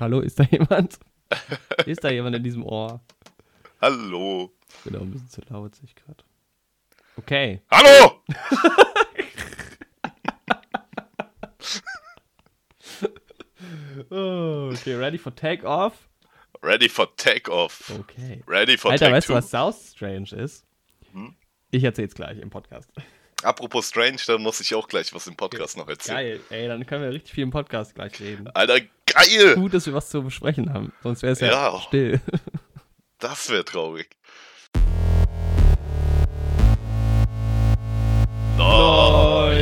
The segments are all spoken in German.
Hallo, ist da jemand? ist da jemand in diesem Ohr? Hallo. Genau, ein bisschen zu laut, sehe ich gerade. Okay. Hallo! Oh, okay, ready for take-off? Ready for Takeoff. Okay. Ready for Alter, weißt du, Two. was South Strange ist? Hm? Ich erzähl's gleich im Podcast. Apropos Strange, da muss ich auch gleich was im Podcast noch erzählen. Geil, ey, dann können wir richtig viel im Podcast gleich reden. Alter, geil! Gut, dass wir was zu besprechen haben, sonst wäre es ja, Ja. still. Das wäre traurig.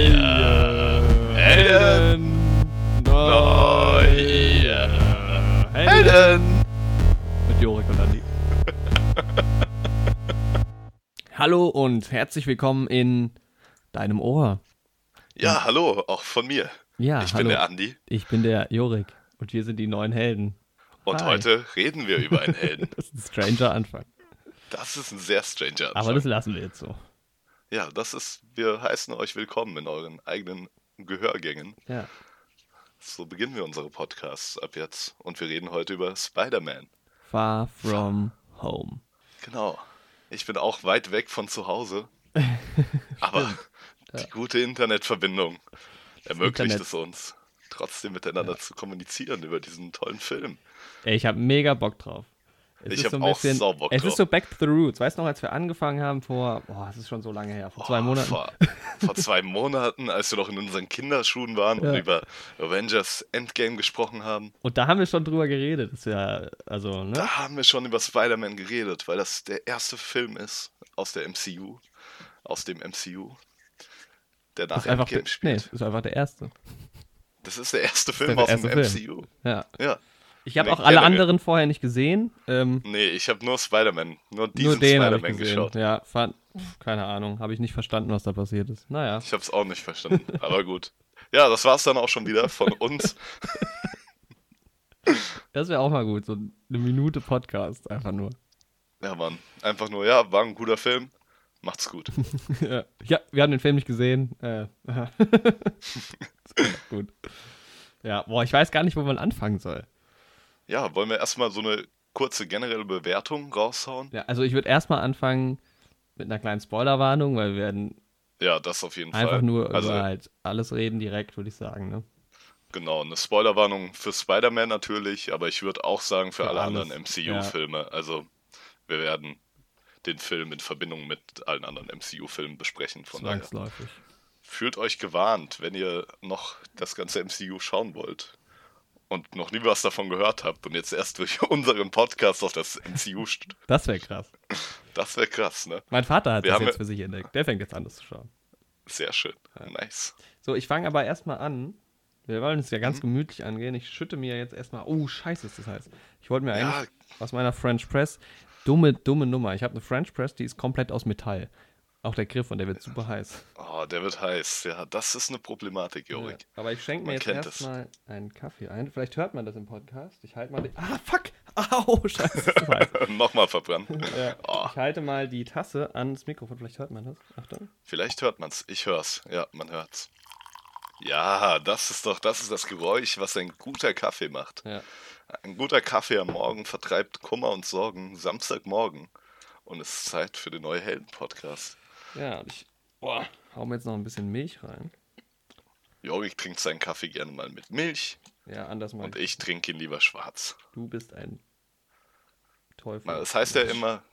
Neue Helden! Neue Helden! Mit Jorik und Andi. Hallo und herzlich willkommen in deinem Ohr. Ja, hallo, auch von mir. Ja, ich hallo. bin der Andi ich bin der Jorik und wir sind die neuen Helden. und Hi. heute reden wir über einen Helden. Das ist ein stranger Anfang. Das ist ein sehr stranger Anfang. Aber das lassen wir jetzt so. Ja, das ist, wir heißen euch willkommen in euren eigenen Gehörgängen. Ja. So beginnen wir unsere Podcasts ab jetzt. Und wir reden heute über Spider-Man. Far from home. Genau. Ich bin auch weit weg von zu Hause. Aber die gute Internetverbindung ermöglicht Internet. es uns, trotzdem miteinander zu kommunizieren über diesen tollen Film. Ey, ich habe mega Bock drauf. Es Ich ist hab ein auch sau Bock Es drauf. ist so Back to the Roots. Weißt du noch, als wir angefangen haben vor, boah, es ist schon so lange her, vor zwei Oh, Monaten. Vor, vor zwei Monaten, als wir noch in unseren Kinderschuhen waren und Ja. über Avengers Endgame gesprochen haben. Und da haben wir schon drüber geredet. Das ist ja, also, ne? Da haben wir schon über Spider-Man geredet, weil das der erste Film ist aus der MCU, aus dem MCU, der nach Das ist einfach, der, Endgame nee, spielt. das ist einfach der erste. Das ist der erste der Film aus erste dem Film. MCU. Ja. Ja. Ich habe auch alle anderen vorher nicht gesehen. Ähm, Nee, ich habe nur Spider-Man, nur diesen Spider-Man gesehen. geschaut. Ja, fand, keine Ahnung, habe ich nicht verstanden, was da passiert ist. Naja. Ich habe es auch nicht verstanden, aber gut. Ja, das war's dann auch schon wieder von uns. Das wäre auch mal gut, so eine Minute Podcast, einfach nur. Ja, Mann, einfach nur, ja, war ein guter Film. Macht's gut. ja. ja, wir haben den Film nicht gesehen. Äh, gut. Ja, boah, ich weiß gar nicht, wo man anfangen soll. Ja, wollen wir erstmal so eine kurze generelle Bewertung raushauen? Ja, also ich würde erstmal anfangen mit einer kleinen Spoilerwarnung, weil wir werden Ja, das auf jeden einfach Fall. nur also, über halt alles reden direkt, würde ich sagen. Ne? genau, eine Spoilerwarnung für Spider-Man natürlich, aber ich würde auch sagen für, Für alle alles, anderen MCU-Filme. Also, wir werden den Film in Verbindung mit allen anderen MCU-Filmen besprechen. Von daher Zwangsläufig. fühlt euch gewarnt, wenn ihr noch das ganze MCU schauen wollt und noch nie was davon gehört habt und jetzt erst durch unseren Podcast auf das MCU Das wäre krass. Das wäre krass, ne? Mein Vater hat Wir das jetzt ja- für sich entdeckt. Der fängt jetzt an, das zu schauen. Sehr schön. Nice. So, ich fange aber erstmal an. Wir wollen es ja Mhm. ganz gemütlich angehen. Ich schütte mir jetzt erstmal. Oh, scheiße, ist das heiß. Ich wollte mir Ja. eigentlich aus meiner French Press. Dumme, dumme Nummer. Ich habe eine French Press, die ist komplett aus Metall. Auch der Griff und der wird super heiß. Oh, der wird heiß. Ja, das ist eine Problematik, Ja, Jorik. aber ich schenke mir Man jetzt es. erstmal einen Kaffee ein. Vielleicht hört man das im Podcast. Ich halte mal den. Ah, fuck! Au, scheiße. Nochmal verbrannt. Ja, Oh, Ich halte mal die Tasse ans Mikrofon. Vielleicht hört man das. Achtung. vielleicht hört man's. Ich hör's. Ja, man hört's. Ja, das ist doch, das ist das Geräusch, was ein guter Kaffee macht. Ja. Ein guter Kaffee am Morgen vertreibt Kummer und Sorgen. Samstagmorgen. Und es ist Zeit für den neue Helden-Podcast. Ja, und ich boah, hau mir jetzt noch ein bisschen Milch rein. Jorik trinkt seinen Kaffee gerne mal mit Milch Ja, anders mal. und ich trinke ihn lieber schwarz. Du bist ein Teufel. Na, Das heißt ja immer,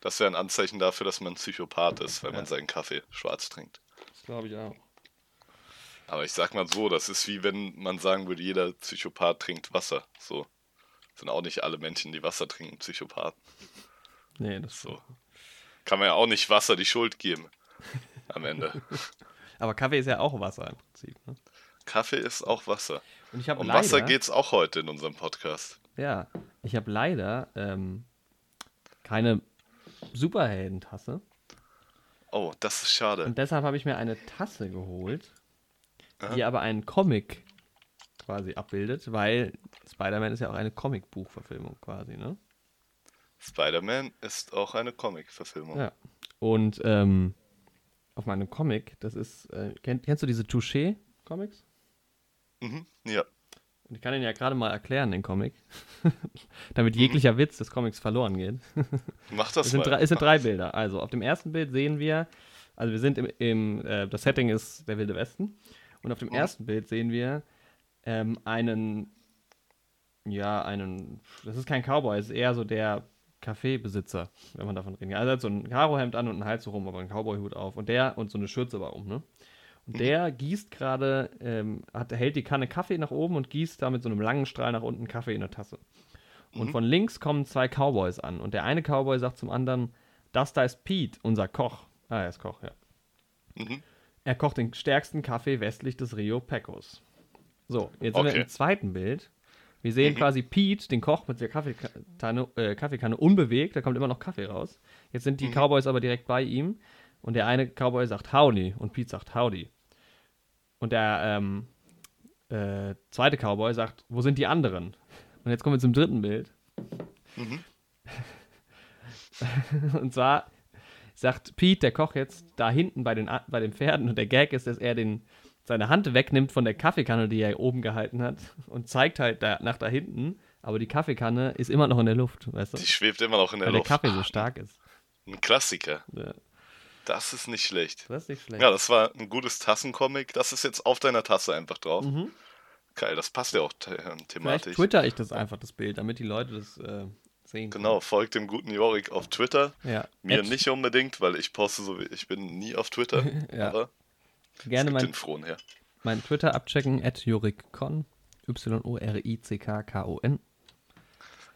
das wäre ein Anzeichen dafür, dass man ein Psychopath ist, wenn man seinen Kaffee schwarz trinkt. Das glaube ich auch. Aber ich sag mal so, das ist wie wenn man sagen würde, jeder Psychopath trinkt Wasser. So sind auch nicht alle Menschen, die Wasser trinken, Psychopathen. Nee, das So. Kann man ja auch nicht Wasser die Schuld geben. Am Ende. Aber Kaffee ist ja auch Wasser im Prinzip. Ne? Kaffee ist auch Wasser. Und ich habe Um leider, Wasser geht's auch heute in unserem Podcast. Ja, ich habe leider ähm, keine Superheldentasse. Oh, das ist schade. Und deshalb habe ich mir eine Tasse geholt, die Aha. aber einen Comic quasi abbildet, weil Spider-Man ist ja auch eine Comicbuchverfilmung quasi, ne? Spider-Man ist auch eine Comic-Verfilmung. Ja. Und ähm, auf meinem Comic, das ist, äh, kenn, kennst du diese Touché-Comics? Mhm, ja. Und ich kann ihn ja gerade mal erklären, den Comic. Damit jeglicher Witz des Comics verloren geht. Mach das Es sind, mal. drei, es sind drei Bilder. Also auf dem ersten Bild sehen wir, also wir sind im, im äh, das Setting ist der Wilde Westen. Und auf dem Mhm. ersten Bild sehen wir ähm, einen, ja, einen, das ist kein Cowboy, es ist eher so der Kaffeebesitzer, wenn man davon reden kann. Also er hat so ein Karohemd an und einen Hals rum, aber einen Cowboyhut auf. Und der, und so eine Schürze aber um, ne? Und der gießt gerade, ähm, hat, hält die Kanne Kaffee nach oben und gießt da mit so einem langen Strahl nach unten Kaffee in der Tasse. Und von links kommen zwei Cowboys an. Und der eine Cowboy sagt zum anderen, das da ist Pete, unser Koch. Ah, er ist Koch, ja. Mhm. Er kocht den stärksten Kaffee westlich des Rio Pecos. So, jetzt sind wir Okay. im zweiten Bild. Wir sehen quasi Pete, den Koch mit der Kaffeekanne, äh, Kaffeekanne, unbewegt. Da kommt immer noch Kaffee raus. Jetzt sind die Cowboys aber direkt bei ihm. Und der eine Cowboy sagt Howdy und Pete sagt Howdy. Und der ähm, äh, zweite Cowboy sagt, wo sind die anderen? Und jetzt kommen wir zum dritten Bild. und zwar sagt Pete, der Koch jetzt, da hinten bei den, bei den Pferden und der Gag ist, dass er den, seine Hand wegnimmt von der Kaffeekanne, die er oben gehalten hat und zeigt halt da, nach da hinten, aber die Kaffeekanne ist immer noch in der Luft, weißt du? Die schwebt immer noch in der Weil der Luft. Kaffee so stark ist. Ein Klassiker. Ja, Das ist nicht schlecht. das ist nicht schlecht. Ja, das war ein gutes Tassencomic. Das ist jetzt auf deiner Tasse einfach drauf. Mhm. Geil, das passt ja auch Vielleicht thematisch. twitter ich das einfach, das Bild, damit die Leute das äh, sehen. Genau, folgt dem guten Jorik auf Twitter. Ja. Mir At- nicht unbedingt, weil ich poste so wie ich bin nie auf Twitter. Ja. Aber Gerne mein, den her. mein Twitter abchecken, at jorikkon, Y-O-R-I-C-K-K-O-N.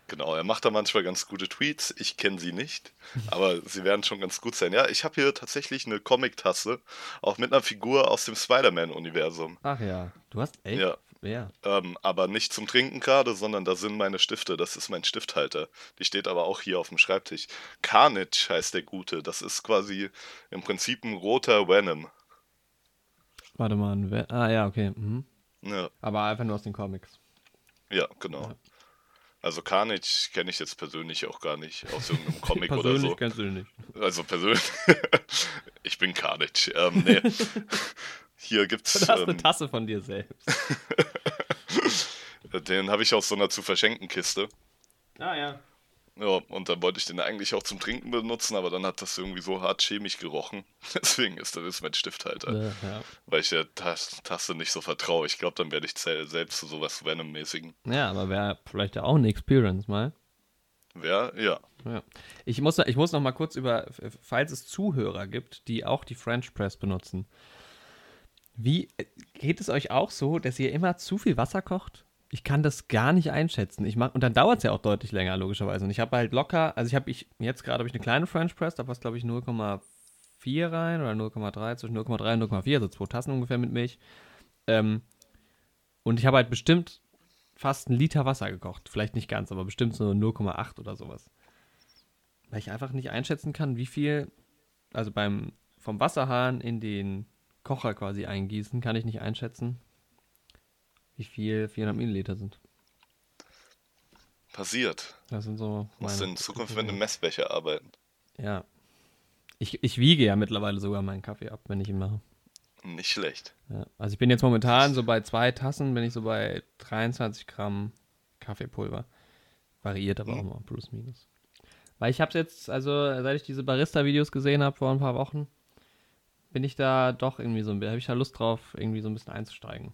Genau, er macht da manchmal ganz gute Tweets. Ich kenne sie nicht, aber sie werden schon ganz gut sein. Ja, ich habe hier tatsächlich eine Comic-Tasse, auch mit einer Figur aus dem Spider-Man-Universum. Ach ja, du hast echt? Ja. Ja. Ähm, aber nicht zum Trinken gerade, sondern da sind meine Stifte. Das ist mein Stifthalter. Die steht aber auch hier auf dem Schreibtisch. Carnage heißt der Gute. Das ist quasi im Prinzip ein roter Venom. Warte mal, ein Wer- ah ja, okay. Mhm. Ja, Aber einfach nur aus den Comics. ja genau. Also Carnage kenne ich jetzt persönlich auch gar nicht aus irgendeinem Comic oder Persönlich so. kennst du nicht. Also persönlich. ich bin Carnage. Ähm, nee. Hier gibt's. Du hast eine Ähm, Tasse von dir selbst. den habe ich aus so einer zu verschenken Kiste. Ah ja. Ja, und dann wollte ich den eigentlich auch zum Trinken benutzen, aber dann hat das irgendwie so hart chemisch gerochen. Deswegen ist das jetzt mein Stifthalter. Äh, ja. Weil ich der Tas Tasse nicht so vertraue. Ich glaube, dann werde ich selbst zu sowas Venom-mäßigen. ja, aber wäre vielleicht ja auch eine Experience mal. Wer? Ja. Ja. Ich, muss, ich muss noch mal kurz über, falls es Zuhörer gibt, die auch die French Press benutzen. Wie geht es euch auch so, dass ihr immer zu viel Wasser kocht? Ich kann das gar nicht einschätzen. Ich mach, und dann dauert es ja auch deutlich länger, logischerweise. Und ich habe halt locker, also ich habe, ich, jetzt gerade habe ich eine kleine French Press, da passt, glaube ich, 0,4 rein oder 0,3, zwischen 0,3 und 0,4, also zwei Tassen ungefähr mit Milch. Ähm, und ich habe halt bestimmt fast einen Liter Wasser gekocht. Vielleicht nicht ganz, aber bestimmt so 0,8 oder sowas. Weil ich einfach nicht einschätzen kann, wie viel, also beim vom Wasserhahn in den Kocher quasi eingießen, kann ich nicht einschätzen, wie viel 400 Milliliter sind. Passiert. Das sind so Musst meine in Zukunft mit einem Messbecher arbeiten. Ja. Ich, ich wiege ja mittlerweile sogar meinen Kaffee ab, wenn ich ihn mache. Nicht schlecht. Ja. Also ich bin jetzt momentan so bei zwei Tassen, bin ich so bei 23 Gramm Kaffeepulver. Variiert aber auch mal, plus minus. Weil ich habe jetzt, also seit ich diese Barista-Videos gesehen habe vor ein paar Wochen, bin ich da doch irgendwie so ein bisschen, habe ich da Lust drauf, irgendwie so ein bisschen einzusteigen.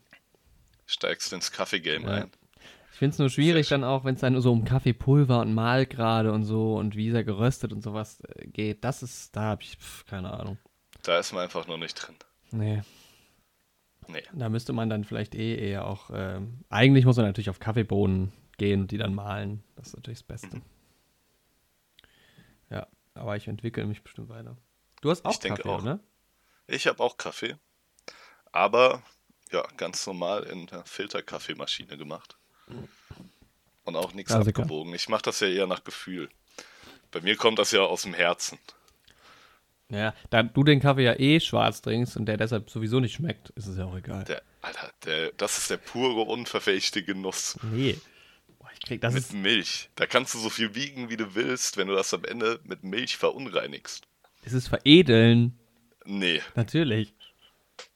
Steigst ins Kaffee-Game Ja. ein. Ich finde es nur schwierig Sehr dann auch, wenn es dann so um Kaffeepulver und Mahlgrade und so und wie er geröstet und sowas äh, geht. Das ist, da habe ich pf, keine Ahnung. Da ist man einfach noch nicht drin. Nee. Nee. Da müsste man dann vielleicht eh eher auch, ähm, eigentlich muss man natürlich auf Kaffeebohnen gehen und die dann mahlen. Das ist natürlich das Beste. Mhm. Ja, aber ich entwickle mich bestimmt weiter. Du hast auch Ich Kaffee, auch. ne? Ich habe auch Kaffee. Aber ja, ganz normal in der Filterkaffeemaschine gemacht. Und auch nichts Klassiker. abgewogen. Ich mache das ja eher nach Gefühl. Bei mir kommt das ja aus dem Herzen. Ja, da du den Kaffee ja eh schwarz trinkst und der deshalb sowieso nicht schmeckt, ist es ja auch egal. Der, Alter, der, das ist der pure, unverfälschte Genuss. Nee. Boah, ich krieg, das mit ist, Milch. Da kannst du so viel wiegen, wie du willst, wenn du das am Ende mit Milch verunreinigst. das ist veredeln. Nee, Natürlich.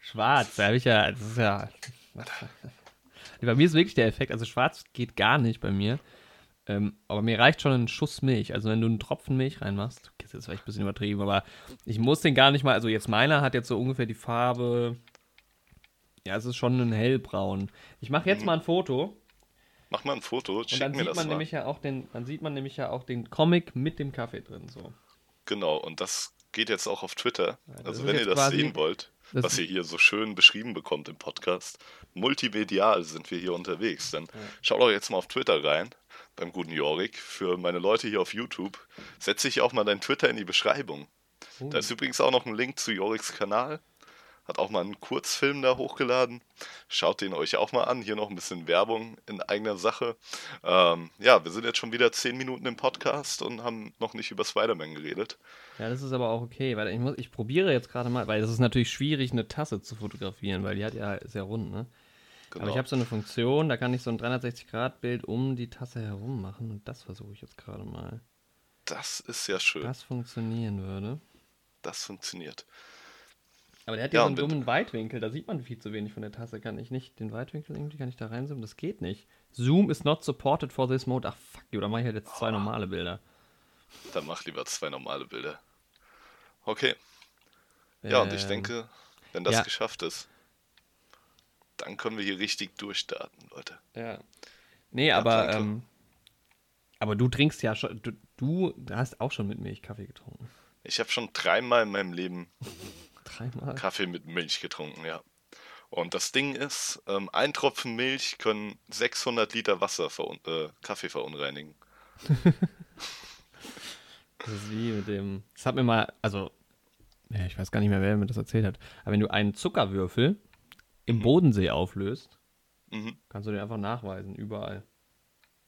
Schwarz, da habe ich ja, das ist ja. Bei mir ist wirklich der Effekt, also schwarz geht gar nicht bei mir. Ähm, aber mir reicht schon ein Schuss Milch. Also wenn du einen Tropfen Milch reinmachst, okay, das ist vielleicht ein bisschen übertrieben, aber ich muss den gar nicht mal, also jetzt meiner hat jetzt so ungefähr die Farbe, ja, es ist schon ein hellbraun. Ich mache jetzt mal ein Foto. Mach mal ein Foto, Und schick dann mir sieht man mal. nämlich ja auch den, dann sieht man nämlich ja auch den Comic mit dem Kaffee drin. So. Genau, und das geht jetzt auch auf Twitter. Ja, das also wenn ihr das sehen wollt, das- was ihr hier so schön beschrieben bekommt im Podcast, multimedial sind wir hier unterwegs, dann schaut doch jetzt mal auf Twitter rein, beim guten Jorik. Für meine Leute hier auf YouTube setze ich auch mal dein Twitter in die Beschreibung. Oh. Da ist übrigens auch noch ein Link zu Joriks Kanal. Hat auch mal einen Kurzfilm da hochgeladen. Schaut den euch auch mal an. Hier noch ein bisschen Werbung in eigener Sache. Ähm, ja, wir sind jetzt schon wieder zehn Minuten im Podcast und haben noch nicht über Spider-Man geredet. Ja, das ist aber auch okay, weil ich muss, ich probiere jetzt gerade mal, weil es ist natürlich schwierig, eine Tasse zu fotografieren, weil die hat ja, ja rund, ne? Genau. Aber ich habe so eine Funktion, da kann ich so ein 360-Grad-Bild um die Tasse herum machen und das versuche ich jetzt gerade mal. das ist ja schön. Das funktionieren würde. Das funktioniert. Aber der hat Ja, ja so einen dummen Weitwinkel, da sieht man viel zu wenig von der Tasse. Kann ich nicht den Weitwinkel irgendwie, kann ich da reinzoomen? Das geht nicht. Zoom is not supported for this mode. Ach fuck you, da mache ich halt jetzt zwei normale Bilder. Dann mach lieber zwei normale Bilder. Okay. Ja, und ich Ähm, denke, wenn das ja. geschafft ist, dann können wir hier richtig durchstarten, Leute. Ja. Nee, aber, danke. ähm, aber du trinkst ja schon, du, du hast auch schon mit Milch Kaffee getrunken. Ich habe schon dreimal in meinem Leben Dreimal. Kaffee mit Milch getrunken, ja. Und das Ding ist, ähm, ein Tropfen Milch können 600 Liter Wasser verun äh, Kaffee verunreinigen. Das ist wie mit dem. Das hat mir mal, also, ja, ich weiß gar nicht mehr, wer mir das erzählt hat. Aber wenn du einen Zuckerwürfel im Bodensee auflöst, Mhm. kannst du den einfach nachweisen, überall.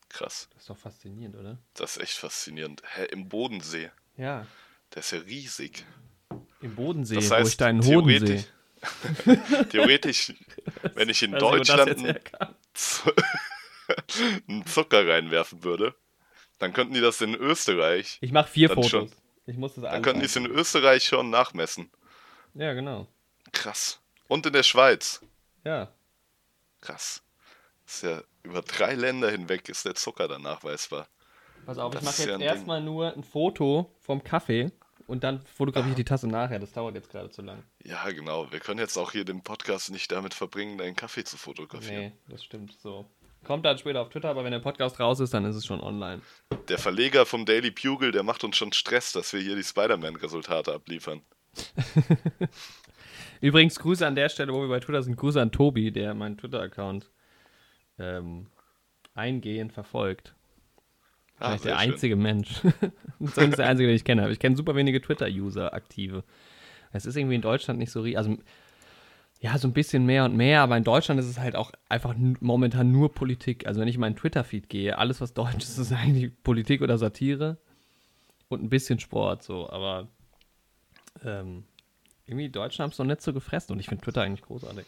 Krass. Das ist doch faszinierend, oder? Das ist echt faszinierend. Hä, im Bodensee. Ja. Der ist ja riesig. Im Bodensee, Das wo heißt, ich deinen Hoden sehe. theoretisch, wenn ich in wo das Deutschland einen, Zucker reinwerfen würde, dann könnten die das in Österreich, Ich mache vier Fotos. schon. Ich muss das dann könnten die es in Österreich schon nachmessen. Ja, genau. Krass. Und in der Schweiz. Ja. Krass. Das ist ja über drei Länder hinweg ist der Zucker dann nachweisbar. Pass auf, Das ich mache ja jetzt Ding. erstmal nur ein Foto vom Kaffee und dann fotografiere ich die Tasse nachher. Das dauert jetzt gerade zu lang. Ja, genau. Wir können jetzt auch hier den Podcast nicht damit verbringen, deinen Kaffee zu fotografieren. Nee, das stimmt so. Kommt dann später auf Twitter, aber wenn der Podcast raus ist, dann ist es schon online. Der Verleger vom Daily Bugle, der macht uns schon Stress, dass wir hier die Spider-Man-Resultate abliefern. Übrigens, Grüße an der Stelle, wo wir bei Twitter sind. Grüße an Tobi, der meinen Twitter-Account ähm, eingehend verfolgt. Ah, Vielleicht der schön. einzige Mensch. Zumindest der einzige, den ich kenne. Aber ich kenne super wenige Twitter-User aktive. Es ist irgendwie in Deutschland nicht so riesig. Also, ja, so ein bisschen mehr und mehr, aber in Deutschland ist es halt auch einfach momentan nur Politik. Also, wenn ich in meinen Twitter-Feed gehe, alles, was deutsch ist, ist eigentlich Politik oder Satire und ein bisschen Sport, so. Aber ähm, irgendwie die Deutschen haben es noch nicht so gefressen und ich finde Twitter eigentlich großartig.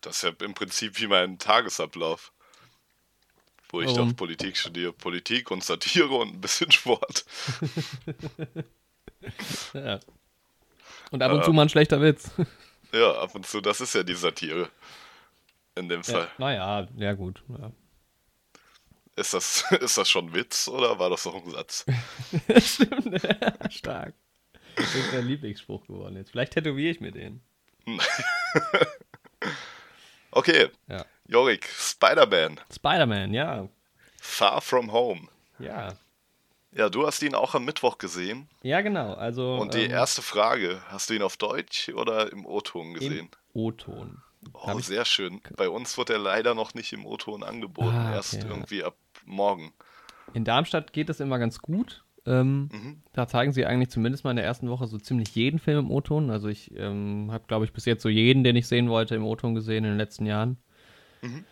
Das ist ja im Prinzip wie mein Tagesablauf. Wo ich Warum? doch Politik studiere. Politik und Satire und ein bisschen Sport. Ja. Und ab und zu mal ein schlechter Witz. Ja, ab und zu, das ist ja die Satire. In dem Ja, Fall. naja, ja gut. Ja. Ist, das, ist das schon Witz oder war das doch ein Satz? Stimmt, stark. Das ist mein Lieblingsspruch geworden jetzt. Vielleicht tätowiere ich mir den. Okay, Ja. Jorik, Spider-Man, Spider-Man, ja. Far From Home. Ja. Ja, du hast ihn auch am Mittwoch gesehen. Ja, genau. Also Und die ähm, erste Frage, hast du ihn auf Deutsch oder im O-Ton gesehen? im O-Ton. Oh, sehr schön. Bei uns wird er leider noch nicht im O-Ton angeboten. Ah, Erst okay, ja. irgendwie ab morgen. In Darmstadt geht es immer ganz gut. Ähm, Mhm. Da zeigen sie eigentlich zumindest mal in der ersten Woche so ziemlich jeden Film im O-Ton. Also ich ähm, habe, glaube ich, bis jetzt so jeden, den ich sehen wollte, im O-Ton gesehen in den letzten Jahren. Mhm.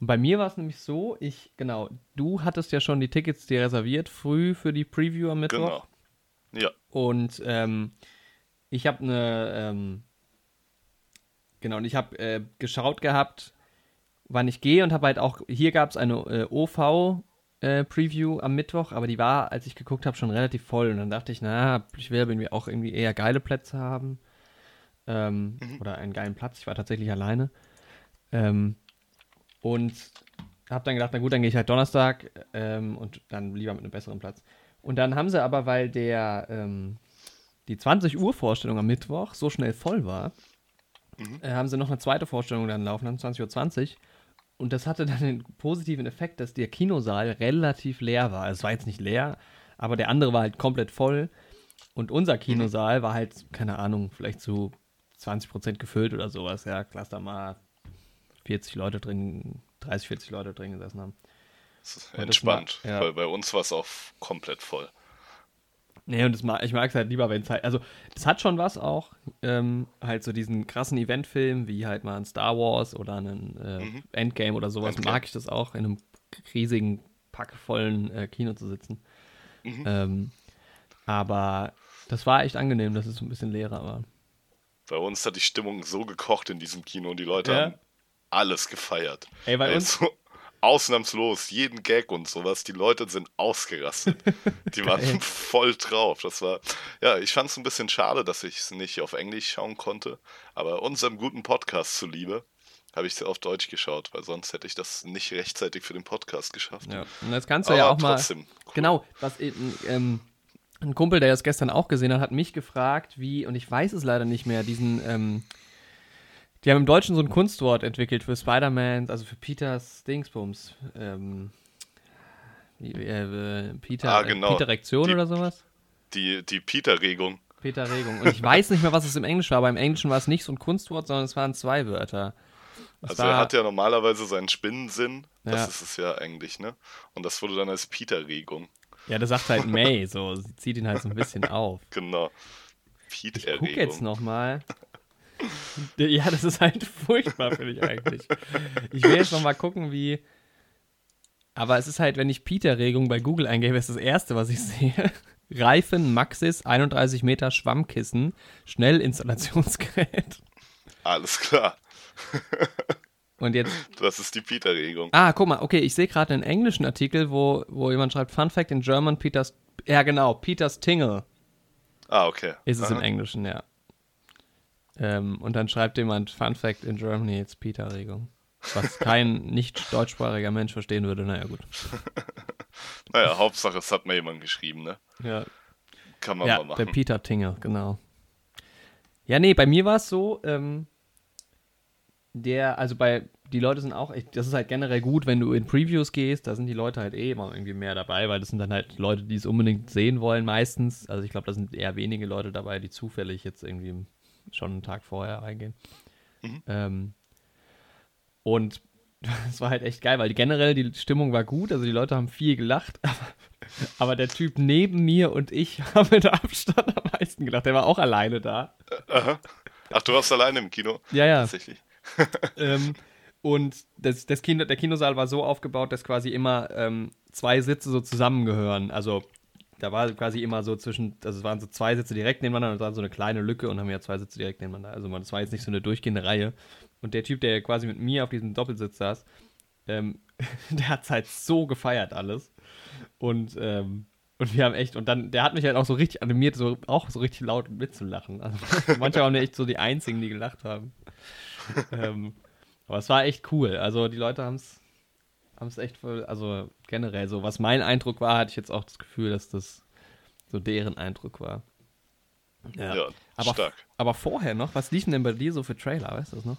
Und bei mir war es nämlich so, ich, genau, du hattest ja schon die Tickets dir reserviert, früh für die Preview am Mittwoch. Genau. Ja, Und ähm, ich habe eine, ähm, genau, und ich habe äh, geschaut gehabt, wann ich gehe und habe halt auch, hier gab es eine äh, OV-Preview am Mittwoch, aber die war, als ich geguckt habe, schon relativ voll. Und dann dachte ich, na, ich will irgendwie auch irgendwie eher geile Plätze haben. Ähm, Oder einen geilen Platz. Ich war tatsächlich alleine. Ähm, Und habe dann gedacht, na gut, dann gehe ich halt Donnerstag ähm, und dann lieber mit einem besseren Platz. Und dann haben sie aber, weil der ähm, die 20 Uhr Vorstellung am Mittwoch so schnell voll war, Mhm. äh, haben sie noch eine zweite Vorstellung dann laufen, dann 20.20 Uhr. Und das hatte dann den positiven Effekt, dass der Kinosaal relativ leer war. Also Es war jetzt nicht leer, aber der andere war halt komplett voll. Und unser Kinosaal war halt, keine Ahnung, vielleicht zu 20% gefüllt oder sowas. Ja, lass da mal 40 Leute drin, 30, 40 Leute drin gesessen haben. Entspannt, war- ja. weil bei uns war es auch komplett voll. Nee, und das mag, ich mag es halt lieber, wenn es halt, also das hat schon was auch, ähm, halt so diesen krassen Eventfilm, wie halt mal ein Star Wars oder ein äh, Mhm. Endgame oder sowas, Endgame. mag ich das auch, in einem riesigen, packvollen äh, Kino zu sitzen. Mhm. Ähm, aber das war echt angenehm, dass es ein bisschen leerer war. Bei uns hat die Stimmung so gekocht in diesem Kino und die Leute Ja. haben alles gefeiert. Ey, bei uns, Also, ausnahmslos, jeden Gag und sowas, die Leute sind ausgerastet. Die waren voll drauf. Das war, ja, ich fand es ein bisschen schade, dass ich es nicht auf Englisch schauen konnte, aber unserem guten Podcast zuliebe habe ich es auf Deutsch geschaut, weil sonst hätte ich das nicht rechtzeitig für den Podcast geschafft. ja, und das kannst du ja Aber auch mal, trotzdem, cool. Genau, was eben, ähm, ein Kumpel, der das gestern auch gesehen hat, hat mich gefragt, wie, und ich weiß es leider nicht mehr, diesen, ähm, die haben im Deutschen so ein Kunstwort entwickelt für Spider-Man, also für Peters Dingsbums. Ähm, wie, äh, Peter, Ah, genau. Peter Rektion Die- oder sowas? Die, die Peter-Regung. Peter Regung. Und ich weiß nicht mehr, was es im Englisch war, aber im Englischen war es nicht so ein Kunstwort, sondern es waren zwei Wörter. Es Also war, er hat ja normalerweise seinen Spinnensinn, das Ja. ist es ja eigentlich, ne? Und das wurde dann als Peter-Regung. ja, das sagt halt May, so, sie zieht ihn halt so ein bisschen auf. Genau. Ich guck jetzt Peter-Regung. nochmal. Ja, das ist halt furchtbar, finde ich eigentlich. Ich will jetzt nochmal gucken, wie. Aber es ist halt, wenn ich Peter-Regung bei Google eingebe, ist das erste, was ich sehe. Reifen Maxis 31 Meter Schwammkissen, Schnellinstallationsgerät. Alles klar. Und jetzt. Das ist die Peter-Regung. Ah, guck mal, okay, ich sehe gerade einen englischen Artikel, wo, wo jemand schreibt: Fun Fact in German, Peters. Ja, genau, Peters Tingle Ah, okay. ist es Aha. im Englischen, ja. Ähm, und dann schreibt jemand: Fun Fact in Germany, it's Peter-Regung. Was kein nicht deutschsprachiger Mensch verstehen würde, naja, gut. Naja, Hauptsache, es hat mal jemand geschrieben, ne? Ja, Kann man ja mal der machen. Peter Tingle, genau. Ja, nee, bei mir war es so, ähm, der, also bei, die Leute sind auch echt, das ist halt generell gut, wenn du in Previews gehst, da sind die Leute halt eh immer irgendwie mehr dabei, weil das sind dann halt Leute, die es unbedingt sehen wollen meistens. Also ich glaube, da sind eher wenige Leute dabei, die zufällig jetzt irgendwie schon einen Tag vorher reingehen. Mhm. Ähm, und es war halt echt geil, weil generell die Stimmung war gut, also die Leute haben viel gelacht, aber, aber der Typ neben mir und ich haben mit Abstand am meisten gelacht. Der war auch alleine da. Aha. Ach, du warst alleine im Kino? Ja, ja. Tatsächlich. ähm, und das, das Kino, der Kinosaal war so aufgebaut, dass quasi immer ähm, zwei Sitze so zusammengehören. Also da war quasi immer so zwischen, also es waren so zwei Sitze direkt nebeneinander und dann so eine kleine Lücke und haben ja zwei Sitze direkt nebeneinander. Also man- das war jetzt nicht so eine durchgehende Reihe. Und der Typ, der quasi mit mir auf diesem Doppelsitz saß, ähm, der hat halt so gefeiert alles. Und, ähm, und wir haben echt, und dann, der hat mich halt auch so richtig animiert, so auch so richtig laut mitzulachen. Also manchmal waren echt so die einzigen, die gelacht haben. ähm, aber es war echt cool. Also die Leute haben es haben es echt voll, also generell so, was mein Eindruck war, hatte ich jetzt auch das Gefühl, dass das so deren Eindruck war. Ja, aber, stark. aber vorher noch, was liefen denn bei dir so für Trailer, weißt du das noch?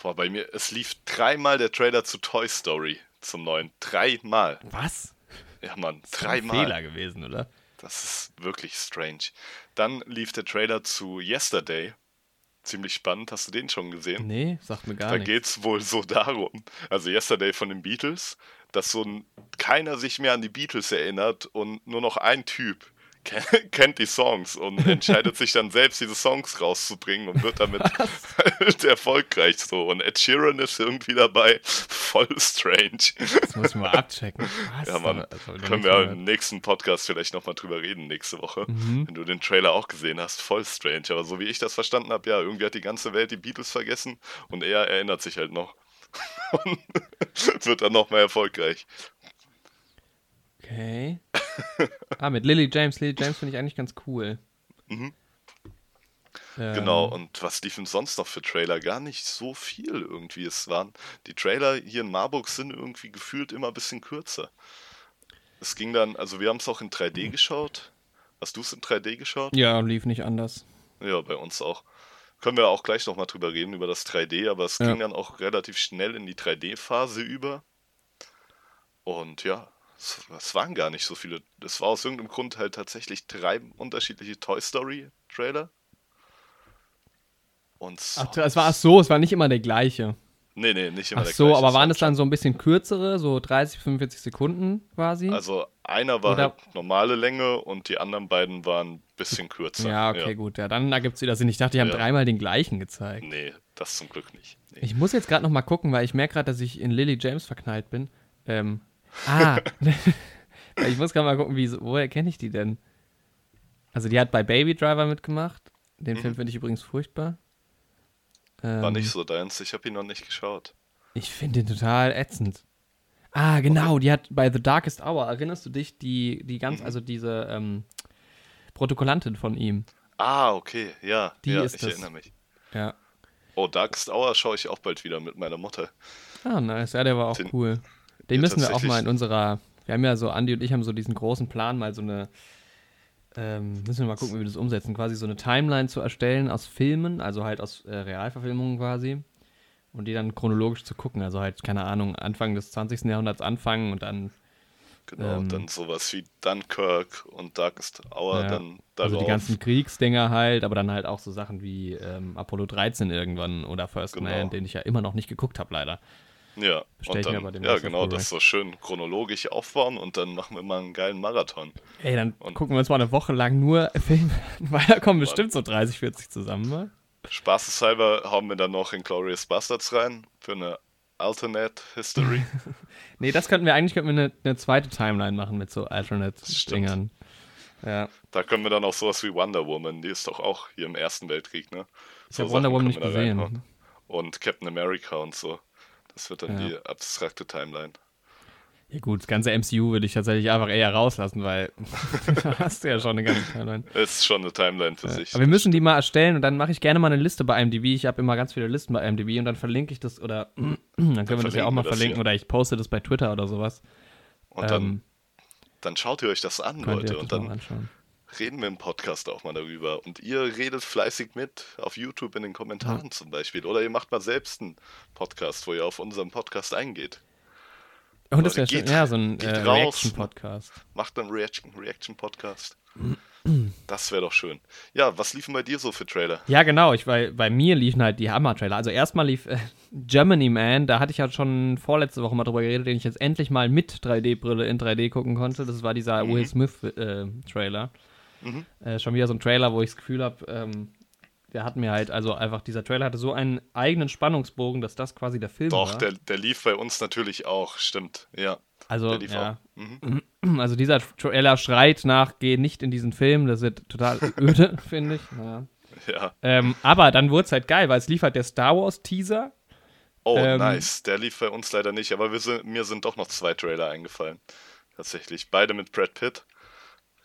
Boah, bei mir, es lief dreimal der Trailer zu Toy Story zum neuen. Dreimal. Was? Ja, Mann, Das ist ein dreimal. Fehler gewesen, oder? Das ist wirklich strange. Dann lief der Trailer zu Yesterday. Ziemlich spannend. Hast du den schon gesehen? Nee, sagt mir gar Da nichts. geht's wohl so darum, also Yesterday von den Beatles, dass so ein, keiner sich mehr an die Beatles erinnert und nur noch ein Typ kennt die Songs und entscheidet sich dann selbst, diese Songs rauszubringen und wird damit halt erfolgreich so. Und Ed Sheeran ist irgendwie dabei. Voll strange. Das muss ich mal abchecken. Was? Ja, Mann. Können wir gehört. im nächsten Podcast vielleicht nochmal drüber reden, nächste Woche. Mhm. Wenn du den Trailer auch gesehen hast, voll strange. Aber so wie ich das verstanden habe, ja, irgendwie hat die ganze Welt die Beatles vergessen und er erinnert sich halt noch. und wird dann nochmal erfolgreich. Okay. Ah, mit Lily James. Lily James finde ich eigentlich ganz cool. Genau, Ähm, und was liefen sonst noch für Trailer? Gar nicht so viel irgendwie. Es waren, die Trailer hier in Marburg sind irgendwie gefühlt immer ein bisschen kürzer. Es ging dann, also wir haben es auch in 3D geschaut. Hast du es in 3D geschaut? Ja, lief nicht anders. Ja, bei uns auch. Können wir auch gleich nochmal drüber reden, über das 3D, aber es Ja. ging dann auch relativ schnell in die 3D-Phase über. Und ja, es, es waren gar nicht so viele. Es war aus irgendeinem Grund halt tatsächlich drei unterschiedliche Toy Story-Trailer. Und Ach, es war ach so, es war nicht immer der gleiche. Nee, nee, nicht immer Ach der so, gleiche. aber Es waren das dann so ein bisschen kürzere, so 30, 45 Sekunden quasi? Also einer war Oder- halt normale Länge und die anderen beiden waren ein bisschen kürzer. ja, okay, gut. Ja, dann ergibt es wieder Sinn. Ich dachte, die haben Ja. dreimal den gleichen gezeigt. Nee, das zum Glück nicht. Nee. Ich muss jetzt gerade noch mal gucken, weil ich merke gerade, dass ich in Lily James verknallt bin. Ähm, ah, ich muss gerade mal gucken, wie, woher kenne ich die denn? Also die hat bei Baby Driver mitgemacht. Den Film finde ich übrigens furchtbar. Mhm. War Ähm, nicht so deins, ich habe ihn noch nicht geschaut. Ich finde den total ätzend. Ah, genau, die hat bei The Darkest Hour, erinnerst du dich, die, die ganz, Mhm. also diese ähm, Protokollantin von ihm. Ah, okay, ja, Die ja, ist ich das. erinnere mich. Ja. Oh, Darkest Hour schaue ich auch bald wieder mit meiner Mutter. Ah, nice. Ja, der war auch Den- cool. Den ja, müssen wir auch mal in unserer. Wir haben ja so, Andi und ich haben so diesen großen Plan, mal so eine. Ähm, müssen wir mal gucken, wie wir das umsetzen. Quasi so eine Timeline zu erstellen aus Filmen, also halt aus äh, Realverfilmungen quasi. Und die dann chronologisch zu gucken. Also halt, keine Ahnung, Anfang des 20. Jahrhunderts anfangen und dann. Genau, Ähm. dann sowas wie Dunkirk und Darkest Hour Ja, dann Also darauf. die ganzen Kriegsdinger halt, aber dann halt auch so Sachen wie ähm, Apollo 13 irgendwann oder First Genau. Man, den ich ja immer noch nicht geguckt habe, leider. Ja, ich mir dann, aber den ja, genau, das so schön chronologisch aufbauen und dann machen wir mal einen geilen Marathon. Ey, dann Und- gucken wir uns mal eine Woche lang nur Filme, weil da kommen bestimmt so 30, 40 zusammen, ne? Spaßeshalber hauen wir dann noch in Glorious Bastards rein für eine Alternate History. Nee, das könnten wir eigentlich könnten wir eine, eine zweite Timeline machen mit so. Alternate-Dingern. Ja. da können wir dann auch sowas wie Wonder Woman, die ist doch auch hier im Ersten Weltkrieg, ne? Ich So habe Wonder Woman nicht gesehen. Und Captain America und so. Das wird dann Ja. die abstrakte Timeline. Ja gut, das ganze MCU würde ich tatsächlich einfach eher rauslassen, weil da hast du ja schon eine ganze Timeline. Ist schon eine Timeline für sich. Aber wir müssen die mal erstellen und dann mache ich gerne mal eine Liste bei IMDb. Ich habe immer ganz viele Listen bei IMDb und dann verlinke ich das oder dann können wir das ja auch mal verlinken hier. oder ich poste das bei Twitter oder sowas. Und dann, Ähm, dann schaut ihr euch das an, Leute. Und dann. Reden wir im Podcast auch mal darüber. Und ihr redet fleißig mit auf YouTube in den Kommentaren zum Beispiel. Oder ihr macht mal selbst einen Podcast, wo ihr auf unseren Podcast eingeht. Und das wäre geht- ja, so ein äh. Reaction-Podcast. Macht einen Reaction, Reaction Podcast. Das wäre doch schön. Ja, was liefen bei dir so für Trailer? Ja, genau. Ich, weil bei mir liefen halt die Hammer-Trailer. Also erstmal lief äh, Germany Man, da hatte ich ja schon vorletzte Woche mal drüber geredet, den ich jetzt endlich mal mit 3D-Brille in 3D gucken konnte. Das war dieser Mhm. Will Smith-Trailer. Mhm. Äh, schon wieder so ein Trailer, wo ich das Gefühl habe, ähm, der hat mir halt, also einfach, dieser Trailer hatte so einen eigenen Spannungsbogen, dass das quasi der Film Doch, war. der, der lief bei uns natürlich auch, stimmt. Ja, also, ja. Mhm. Also dieser Trailer schreit nach, geh nicht in diesen Film, das wird total öde, finde ich. Ja. Ja. Ähm, aber dann wurde es halt geil, weil es lief halt der Star Wars Teaser. Oh, Ähm, nice. Der lief bei uns leider nicht, aber sind, mir sind doch noch zwei Trailer eingefallen. Tatsächlich. Beide mit Brad Pitt,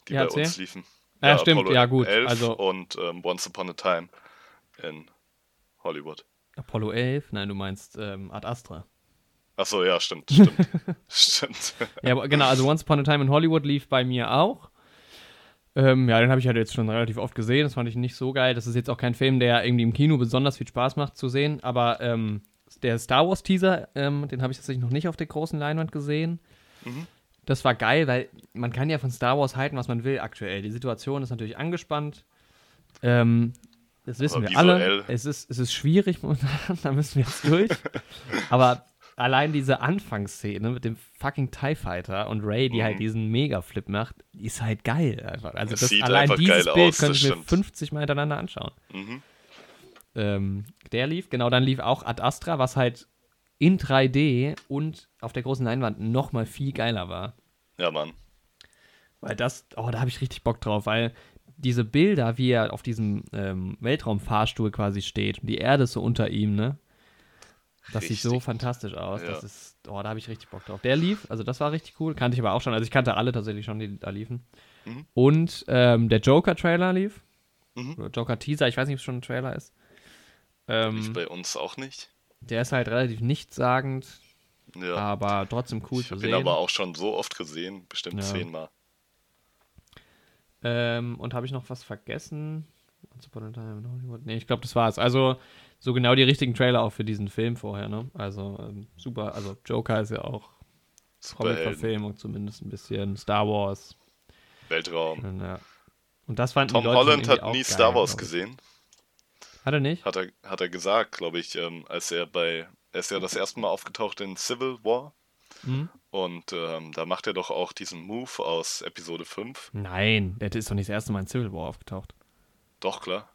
die Ja, bei uns liefen. Ja, stimmt, ja, gut, 11 also- und ähm, Once Upon a Time in Hollywood. Apollo 11? Nein, du meinst ähm, Ad Astra. Achso, ja, stimmt, stimmt. stimmt. Ja, genau, also Once Upon a Time in Hollywood lief bei mir auch. Ähm, ja, den habe ich halt jetzt schon relativ oft gesehen. Das fand ich nicht so geil. Das ist jetzt auch kein Film, der irgendwie im Kino besonders viel Spaß macht zu sehen. Aber ähm, der Star Wars Teaser, ähm, den habe ich tatsächlich noch nicht auf der großen Leinwand gesehen. Mhm. Das war geil, weil man kann ja von Star Wars halten, was man will aktuell. Die Situation ist natürlich angespannt. Ähm, das wissen Aber wir alle. Es ist, es ist schwierig da müssen wir jetzt durch. Aber allein diese Anfangsszene mit dem fucking TIE Fighter und Ray, die Mhm. halt diesen Mega-Flip macht, ist halt geil einfach. Also das, sieht allein einfach dieses geil Bild aus, könnte das ich mir stimmt. 50 Mal hintereinander anschauen. Mhm. Ähm, der lief, genau, dann lief auch Ad Astra, was halt in 3D und auf der großen Leinwand noch mal viel geiler war. Ja, Mann. Weil das, oh, da habe ich richtig Bock drauf, weil diese Bilder, wie er auf diesem ähm, Weltraumfahrstuhl quasi steht und die Erde ist so unter ihm, ne? Das sieht so Richtig. fantastisch aus. Ja. Das ist, oh, da habe ich richtig Bock drauf. Der lief, also das war richtig cool. Kannte ich aber auch schon. Also ich kannte alle tatsächlich schon, die da liefen. Mhm. Und ähm, der Joker-Trailer lief. Mhm. Oder Joker Teaser, ich weiß nicht, ob es schon ein Trailer ist. Ähm, bei uns auch nicht. Der ist halt relativ nichtssagend, ja. aber trotzdem cool ich zu sehen. Ich habe ihn aber auch schon so oft gesehen, bestimmt ja. zehnmal. Ähm, und habe ich noch was vergessen? Nee, ich glaube, das war's. Also, so genau die richtigen Trailer auch für diesen Film vorher, ne? Also, ähm, super. Also, Joker ist ja auch Comic-Verfilmung zumindest ein bisschen. Star Wars. Weltraum. Und, ja. und das fanden Tom Holland hat nie geil, Star Wars gesehen. Hat er nicht? Hat er, hat er gesagt, glaube ich, ähm, als er bei. Er ist ja das erste Mal aufgetaucht in Civil War. Mhm. Und ähm, da macht er doch auch diesen Move aus Episode 5. Nein, der ist doch nicht das erste Mal in Civil War aufgetaucht. Doch, klar.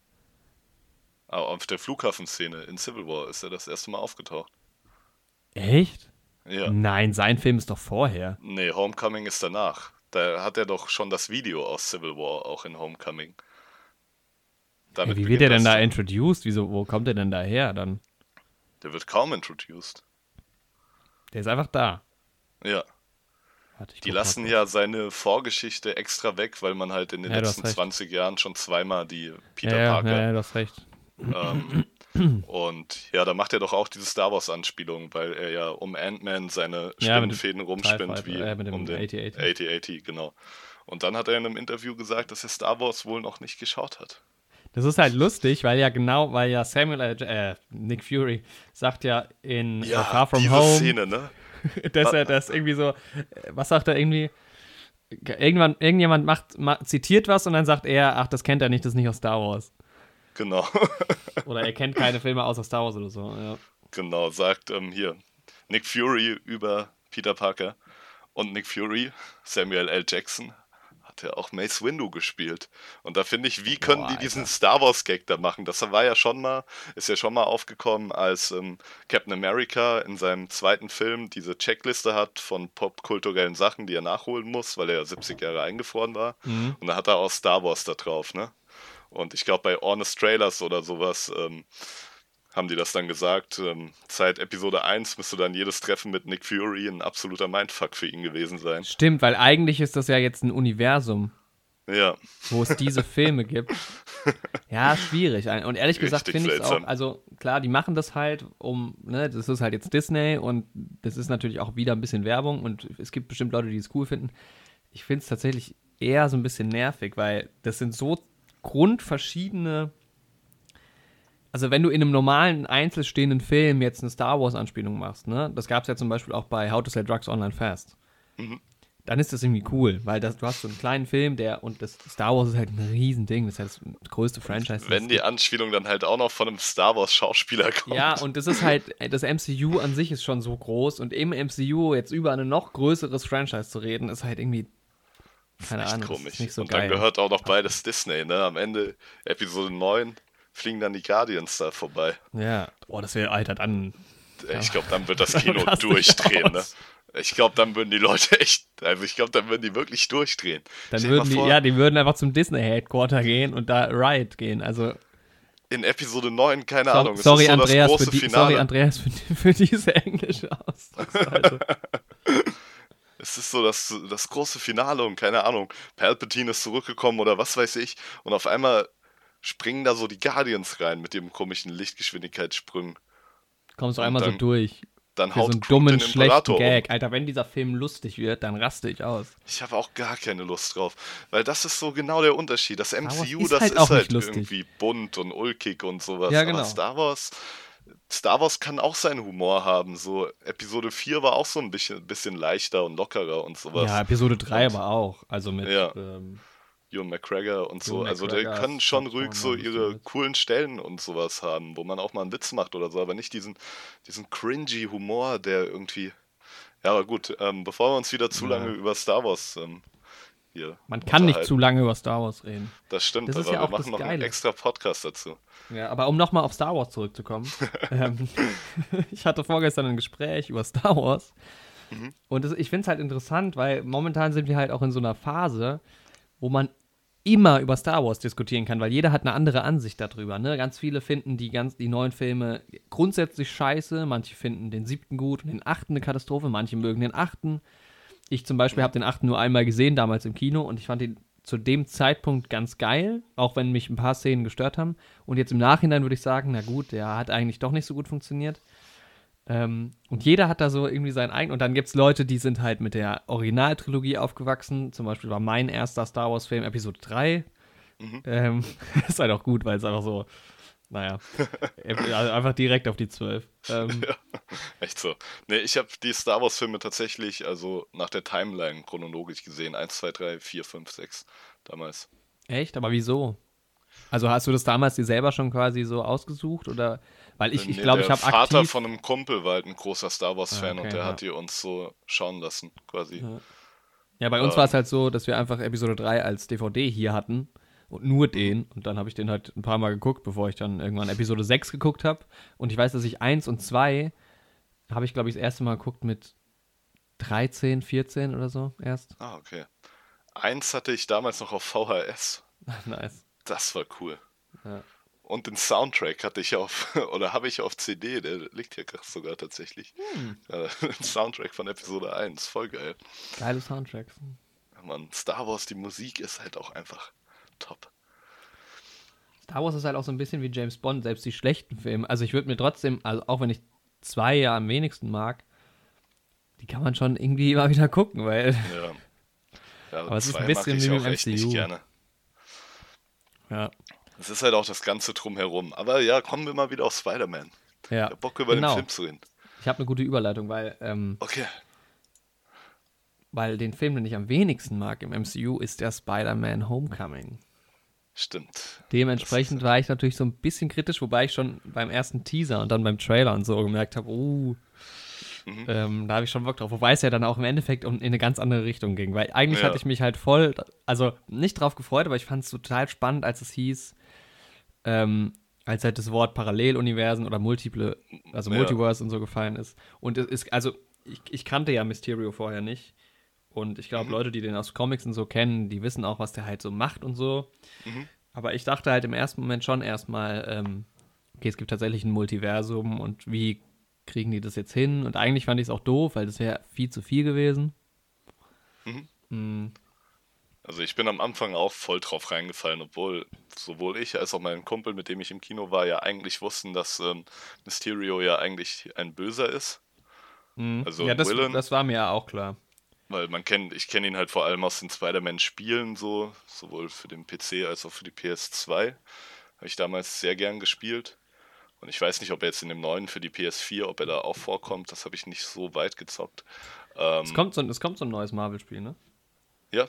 Aber auf der Flughafenszene in Civil War ist er das erste Mal aufgetaucht. Echt? Ja. Nein, sein Film ist doch vorher. Nee, Homecoming ist danach. Da hat er doch schon das Video aus Civil War auch in Homecoming. Hey, wie wird er denn da introduced? Wieso, wo kommt er denn da her dann? Der wird kaum introduced. Der ist einfach da. Ja. Warte, die lassen ja seine Vorgeschichte extra weg, weil man halt in den ja, letzten 20 Jahren schon zweimal die Peter ja, Parker. Ja, ja, du hast recht. Ähm, und ja, da macht er doch auch diese Star Wars-Anspielung, weil er ja um Ant-Man seine Spinnenfäden ja, rumspinnt, wie äh, mit dem um den 8080, genau. Und dann hat er in einem Interview gesagt, dass er Star Wars wohl noch nicht geschaut hat. Das ist halt lustig, weil ja genau, weil ja Samuel, äh, Nick Fury sagt ja in ja, Far From diese Home, Szene, ne? dass er das irgendwie so, was sagt er irgendwie? Irgendwann, irgendjemand macht, ma, zitiert was und dann sagt er, ach, das kennt er nicht, das ist nicht aus Star Wars. Genau. oder er kennt keine Filme außer Star Wars oder so, ja. Genau, sagt ähm, hier Nick Fury über Peter Parker und Nick Fury, Samuel L. Jackson, hat ja auch Mace Windu gespielt. Und da finde ich, wie können Boah, die diesen Star Wars Gag da machen? Das war ja schon mal, ist ja schon mal aufgekommen, als ähm, Captain America in seinem zweiten Film diese Checkliste hat von popkulturellen Sachen, die er nachholen muss, weil er ja 70 Jahre eingefroren war. Mhm. Und da hat er auch Star Wars da drauf, ne? Und ich glaube, bei Honest Trailers oder sowas ähm, haben die das dann gesagt. Ähm, seit Episode 1 müsste dann jedes Treffen mit Nick Fury ein absoluter Mindfuck für ihn gewesen sein. Stimmt, weil eigentlich ist das ja jetzt ein Universum. Ja. Wo es diese Filme gibt. Ja, schwierig. Und ehrlich gesagt finde ich es auch, also klar, die machen das halt, um, ne, das ist halt jetzt Disney und das ist natürlich auch wieder ein bisschen Werbung und es gibt bestimmt Leute, die es cool finden. Ich finde es tatsächlich eher so ein bisschen nervig, weil das sind so grundverschiedene also wenn du in einem normalen, einzelstehenden Film jetzt eine Star Wars-Anspielung machst, ne, das gab es ja zum Beispiel auch bei How to Sell Drugs Online Fast, mhm. dann ist das irgendwie cool, weil das, du hast so einen kleinen Film, der, und das Star Wars ist halt ein Riesending, das ist halt das größte Franchise. Wenn die Anspielung dann halt auch noch von einem Star Wars-Schauspieler kommt. Ja, und das ist halt, das MCU an sich ist schon so groß und im MCU jetzt über ein noch größeres Franchise zu reden, ist halt irgendwie keine Ahnung. Komisch. Nicht so und geil. dann gehört auch noch beides Disney, ne? Am Ende Episode 9 fliegen dann die Guardians da vorbei. Ja, oh, das wäre, Alter, dann. Ich glaube, dann wird das Kino durchdrehen, ne? Ich glaube, dann würden die Leute echt, also ich glaube, dann würden die wirklich durchdrehen. Dann würden die, ja, die würden einfach zum Disney Headquarter gehen und da Riot gehen, also. In Episode 9, keine so, Ahnung. Sorry, so Andreas, für die, sorry, Andreas, für, die, für diese englische Ausdrucksweise. es ist so das, das große Finale und keine Ahnung, Palpatine ist zurückgekommen oder was weiß ich und auf einmal springen da so die Guardians rein mit dem komischen Lichtgeschwindigkeitssprung. Kommst du einmal dann, so durch. Dann Für haut so einen dummen, schlechten Gag. Um. Alter, wenn dieser Film lustig wird, dann raste ich aus. Ich habe auch gar keine Lust drauf. Weil das ist so genau der Unterschied. Das MCU, ist das halt ist halt irgendwie bunt und ulkig und sowas. Ja, genau. Aber Star Wars. Star Wars kann auch seinen Humor haben. So, Episode 4 war auch so ein bisschen, bisschen leichter und lockerer und sowas. Ja, Episode 3 aber auch. Also mit. Ja. Ähm, Ewan McGregor und so. also die können schon ruhig so ihre coolen Stellen und sowas haben, wo man auch mal einen Witz macht oder so, aber nicht diesen, diesen cringy Humor, der irgendwie. Ja, aber gut, ähm, bevor wir uns wieder zu lange über Star Wars ähm, hier. Man kann nicht zu lange über Star Wars reden. Das stimmt, das aber ja wir machen noch einen extra Podcast dazu. Ja, aber um nochmal auf Star Wars zurückzukommen. ähm, ich hatte vorgestern ein Gespräch über Star Wars. Mhm. Und das, ich finde es halt interessant, weil momentan sind wir halt auch in so einer Phase, wo man immer über Star Wars diskutieren kann, weil jeder hat eine andere Ansicht darüber. Ne? Ganz viele finden die, ganz, die neuen Filme grundsätzlich scheiße, manche finden den siebten gut und den achten eine Katastrophe, manche mögen den achten. Ich zum Beispiel habe den achten nur einmal gesehen, damals im Kino, und ich fand den zu dem Zeitpunkt ganz geil, auch wenn mich ein paar Szenen gestört haben. Und jetzt im Nachhinein würde ich sagen, na gut, der hat eigentlich doch nicht so gut funktioniert. Ähm, und jeder hat da so irgendwie seinen eigenen. Und dann gibt es Leute, die sind halt mit der Originaltrilogie aufgewachsen. Zum Beispiel war mein erster Star Wars-Film Episode 3. Mhm. Ähm, ist halt auch gut, weil es einfach so, naja, also einfach direkt auf die 12. Ähm, ja, echt so. Nee, ich habe die Star Wars-Filme tatsächlich, also nach der Timeline chronologisch gesehen. 1, 2, 3, 4, 5, 6 damals. Echt? Aber wieso? Also hast du das damals dir selber schon quasi so ausgesucht oder weil ich, ich nee, glaube, ich habe aktiv... Vater von einem Kumpel war halt ein großer Star Wars-Fan ah, okay, und der ja. hat die uns so schauen lassen, quasi. Ja, ja bei uns ähm, war es halt so, dass wir einfach Episode 3 als DVD hier hatten und nur den. Und dann habe ich den halt ein paar Mal geguckt, bevor ich dann irgendwann Episode 6 geguckt habe. Und ich weiß, dass ich 1 und 2 habe ich, glaube ich, das erste Mal geguckt mit 13, 14 oder so erst. Ah, okay. Eins hatte ich damals noch auf VHS. nice. Das war cool. Ja. Und den Soundtrack hatte ich auf, oder habe ich auf CD, der liegt hier sogar tatsächlich. Hm. Ja, Soundtrack von Episode 1, voll geil. Geile Soundtracks. Ja, Mann, Star Wars, die Musik ist halt auch einfach top. Star Wars ist halt auch so ein bisschen wie James Bond, selbst die schlechten Filme. Also ich würde mir trotzdem, also auch wenn ich zwei ja am wenigsten mag, die kann man schon irgendwie immer wieder gucken, weil. Ja. ja aber es ist ein bisschen wie im MCU. Gerne. Ja. Es ist halt auch das Ganze drumherum. Aber ja, kommen wir mal wieder auf Spider-Man. Ja. Ich hab Bock über genau. den Film zu reden. Ich habe eine gute Überleitung, weil. Ähm, okay. Weil den Film, den ich am wenigsten mag im MCU, ist der Spider-Man Homecoming. Stimmt. Dementsprechend war ich natürlich so ein bisschen kritisch, wobei ich schon beim ersten Teaser und dann beim Trailer und so gemerkt habe, oh, mhm. ähm, da habe ich schon Bock drauf. Wobei es ja dann auch im Endeffekt in eine ganz andere Richtung ging. Weil eigentlich ja. hatte ich mich halt voll, also nicht drauf gefreut, aber ich fand es total spannend, als es hieß, ähm, als halt das Wort Paralleluniversen oder Multiple, also ja. Multiverse und so gefallen ist. Und es ist, also ich, ich kannte ja Mysterio vorher nicht. Und ich glaube, mhm. Leute, die den aus Comics und so kennen, die wissen auch, was der halt so macht und so. Mhm. Aber ich dachte halt im ersten Moment schon erstmal, ähm, okay, es gibt tatsächlich ein Multiversum und wie kriegen die das jetzt hin? Und eigentlich fand ich es auch doof, weil das wäre viel zu viel gewesen. Mhm. Also ich bin am Anfang auch voll drauf reingefallen, obwohl sowohl ich als auch mein Kumpel, mit dem ich im Kino war, ja eigentlich wussten, dass ähm, Mysterio ja eigentlich ein Böser ist. Mhm. Also ja, das, Willen, das war mir ja auch klar. Weil man kennt, ich kenne ihn halt vor allem aus den Spider-Man-Spielen so, sowohl für den PC als auch für die PS2. Habe ich damals sehr gern gespielt. Und ich weiß nicht, ob er jetzt in dem neuen für die PS4, ob er da auch vorkommt. Das habe ich nicht so weit gezockt. Ähm, es, kommt so, es kommt so ein neues Marvel-Spiel, ne? Ja,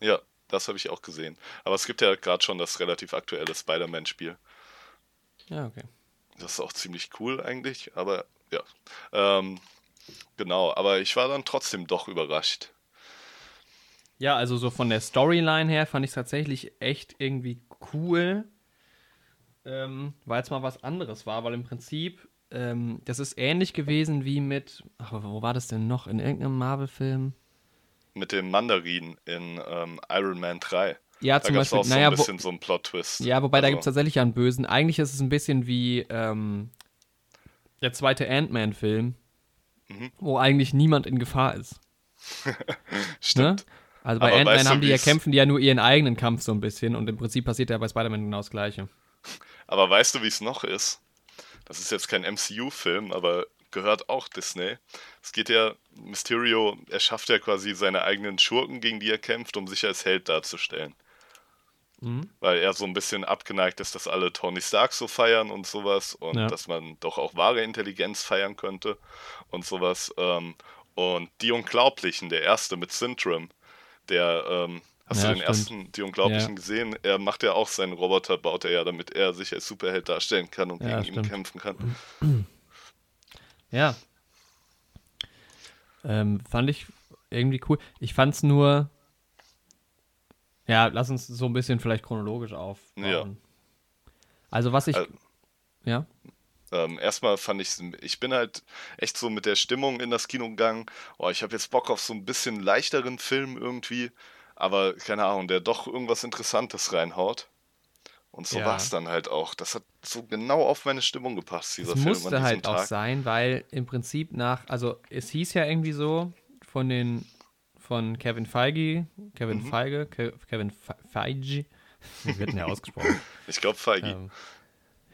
ja, das habe ich auch gesehen. Aber es gibt ja gerade schon das relativ aktuelle Spider-Man-Spiel. Ja, okay. Das ist auch ziemlich cool eigentlich, aber ja. Ähm, genau, aber ich war dann trotzdem doch überrascht. Ja, also so von der Storyline her fand ich es tatsächlich echt irgendwie cool, ähm, weil es mal was anderes war, weil im Prinzip ähm, das ist ähnlich gewesen wie mit, ach, wo war das denn noch? In irgendeinem Marvel-Film? Mit dem Mandarin in ähm, Iron Man 3. Ja, zum da Beispiel. Auch so naja, ein bisschen so ein Plot-Twist. Ja, wobei also. da gibt es tatsächlich einen Bösen. Eigentlich ist es ein bisschen wie ähm, der zweite Ant-Man-Film, mhm. wo eigentlich niemand in Gefahr ist. Stimmt. Ne? Also bei Ant-Man haben die ja kämpfen die ja nur ihren eigenen Kampf so ein bisschen und im Prinzip passiert ja bei Spider-Man genau das Gleiche. Aber weißt du, wie es noch ist? Das ist jetzt kein MCU-Film, aber gehört auch Disney. Es geht ja, Mysterio, er schafft ja quasi seine eigenen Schurken, gegen die er kämpft, um sich als Held darzustellen. Mhm. Weil er so ein bisschen abgeneigt ist, dass alle Tony Stark so feiern und sowas und ja. dass man doch auch wahre Intelligenz feiern könnte und sowas. Ähm, und die Unglaublichen, der erste mit Syntrum, der, ähm, hast ja, du den stimmt. ersten, die Unglaublichen ja. gesehen? Er macht ja auch seinen Roboter, baut er ja, damit er sich als Superheld darstellen kann und gegen stimmt. ihn kämpfen kann. Ja. Ähm, fand ich irgendwie cool. Ich fand es nur. Ja, lass uns so ein bisschen vielleicht chronologisch aufbauen. Ja. Also, was ich. Also, ja. Ähm, erstmal fand ich, ich bin halt echt so mit der Stimmung in das Kino gegangen. Oh, ich habe jetzt Bock auf so ein bisschen leichteren Film irgendwie, aber keine Ahnung, der doch irgendwas Interessantes reinhaut. Und so ja. war es dann halt auch. Das hat so genau auf meine Stimmung gepasst, dieser das Film. musste halt Tag. auch sein, weil im Prinzip nach, also es hieß ja irgendwie so von den von Kevin Feige, Kevin Mhm. Feige, Ke Kevin Fe Feige, wie wird denn der ausgesprochen? Ich glaube Feige. ähm,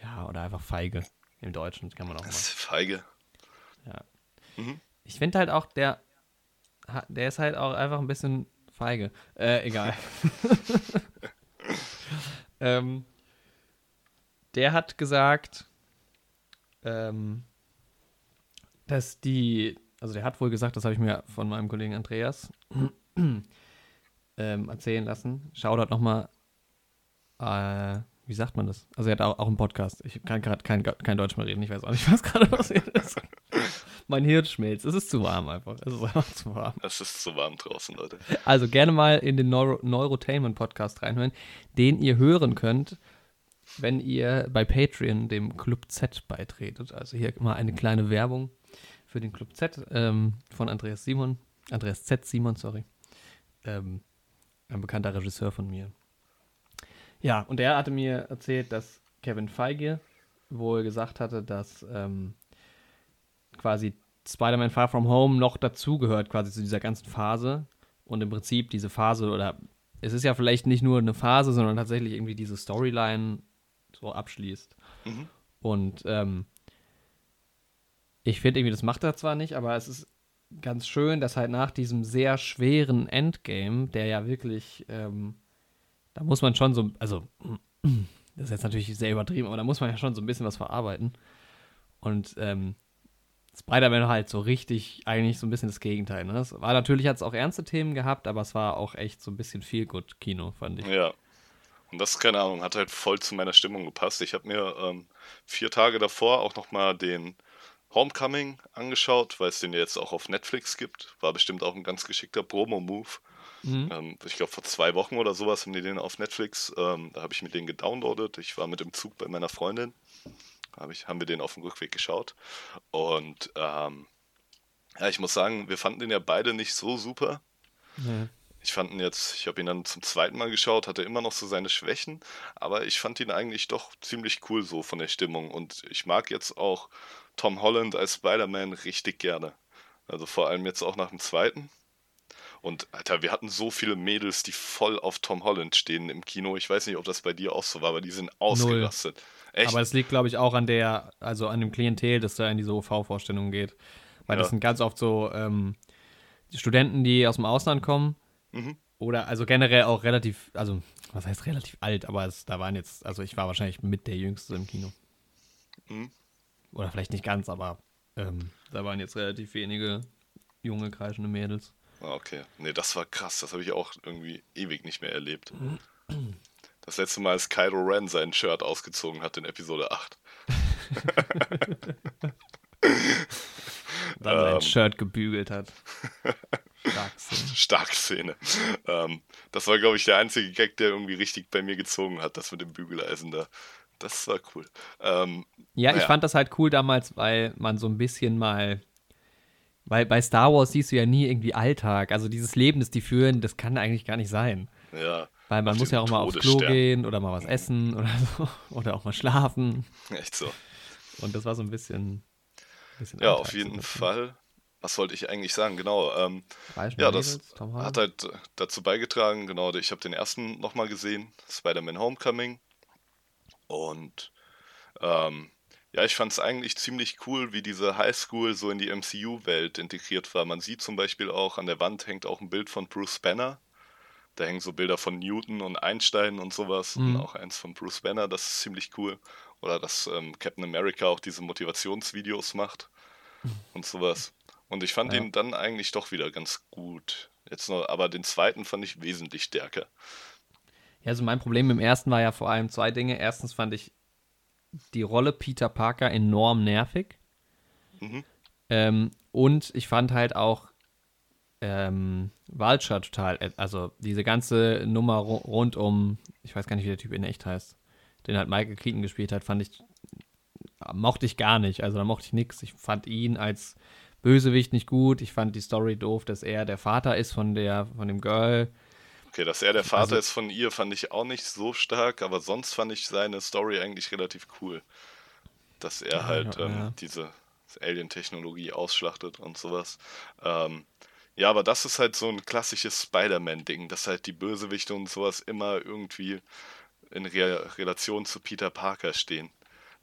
ja, oder einfach Feige. Im Deutschen kann man auch Das ist Feige. Ich finde halt auch, der, der ist halt auch einfach ein bisschen feige. Äh, egal. ähm, der hat gesagt, ähm, dass die, also der hat wohl gesagt, das habe ich mir von meinem Kollegen Andreas ähm, erzählen lassen. Shoutout nochmal, äh, wie sagt man das? Also er hat auch, auch einen Podcast. Ich kann gerade kein, kein Deutsch mehr reden, ich weiß auch nicht, was gerade passiert ist. mein Hirn schmilzt, es ist zu warm einfach. Es ist einfach zu warm. Es ist zu warm draußen, Leute. Also gerne mal in den Neuro Neurotainment Podcast reinhören, den ihr hören könnt, wenn ihr bei Patreon dem Club Z beitretet. Also hier mal eine kleine Werbung für den Club Z ähm, von Andreas Simon, Andreas Z. Simon, sorry. Ähm, ein bekannter Regisseur von mir. Ja, und er hatte mir erzählt, dass Kevin Feige wohl gesagt hatte, dass ähm, quasi Spider-Man Far From Home noch dazugehört, quasi zu dieser ganzen Phase. Und im Prinzip diese Phase, oder es ist ja vielleicht nicht nur eine Phase, sondern tatsächlich irgendwie diese Storyline so abschließt. Mhm. Und ähm, ich finde irgendwie, das macht er zwar nicht, aber es ist ganz schön, dass halt nach diesem sehr schweren Endgame, der ja wirklich, ähm, da muss man schon so, also, das ist jetzt natürlich sehr übertrieben, aber da muss man ja schon so ein bisschen was verarbeiten. Und ähm, Spider-Man halt so richtig eigentlich so ein bisschen das Gegenteil. Ne? Es war natürlich, hat es auch ernste Themen gehabt, aber es war auch echt so ein bisschen viel gut Kino, fand ich. Ja. Und das, keine Ahnung, hat halt voll zu meiner Stimmung gepasst. Ich habe mir ähm, vier Tage davor auch nochmal den Homecoming angeschaut, weil es den ja jetzt auch auf Netflix gibt. War bestimmt auch ein ganz geschickter Promo-Move. Mhm. Ähm, ich glaube, vor zwei Wochen oder sowas haben die den auf Netflix. Ähm, da habe ich mir den gedownloadet. Ich war mit dem Zug bei meiner Freundin. Hab ich, haben wir den auf dem Rückweg geschaut. Und ähm, ja, ich muss sagen, wir fanden den ja beide nicht so super. Ja. Ich fand ihn jetzt, ich habe ihn dann zum zweiten Mal geschaut, hatte immer noch so seine Schwächen, aber ich fand ihn eigentlich doch ziemlich cool so von der Stimmung. Und ich mag jetzt auch Tom Holland als Spider-Man richtig gerne. Also vor allem jetzt auch nach dem zweiten. Und Alter, wir hatten so viele Mädels, die voll auf Tom Holland stehen im Kino. Ich weiß nicht, ob das bei dir auch so war, aber die sind ausgerastet. Echt? Aber es liegt, glaube ich, auch an der, also an dem Klientel, das da in diese OV-Vorstellungen geht. Weil das Ja. sind ganz oft so ähm, Studenten, die aus dem Ausland kommen. Mhm. Oder also generell auch relativ, also was heißt relativ alt, aber es, da waren jetzt, also ich war wahrscheinlich mit der Jüngste im Kino. Mhm. Oder vielleicht nicht ganz, aber ähm, da waren jetzt relativ wenige junge, kreischende Mädels. Ah, okay. Nee, das war krass. Das habe ich auch irgendwie ewig nicht mehr erlebt. Das letzte Mal, als Kylo Ren sein Shirt ausgezogen hat in Episode 8. Dann sein Ähm. Shirt gebügelt hat. Stark Szene. Ähm, das war, glaube ich, der einzige Gag, der irgendwie richtig bei mir gezogen hat, das mit dem Bügeleisen da. Das war cool. Ähm, Ja, ich Naja. fand das halt cool damals, weil man so ein bisschen mal. Weil bei Star Wars siehst du ja nie irgendwie Alltag. Also dieses Leben, das die führen, das kann eigentlich gar nicht sein. ja, Weil man muss ja auch mal aufs Klo gehen oder mal was essen oder so. Oder auch mal schlafen. echt so. Und das war so ein bisschen. bisschen Ja, Alltag auf jeden. Fall. Was wollte ich eigentlich sagen? Genau. Ähm, Ja, das Mädels, hat halt äh, dazu beigetragen, genau, ich habe den ersten nochmal gesehen, Spider-Man Homecoming. Und ähm, ja, ich fand es eigentlich ziemlich cool, wie diese Highschool so in die MCU-Welt integriert war. Man sieht zum Beispiel auch, an der Wand hängt auch ein Bild von Bruce Banner. Da hängen so Bilder von Newton und Einstein und sowas. Mhm. Und auch eins von Bruce Banner, das ist ziemlich cool. Oder dass ähm, Captain America auch diese Motivationsvideos macht und sowas. Und ich fand Ja. ihn dann eigentlich doch wieder ganz gut. Jetzt noch, aber den zweiten fand ich wesentlich stärker. Ja, also mein Problem im ersten war ja vor allem zwei Dinge. Erstens fand ich die Rolle Peter Parker enorm nervig. Mhm. Ähm, und ich fand halt auch ähm, Vulture total, äh, also diese ganze Nummer ru rund um, ich weiß gar nicht, wie der Typ in echt heißt, den halt Michael Keaton gespielt hat, fand ich, mochte ich gar nicht. Also da mochte ich nichts. Ich fand ihn als Bösewicht nicht gut. Ich fand die Story doof, dass er der Vater ist von der, von dem Girl. Okay, dass er der Vater Also- ist von ihr, fand ich auch nicht so stark, aber sonst fand ich seine Story eigentlich relativ cool. Dass er halt ja, ähm, ja. diese Alien-Technologie ausschlachtet und sowas. Ähm, Ja, aber das ist halt so ein klassisches Spider-Man-Ding, dass halt die Bösewichte und sowas immer irgendwie in Re Relation zu Peter Parker stehen.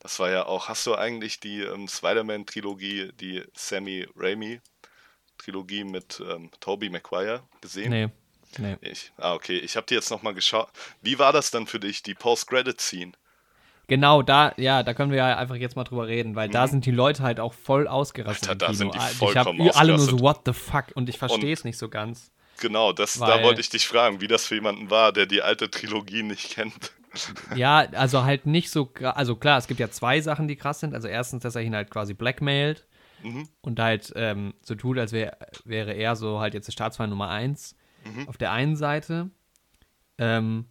Das war ja auch, hast du eigentlich die ähm, Spider-Man-Trilogie, die Sammy Raimi-Trilogie mit ähm, Tobey Maguire gesehen? Nee. Nee. Ich, ah, okay. Ich habe die jetzt nochmal geschaut. Wie war das dann für dich, die Post-Credit-Scene? Genau, da, ja, da können wir ja einfach jetzt mal drüber reden, weil da sind die Leute halt auch voll ausgerastet. Alter, da sind die Ah, ich vollkommen hab alle nur so, what the fuck? Und ich verstehe es nicht so ganz. Genau, das, da wollte ich dich fragen, wie das für jemanden war, der die alte Trilogie nicht kennt. Ja, also halt nicht so, also klar, es gibt ja zwei Sachen, die krass sind. Also erstens, dass er ihn halt quasi blackmailt Mhm. und halt ähm, so tut, als wär, wäre er so halt jetzt der Staatsfeind Nummer eins Mhm. auf der einen Seite. Ähm,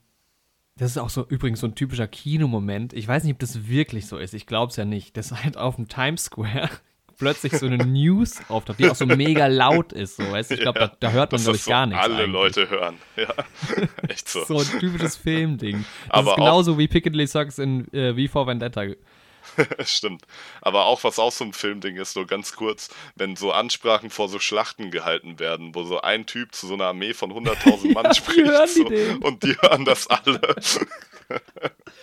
das ist auch so übrigens so ein typischer Kinomoment. Ich weiß nicht, ob das wirklich so ist. Ich glaube es ja nicht. Das ist halt auf dem Times Square plötzlich so eine News auftaucht, die auch so mega laut ist. So, weißt? Ich glaube, Ja, da, da hört man, glaube ich, so gar nichts. alle eigentlich. Leute hören. Ja, echt so. So ein typisches Filmding. Das Aber ist genauso wie Piccadilly Circus in äh, V for Vendetta. Stimmt. Aber auch was auch so ein Filmding ist, nur ganz kurz, wenn so Ansprachen vor so Schlachten gehalten werden, wo so ein Typ zu so einer Armee von 100.000 Mann die spricht die so, den. und die hören das alle.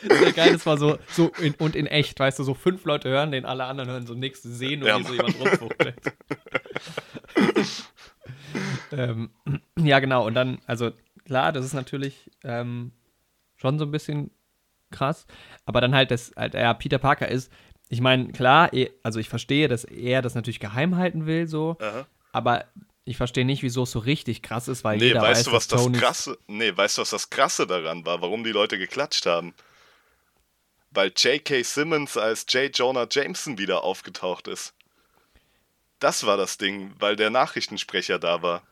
Sehr geil, das war so, so in, und in echt, weißt du, so fünf Leute hören den, alle anderen hören so nichts, sehen nur, Ja, wie so jemand rumfuchtelt. ähm, ja, genau, und dann, also klar, das ist natürlich ähm, schon so ein bisschen krass, aber dann halt, dass halt er Peter Parker ist, ich meine, klar, eh- also ich verstehe, dass er das natürlich geheim halten will, so, Aha. aber ich verstehe nicht, wieso es so richtig krass ist, weil Nee, jeder weißt weiß, du, was das Tony krasse, nee, weißt du, was das krasse daran war, warum die Leute geklatscht haben? Weil J.K. Simmons als J. Jonah Jameson wieder aufgetaucht ist. Das war das Ding, weil der Nachrichtensprecher da war.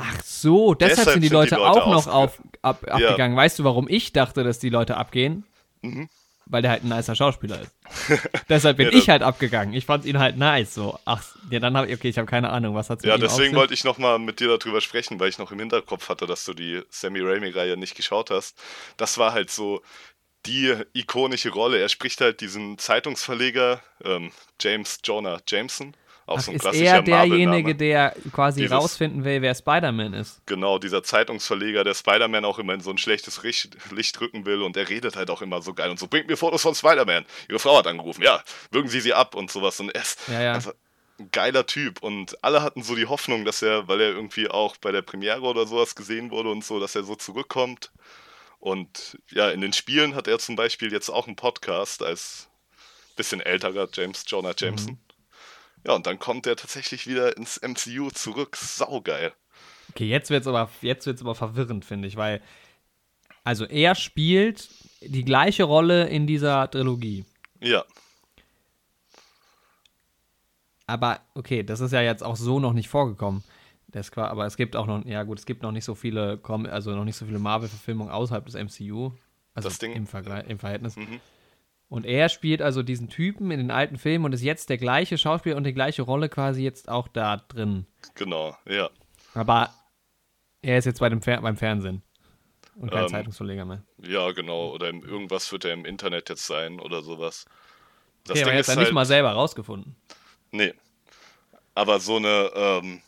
Ach so, deshalb, Deshalb sind die sind die Leute, Leute auch noch auf, ab, Ja. abgegangen. Weißt du, warum ich dachte, dass die Leute abgehen? Mhm. Weil der halt ein nicer Schauspieler ist. deshalb bin Ja, ich halt abgegangen. Ich fand ihn halt nice. So, ach, ja, dann habe ich, okay, ich habe keine Ahnung, was hat's mit Ja, deswegen wollte ich nochmal mit dir darüber sprechen, weil ich noch im Hinterkopf hatte, dass du die Sammy Raimi-Reihe nicht geschaut hast. Das war halt so die ikonische Rolle. Er spricht halt diesen Zeitungsverleger ähm, James Jonah Jameson. Auch Ach, so ein ist klassischer er derjenige, der quasi Dieses- rausfinden will, wer Spider-Man ist? Genau, dieser Zeitungsverleger, der Spider-Man auch immer in so ein schlechtes Licht, rücken will und er redet halt auch immer so geil und so, bringt mir Fotos von Spider-Man. Ihre Frau hat angerufen, ja, würgen Sie sie ab und sowas. Und er ist Ja, ja. einfach ein geiler Typ und alle hatten so die Hoffnung, dass er, weil er irgendwie auch bei der Premiere oder sowas gesehen wurde und so, dass er so zurückkommt. Und ja, in den Spielen hat er zum Beispiel jetzt auch einen Podcast als bisschen älterer James Jonah Jameson. Mhm. Ja, und dann kommt er tatsächlich wieder ins MCU zurück. Saugeil. Okay, jetzt wird's aber, jetzt wird's aber verwirrend, finde ich, weil, also er spielt die gleiche Rolle in dieser Trilogie. Ja, Aber okay, das ist ja jetzt auch so noch nicht vorgekommen. Das aber es gibt auch noch, ja gut, es gibt noch nicht so viele, also noch nicht so viele Marvel-Verfilmungen außerhalb des MCU. Also Das Ding- im, Vergleich, im Verhältnis. Mhm. Und er spielt also diesen Typen in den alten Filmen und ist jetzt der gleiche Schauspieler und die gleiche Rolle quasi jetzt auch da drin. genau, ja. Aber er ist jetzt bei dem Fer beim Fernsehen. Und kein Ähm, Zeitungsverleger mehr. Ja, genau. Oder irgendwas wird er im Internet jetzt sein oder sowas. Das Okay, aber er hat ist er nicht mal selber rausgefunden. Nee. Aber so eine ähm,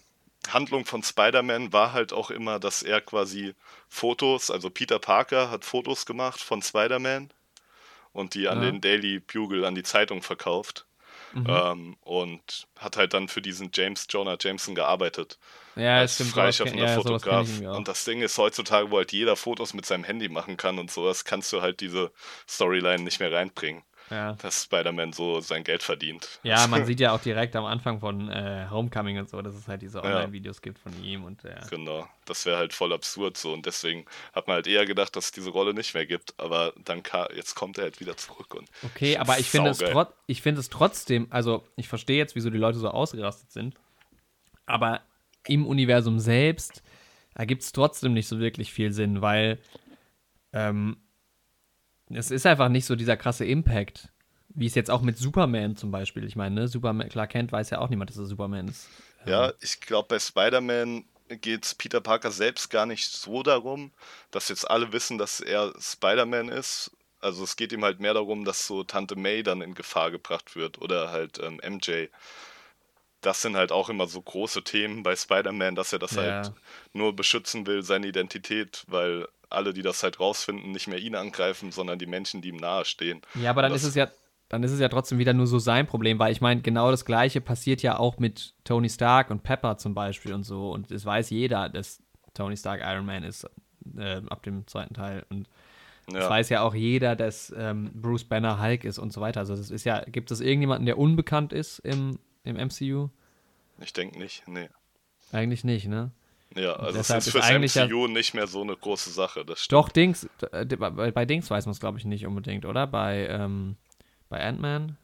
Handlung von Spider-Man war halt auch immer, dass er quasi Fotos, also Peter Parker hat Fotos gemacht von Spider-Man und die an Ja. den Daily Bugle, an die Zeitung verkauft. Mhm. Ähm, und hat halt dann für diesen James Jonah Jameson gearbeitet. Ja, als stimmt. freischaffender ja, Fotograf. Und das Ding ist heutzutage, wo halt jeder Fotos mit seinem Handy machen kann und sowas, kannst du halt diese Storyline nicht mehr reinbringen, Ja. dass Spider-Man so sein Geld verdient. Ja, man sieht ja auch direkt am Anfang von äh, Homecoming und so, dass es halt diese Online-Videos gibt von ihm und ja. Genau, das wäre halt voll absurd so und deswegen hat man halt eher gedacht, dass es diese Rolle nicht mehr gibt, aber dann ka jetzt kommt er halt wieder zurück und Okay, aber ich finde es, trot ich finde es trotzdem, also ich verstehe jetzt, wieso die Leute so ausgerastet sind, aber im Universum selbst ergibt es trotzdem nicht so wirklich viel Sinn, weil ähm, es ist einfach nicht so dieser krasse Impact, wie es jetzt auch mit Superman zum Beispiel, ich meine, ne, Superman, Clark Kent weiß ja auch niemand, dass er Superman ist. ja, ich glaube bei Spider-Man geht es Peter Parker selbst gar nicht so darum, dass jetzt alle wissen, dass er Spider-Man ist. Also es geht ihm halt mehr darum, dass so Tante May dann in Gefahr gebracht wird oder halt ähm, MJ. Das sind halt auch immer so große Themen bei Spider-Man, dass er das Ja. halt nur beschützen will, seine Identität, weil alle, die das halt rausfinden, nicht mehr ihn angreifen, sondern die Menschen, die ihm nahestehen. Ja, aber dann Das- ist es ja, dann ist es ja trotzdem wieder nur so sein Problem, weil ich meine, genau das Gleiche passiert ja auch mit Tony Stark und Pepper zum Beispiel und so. Und es weiß jeder, dass Tony Stark Iron Man ist äh, ab dem zweiten Teil. Und es Ja, weiß ja auch jeder, dass ähm, Bruce Banner Hulk ist und so weiter. Also das ist ja, gibt es irgendjemanden, der unbekannt ist im, im MCU? ich denke nicht. Nee. Eigentlich nicht, ne? Ja, also es ist fürs eigentlich ja- MCU nicht mehr so eine große Sache. Doch, Dings, äh, bei, Dings weiß man es, glaube ich, nicht unbedingt, oder? Bei, ähm, bei Ant-Man?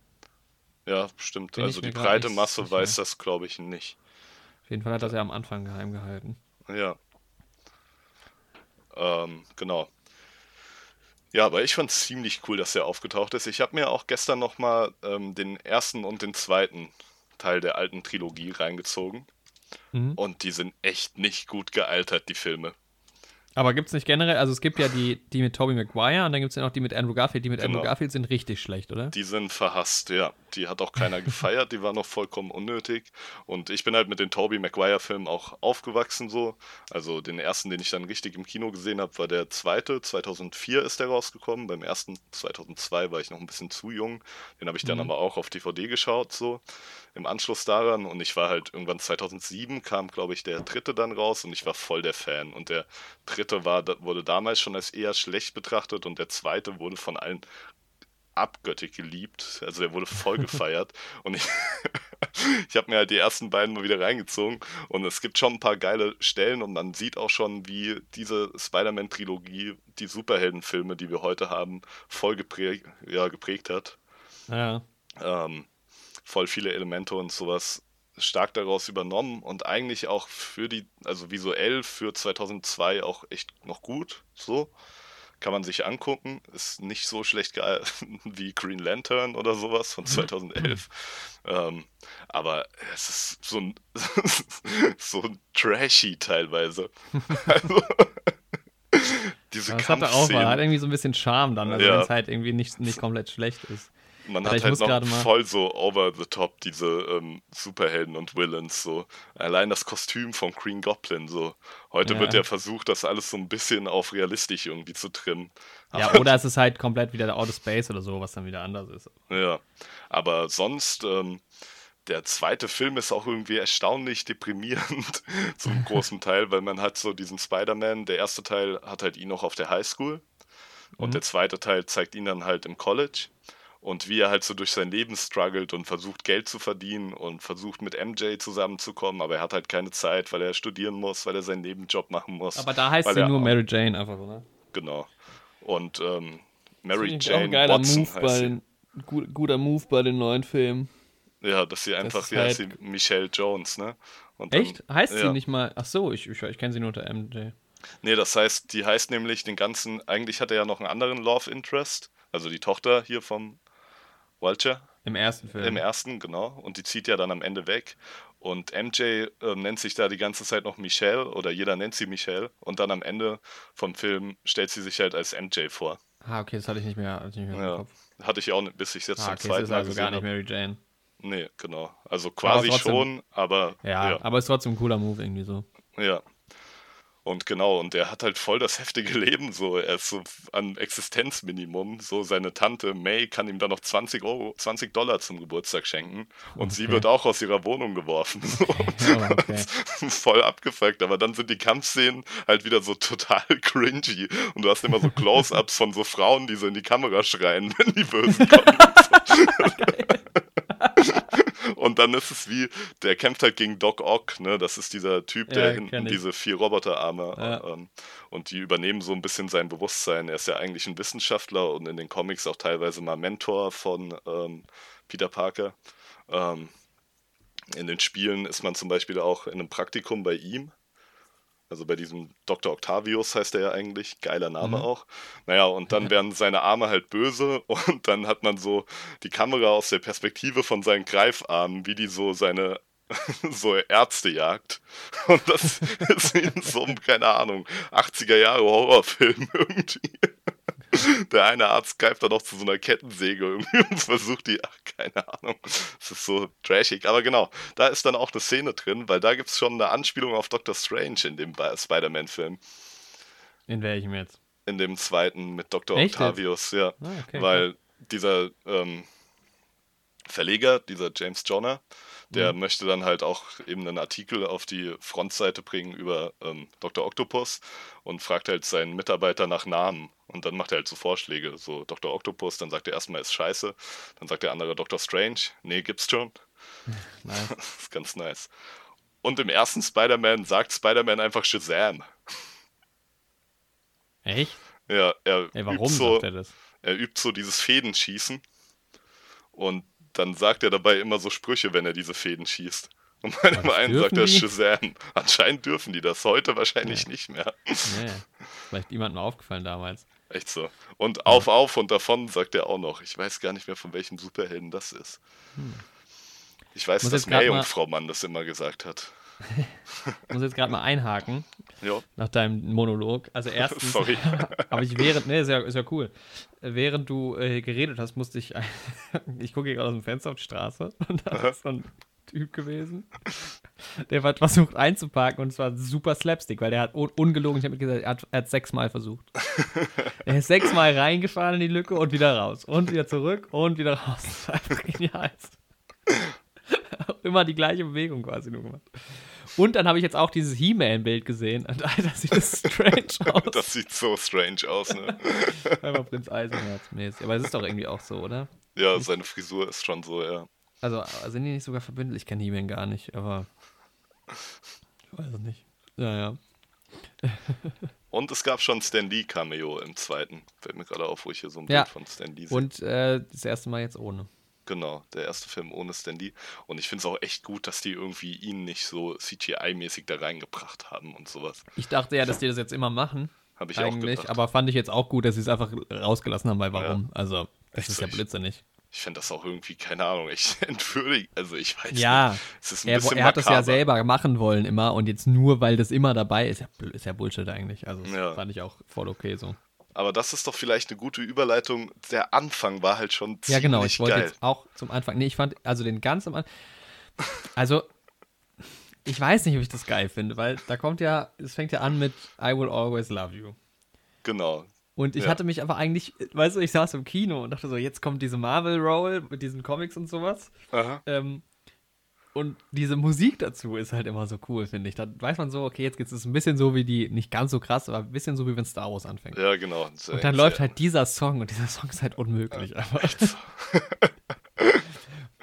Ja, stimmt. Bin Also die breite Masse sicher. weiß das, glaube ich, nicht. Auf jeden Fall hat das ja am Anfang geheim gehalten. Ja. Ähm, genau. Ja, aber ich fand es ziemlich cool, dass er aufgetaucht ist. Ich habe mir auch gestern nochmal ähm, den ersten und den zweiten Teil der alten Trilogie reingezogen. Mhm. Und die sind echt nicht gut gealtert, die Filme. Aber gibt es nicht generell, also es gibt ja die, die mit Tobey Maguire und dann gibt es ja noch die mit Andrew Garfield. Die mit Andrew Genau. Garfield sind richtig schlecht, oder? Die sind verhasst, ja. Die hat auch keiner gefeiert, die war noch vollkommen unnötig. Und ich bin halt mit den Tobey Maguire-Filmen auch aufgewachsen so. Also den ersten, den ich dann richtig im Kino gesehen habe, war der zweite. 2004 ist der rausgekommen. Beim ersten 2002 war ich noch ein bisschen zu jung. Den habe ich dann Mhm. aber auch auf DVD geschaut so im Anschluss daran. Und ich war halt irgendwann 2007 kam, glaube ich, der dritte dann raus und ich war voll der Fan. Und der dritte war, wurde damals schon als eher schlecht betrachtet und der zweite wurde von allen abgöttig geliebt. Also der wurde voll gefeiert. und ich, ich habe mir halt die ersten beiden mal wieder reingezogen. Und es gibt schon ein paar geile Stellen und man sieht auch schon, wie diese Spider-Man-Trilogie die Superheldenfilme, die wir heute haben, voll geprägt, ja, geprägt hat. Ja. Ähm, voll viele Elemente und sowas stark daraus übernommen und eigentlich auch für die, also visuell für 2002 auch echt noch gut. So kann man sich angucken. Ist nicht so schlecht geil wie Green Lantern oder sowas von 2011. ähm, aber es ist so ein, so ein trashy teilweise. also, diese das hat er auch mal, Kampfszenen. hat irgendwie so ein bisschen Charme dann, also Ja. wenn es halt irgendwie nicht, nicht komplett schlecht ist. Man hat halt noch voll so over the top diese ähm, Superhelden und Villains so. Allein das Kostüm von Green Goblin so. Heute Ja. wird ja versucht, das alles so ein bisschen auf realistisch irgendwie zu trimmen. Ja, Aber- oder es ist halt komplett wieder der Outer Space oder so, was dann wieder anders ist. Ja, aber sonst, ähm, der zweite Film ist auch irgendwie erstaunlich deprimierend zum großen Teil, weil man hat so diesen Spider-Man, der erste Teil hat halt ihn noch auf der Highschool und Mhm. der zweite Teil zeigt ihn dann halt im College und wie er halt so durch sein Leben struggelt und versucht Geld zu verdienen und versucht mit MJ zusammenzukommen, aber er hat halt keine Zeit, weil er studieren muss, weil er seinen Nebenjob machen muss. Aber da heißt sie nur Mary Jane einfach, oder? Genau. Und ähm, Mary Jane auch ein geiler Watson Move heißt bei sie. den, gu- guter Move bei den neuen Filmen. Ja, dass sie einfach, ist wie heißt halt- sie, Michelle Jones, ne? Dann- Echt? Heißt sie ja. nicht mal? Ach so, ich, ich, ich kenne sie nur unter MJ. Nee, das heißt, die heißt nämlich den ganzen, eigentlich hat er ja noch einen anderen Love Interest, also die Tochter hier vom Vulture Im ersten Film. im ersten, genau, und die zieht ja dann am Ende weg. Und MJ ähm, nennt sich da die ganze Zeit noch Michelle oder jeder nennt sie Michelle und dann am Ende vom Film stellt sie sich halt als MJ vor. ah, okay, das hatte ich nicht mehr, hatte ich nicht mehr im Ja, Kopf. hatte ich auch nicht, bis ich jetzt Ah, zum okay, es zweiten ist Mal also gar nicht. Mary Jane. Nee, genau. Also quasi trotzdem- schon, aber Ja, ja. aber ist trotzdem ein cooler Move irgendwie so. Ja. Und genau, und er hat halt voll das heftige Leben so. Er ist so an Existenzminimum. So seine Tante May kann ihm dann noch 20 Euro, 20 Dollar zum Geburtstag schenken. Und sie Okay. wird auch aus ihrer Wohnung geworfen. So. Ja, okay. voll abgefuckt. Aber dann sind die Kampfszenen halt wieder so total cringy. Und du hast immer so Close-Ups von so Frauen, die so in die Kamera schreien, wenn die Bösen kommen. Und dann ist es wie, der kämpft halt gegen Doc Ock, ne? Das ist dieser Typ, der Ja, hinten diese vier Roboterarme Ja. ähm, und die übernehmen so ein bisschen sein Bewusstsein. Er ist ja eigentlich ein Wissenschaftler und in den Comics auch teilweise mal Mentor von ähm, Peter Parker. Ähm, in den Spielen ist man zum Beispiel auch in einem Praktikum bei ihm. Also bei diesem Dr. Octavius heißt er ja eigentlich, geiler Name Mhm. auch. Naja, und dann werden seine Arme halt böse und dann hat man so die Kamera aus der Perspektive von seinen Greifarmen, wie die so seine so Ärzte jagt. Und das ist in so einem, keine Ahnung, 80er Jahre Horrorfilm irgendwie. der eine Arzt greift dann auch zu so einer Kettensäge irgendwie und versucht die, ach, keine Ahnung. Es ist so trashig. Aber genau, da ist dann auch eine Szene drin, weil da gibt es schon eine Anspielung auf Doctor Strange in dem Spider-Man-Film. In welchem jetzt? In dem zweiten mit Dr. Echt? Octavius, ja. Ah, okay, weil dieser ähm, Verleger, dieser James Jonner, der Mhm. möchte dann halt auch eben einen Artikel auf die Frontseite bringen über ähm, Dr. Octopus und fragt halt seinen Mitarbeiter nach Namen. Und dann macht er halt so Vorschläge, so Dr. Octopus, dann sagt er erstmal, ist scheiße. Dann sagt der andere Dr. Strange, nee, gibt's schon. Nice. Das ist ganz nice. Und im ersten Spider-Man sagt Spider-Man einfach Shazam. Echt? Ja, er Ey, warum übt so, sagt er das? er übt so dieses Fädenschießen und dann sagt er dabei immer so Sprüche, wenn er diese Fäden schießt. Und bei dem einen sagt er? Shazam. Anscheinend dürfen die das, heute wahrscheinlich nicht mehr. Nee. Vielleicht jemandem aufgefallen damals. Echt so. Und auf, auf und davon sagt er auch noch. Ich weiß gar nicht mehr, von welchem Superhelden das ist. Ich weiß, Hm. Muss dass Meerjungfrau Mann das immer gesagt hat. Ich muss jetzt gerade mal einhaken Ja, nach deinem Monolog. Also erstens sorry. Aber ich während, ne, ist ja, ist ja cool. Während du äh, geredet hast, musste ich, ich gucke hier gerade aus dem Fenster auf die Straße und da ist so ein Typ gewesen, der hat versucht einzuparken und es war super Slapstick, weil der hat un ungelogen, ich habe gesagt, er hat, er hat sechsmal versucht. er ist sechsmal reingefahren in die Lücke und wieder raus und wieder zurück und wieder raus. Das war einfach genial. Immer die gleiche Bewegung quasi nur gemacht. Und dann habe ich jetzt auch dieses He-Man-Bild gesehen. Und Alter, sieht das strange aus. Das sieht so strange aus, ne? Einfach Prinz Eisenherz mäßig. Aber es ist doch irgendwie auch so, oder? Ja, seine Frisur ist schon so, ja. Also sind die nicht sogar verbündelt? Ich kenne He-Man gar nicht, aber ich weiß es nicht. Ja, ja. Und es gab schon Stan Lee Cameo im zweiten. Fällt mir gerade auf, wo ich hier so ein Ja. Bild von Stan Lee sehe. Und äh, das erste Mal jetzt ohne. Genau, der erste Film ohne Stan Lee. Und ich finde es auch echt gut, dass die irgendwie ihn nicht so CGI-mäßig da reingebracht haben und sowas. Ich dachte ja, dass die das jetzt immer machen. Habe ich auch eigentlich, gedacht. aber fand ich jetzt auch gut, dass sie es einfach rausgelassen haben, weil warum? Also, das Echt ist so, ja ich- blödsinnig. Ich finde das auch irgendwie, keine Ahnung, echt entwürdig. Also ich weiß Ja, nicht. Es ist ein Er, bisschen er hat das ja makaber. selber machen wollen immer und jetzt nur, weil das immer dabei ist, ja, ist ja Bullshit eigentlich. Also, das Ja. fand ich auch voll okay so. Aber das ist doch vielleicht eine gute Überleitung. Der Anfang war halt schon ziemlich Ja, genau. Ich wollte geil. jetzt auch zum Anfang. Nee, ich fand, also den ganz am Anfang. Also, ich weiß nicht, ob ich das geil finde, weil da kommt ja, es fängt ja an mit I will always love you. Genau. Und ich Ja. hatte mich aber eigentlich, weißt du, ich saß im Kino und dachte so, jetzt kommt diese Marvel-Roll mit diesen Comics und sowas. Aha. Ähm, und diese Musik dazu ist halt immer so cool, finde ich. Da weiß man so, okay, jetzt geht es ein bisschen so wie die, nicht ganz so krass, aber ein bisschen so wie wenn Star Wars anfängt. Ja, genau. Und dann läuft halt dieser Song und dieser Song ist halt unmöglich. Aber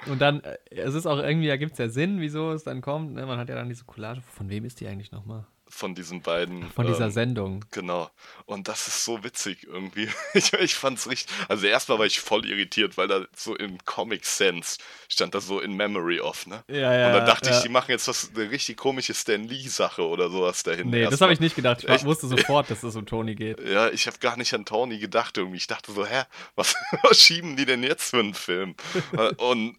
und dann, äh, es ist auch irgendwie, da gibt es ja Sinn, wieso es dann kommt. Ne? Man hat ja dann diese Collage. Von wem ist die eigentlich nochmal? Von diesen beiden. Von dieser ähm, Sendung. Genau. Und das ist so witzig irgendwie. Ich, ich fand's richtig. Also erstmal war ich voll irritiert, weil da so in Comic Sense stand da so in Memory of, ne? Ja, ja. Und dann dachte ja. ich, die machen jetzt was, eine richtig komische Stan Lee-Sache oder sowas dahin. Nee, das erstmal. habe ich nicht gedacht. Ich Echt? wusste sofort, dass es um Tony geht. Ja, ich habe gar nicht an Tony gedacht irgendwie. Ich dachte so, hä, was, was schieben die denn jetzt für einen Film? Und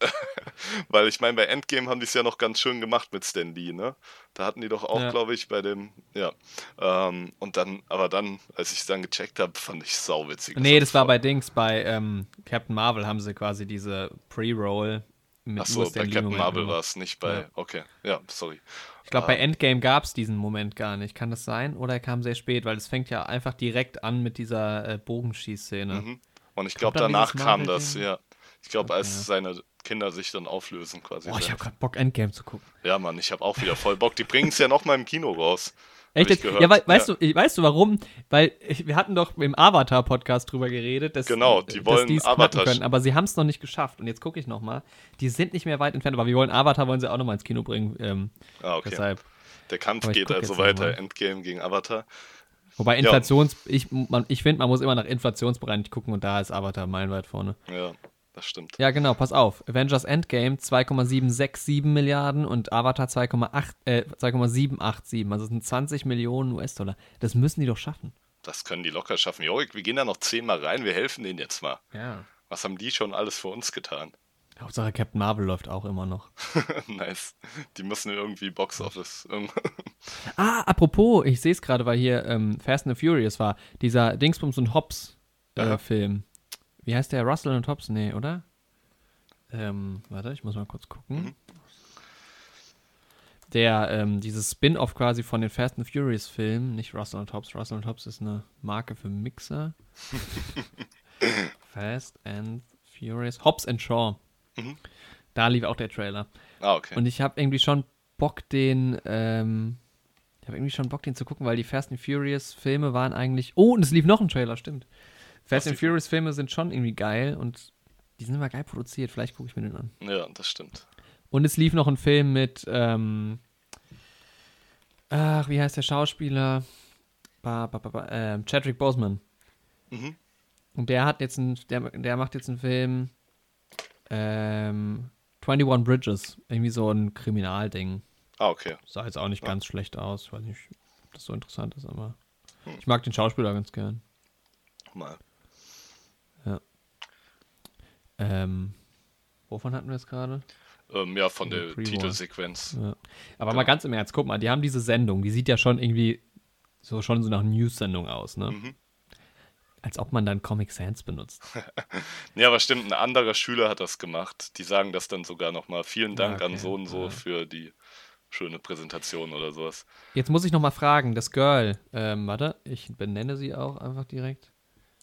weil ich meine, bei Endgame haben die es ja noch ganz schön gemacht mit Stan Lee, ne? Da hatten die doch auch, Ja. glaube ich, bei dem, ja. Ähm, und dann, aber dann, als ich es dann gecheckt habe, fand ich sauwitzig. Nee, das war bei Dings, bei ähm, Captain Marvel haben sie quasi diese Pre-Roll mit Ach so, nur bei Captain Moment Marvel war es nicht bei, Ja. okay, ja, sorry. Ich glaube, bei Ah. Endgame gab es diesen Moment gar nicht. Kann das sein? Oder er kam sehr spät? Weil es fängt ja einfach direkt an mit dieser äh, Bogenschießszene. Mhm. Und ich glaube, danach kam das, ja. Ich glaube, Okay. als seine Kinder sich dann auflösen quasi. Boah, ich habe gerade Bock, Endgame zu gucken. ja, Mann, ich habe auch wieder voll Bock. Die bringen es ja noch mal im Kino raus. Echt? ich. Ja, wei weißt, Ja. Du, ich- weißt du warum? Weil ich, wir hatten doch im Avatar-Podcast drüber geredet, dass, Genau, die dass wollen die's Avatar können, aber sie haben es noch nicht geschafft. Und jetzt gucke ich noch mal. Die sind nicht mehr weit entfernt, aber wir wollen Avatar wollen sie auch noch mal ins Kino bringen. Ähm, Ah, okay. Deshalb. Der Kampf ich geht also weiter. Endgame gegen Avatar. Wobei Inflations, ich, man, ich finde, man muss immer nach inflationsbereinigt gucken und da ist Avatar meilenweit vorne. Ja, das stimmt. Ja, genau, pass auf. Avengers Endgame 2,767 Milliarden und Avatar 2,8 äh, 2,787. Also das sind 20 Millionen US-Dollar. Das müssen die doch schaffen. Das können die locker schaffen. Jorik, wir gehen da noch zehnmal rein, wir helfen denen jetzt mal. Ja. Was haben die schon alles für uns getan? Hauptsache Captain Marvel läuft auch immer noch. nice. Die müssen irgendwie Box Office. Ah, apropos, ich sehe es gerade, weil hier ähm, Fast and the Furious war. Dieser Dingsbums und Hobbs äh, Aha. Film. Wie heißt der? Russell und Hobbs? Nee, oder? Ähm, warte, ich muss mal kurz gucken. Mhm. Der, ähm, dieses Spin-off quasi von den Fast and Furious Filmen, nicht Russell und Hobbs. Russell und Hobbs ist eine Marke für Mixer. Fast and Furious. Hobbs and Shaw. Mhm. Da lief auch der Trailer. Ah, okay. Und ich habe irgendwie schon Bock, den, ähm, ich habe irgendwie schon Bock, den zu gucken, weil die Fast and Furious Filme waren eigentlich, oh, und es lief noch ein Trailer, stimmt. Fast and? Furious Filme sind schon irgendwie geil und die sind immer geil produziert, vielleicht gucke ich mir den an. ja, das stimmt. Und es lief noch ein Film mit, ähm, ach, wie heißt der Schauspieler? Ba, ba, ba, ähm, Chadwick Boseman. Mhm. Und der hat jetzt einen, der, der macht jetzt einen Film, ähm, 21 Bridges. Irgendwie so ein Kriminalding. Ah, okay. Sah jetzt auch nicht Ja. ganz schlecht aus. Ich weiß nicht, ob das so interessant ist, aber Hm. ich mag den Schauspieler ganz gern. Mal. Ähm, wovon hatten wir es gerade? Ähm, ja, von der. Titelsequenz. Ja. Aber Genau. mal ganz im Ernst, guck mal, die haben diese Sendung, die sieht ja schon irgendwie so schon so nach News-Sendung aus, ne? Mhm. Als ob man dann Comic Sans benutzt. Ja, aber stimmt, ein anderer Schüler hat das gemacht. Die sagen das dann sogar nochmal. Vielen Dank Ja, an okay. so und so Ja. für die schöne Präsentation oder sowas. Jetzt muss ich noch mal fragen, das Girl, ähm, warte, ich benenne sie auch einfach direkt.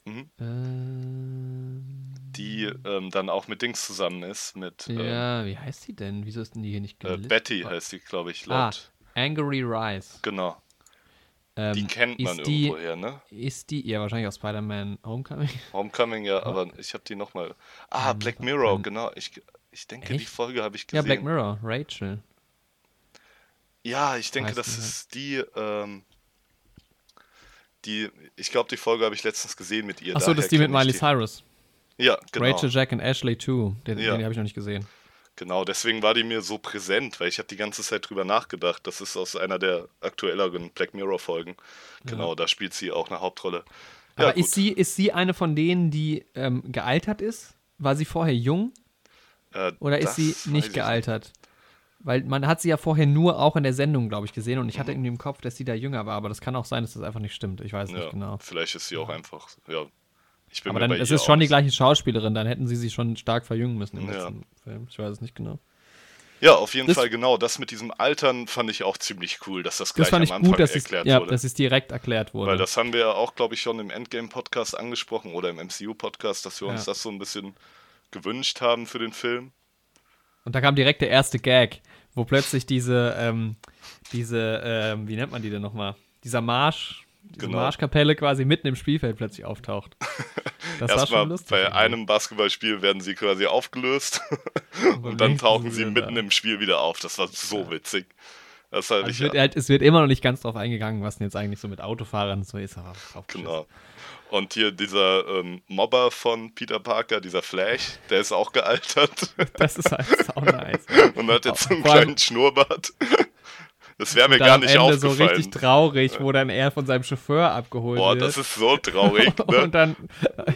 Mhm. Ähm, Die ähm, dann auch mit Dings zusammen ist, mit ähm, ja, wie heißt sie denn? Wieso ist denn die hier nicht äh, gelistet? Betty heißt die, glaube ich, Ah, laut. Angry Rise. Genau. Ähm, Die kennt man die, irgendwoher, ne? Ist die, ja, wahrscheinlich aus Spider-Man Homecoming. Homecoming, ja, aber ich habe die nochmal. Ah, Ähm, Black Mirror, ähm, genau. Ich, ich denke, die echt? Folge habe ich Ja, gesehen. Black Mirror, Rachel. Ja, ich denke, das die ist die, ähm, die, ich glaube, die Folge habe ich letztens gesehen mit ihr. Achso, das ist die mit Miley Cyrus. Ja, genau. Rachel, Jack und Ashley 2. Den, Ja. den habe ich noch nicht gesehen. Genau, deswegen war die mir so präsent, weil ich habe die ganze Zeit drüber nachgedacht. Das ist aus einer der aktuelleren Black Mirror Folgen. Genau, da spielt sie auch eine Hauptrolle. Ja, Aber gut. ist sie, ist sie eine von denen, die ähm, gealtert ist? War sie vorher jung Äh, oder ist sie nicht ich gealtert? Weil man hat sie ja vorher nur auch in der Sendung, glaube ich, gesehen und ich hatte Mhm. irgendwie im Kopf, dass sie da jünger war, aber das kann auch sein, dass das einfach nicht stimmt. Ich weiß Ja, nicht genau. vielleicht ist sie auch einfach, ja. Ich bin Aber dann, es ist schon die gleiche Schauspielerin, dann hätten sie sich schon stark verjüngen müssen im Ja. letzten Film. Ich weiß es nicht genau. Ja, auf jeden Das- Fall, genau. Das mit diesem Altern fand ich auch ziemlich cool, dass das Das gleich fand am ich Anfang gut, dass es, erklärt ja, wurde. dass es direkt erklärt wurde. Weil das haben wir ja auch, glaube ich, schon im Endgame-Podcast angesprochen oder im MCU-Podcast, dass wir uns Ja. das so ein bisschen gewünscht haben für den Film. Und da kam direkt der erste Gag, wo plötzlich diese, ähm, diese, ähm, wie nennt man die denn nochmal? Dieser Marsch, diese Genau. Marschkapelle quasi mitten im Spielfeld plötzlich auftaucht. Das war Erstmal schon lustig. bei irgendwie. einem Basketballspiel werden sie quasi aufgelöst und dann tauchen sie mitten da. im Spiel wieder auf. Das war so witzig. Das halt Also es, wird halt, es wird immer noch nicht ganz drauf eingegangen, was denn jetzt eigentlich so mit Autofahrern so ist. Genau. Und hier dieser ähm, Mobber von Peter Parker, dieser Flash, der ist auch gealtert Das ist halt sau nice. und hat jetzt so einen kleinen Schnurrbart. Das wäre mir gar nicht Ende so aufgefallen. richtig traurig, wo dann er von seinem Chauffeur abgeholt Boah, wird. das ist so traurig. Ne? Und dann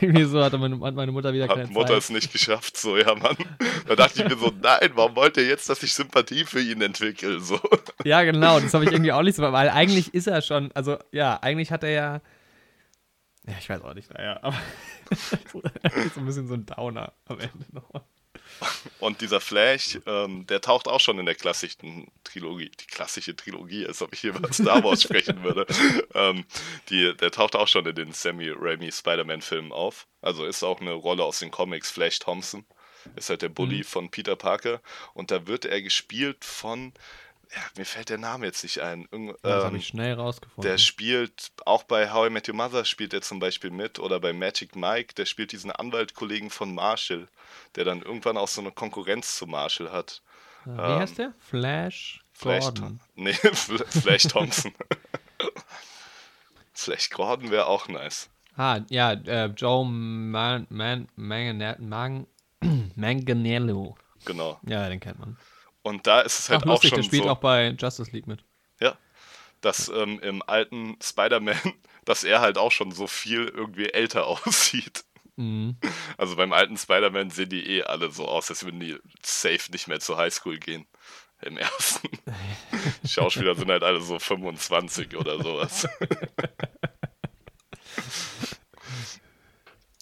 irgendwie so hatte meine, hat meine Mutter wieder Hat keine Mutter Zeit. es nicht geschafft, so, ja, Mann. Da dachte ich mir so, nein, warum wollt ihr jetzt, dass ich Sympathie für ihn entwickle? So. Ja, genau, das habe ich irgendwie auch nicht so, weil eigentlich ist er schon, also ja, eigentlich hat er ja, ja, ich weiß auch nicht, naja, aber so ein bisschen so ein Downer am Ende noch. Und dieser Flash, ähm, der taucht auch schon in der klassischen Trilogie, die klassische Trilogie, als ob ich hier über Star Wars sprechen würde. Ähm, die, der taucht auch schon in den Sammy Raimi Spider-Man-Filmen auf. Also ist auch eine Rolle aus den Comics, Flash Thompson. Ist halt der Bully von Peter Parker. Und da wird er gespielt von, ja, mir fällt der Name jetzt nicht ein. Irgend- Das habe ähm, ich schnell rausgefunden. Der spielt, auch bei How I Met Your Mother spielt er zum Beispiel mit oder bei Magic Mike, der spielt diesen Anwaltkollegen von Marshall, der dann irgendwann auch so eine Konkurrenz zu Marshall hat. Äh, Wie ähm, heißt der? Flash Flash, Gordon. Nee, Fl- Flash Thompson. Flash Gordon wäre auch nice. Ah, ja, äh, Joe Man, Man, Mangane- Mang, Manganiello. Genau. Ja, den kennt man. Und da ist es halt Ach, auch lustig, schon der spielt so, auch bei Justice League mit. ja, dass ähm, im alten Spider-Man, dass er halt auch schon so viel irgendwie älter aussieht. Mhm. Also beim alten Spider-Man sehen die eh alle so aus, als würden die safe nicht mehr zur Highschool gehen. Im ersten. Die Schauspieler sind halt alle so 25 oder sowas.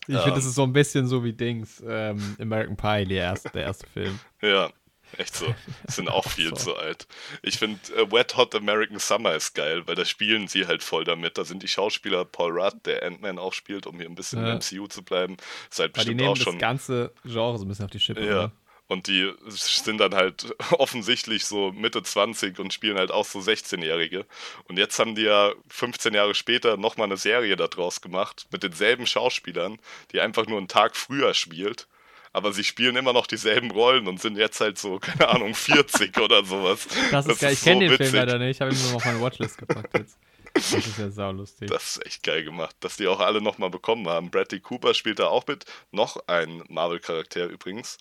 Ich finde, das ist so ein bisschen so wie Dings, ähm, American Pie, der erste, der erste Film. Ja, echt so. Sind auch viel so. zu alt. Ich finde, äh, Wet Hot American Summer ist geil, weil da spielen sie halt voll damit. Da sind die Schauspieler Paul Rudd, der Ant-Man auch spielt, um hier ein bisschen ja. im MCU zu bleiben. Ist halt bestimmt die nehmen auch schon. das ganze Genre so ein bisschen auf die Schippe. Ja. Oder? Und die sind dann halt offensichtlich so Mitte 20 und spielen halt auch so 16-Jährige. Und jetzt haben die ja 15 Jahre später nochmal eine Serie daraus gemacht mit denselben Schauspielern, die einfach nur einen Tag früher spielt. Aber sie spielen immer noch dieselben Rollen und sind jetzt halt so, keine Ahnung, 40 oder sowas. Das ist das geil. Ist ich kenne so den witzig. Film leider nicht. Ich habe ihn nur auf meine Watchlist gepackt jetzt. Das ist ja saulustig. Das ist echt geil gemacht, dass die auch alle nochmal bekommen haben. Bradley Cooper spielt da auch mit. Noch ein Marvel-Charakter übrigens.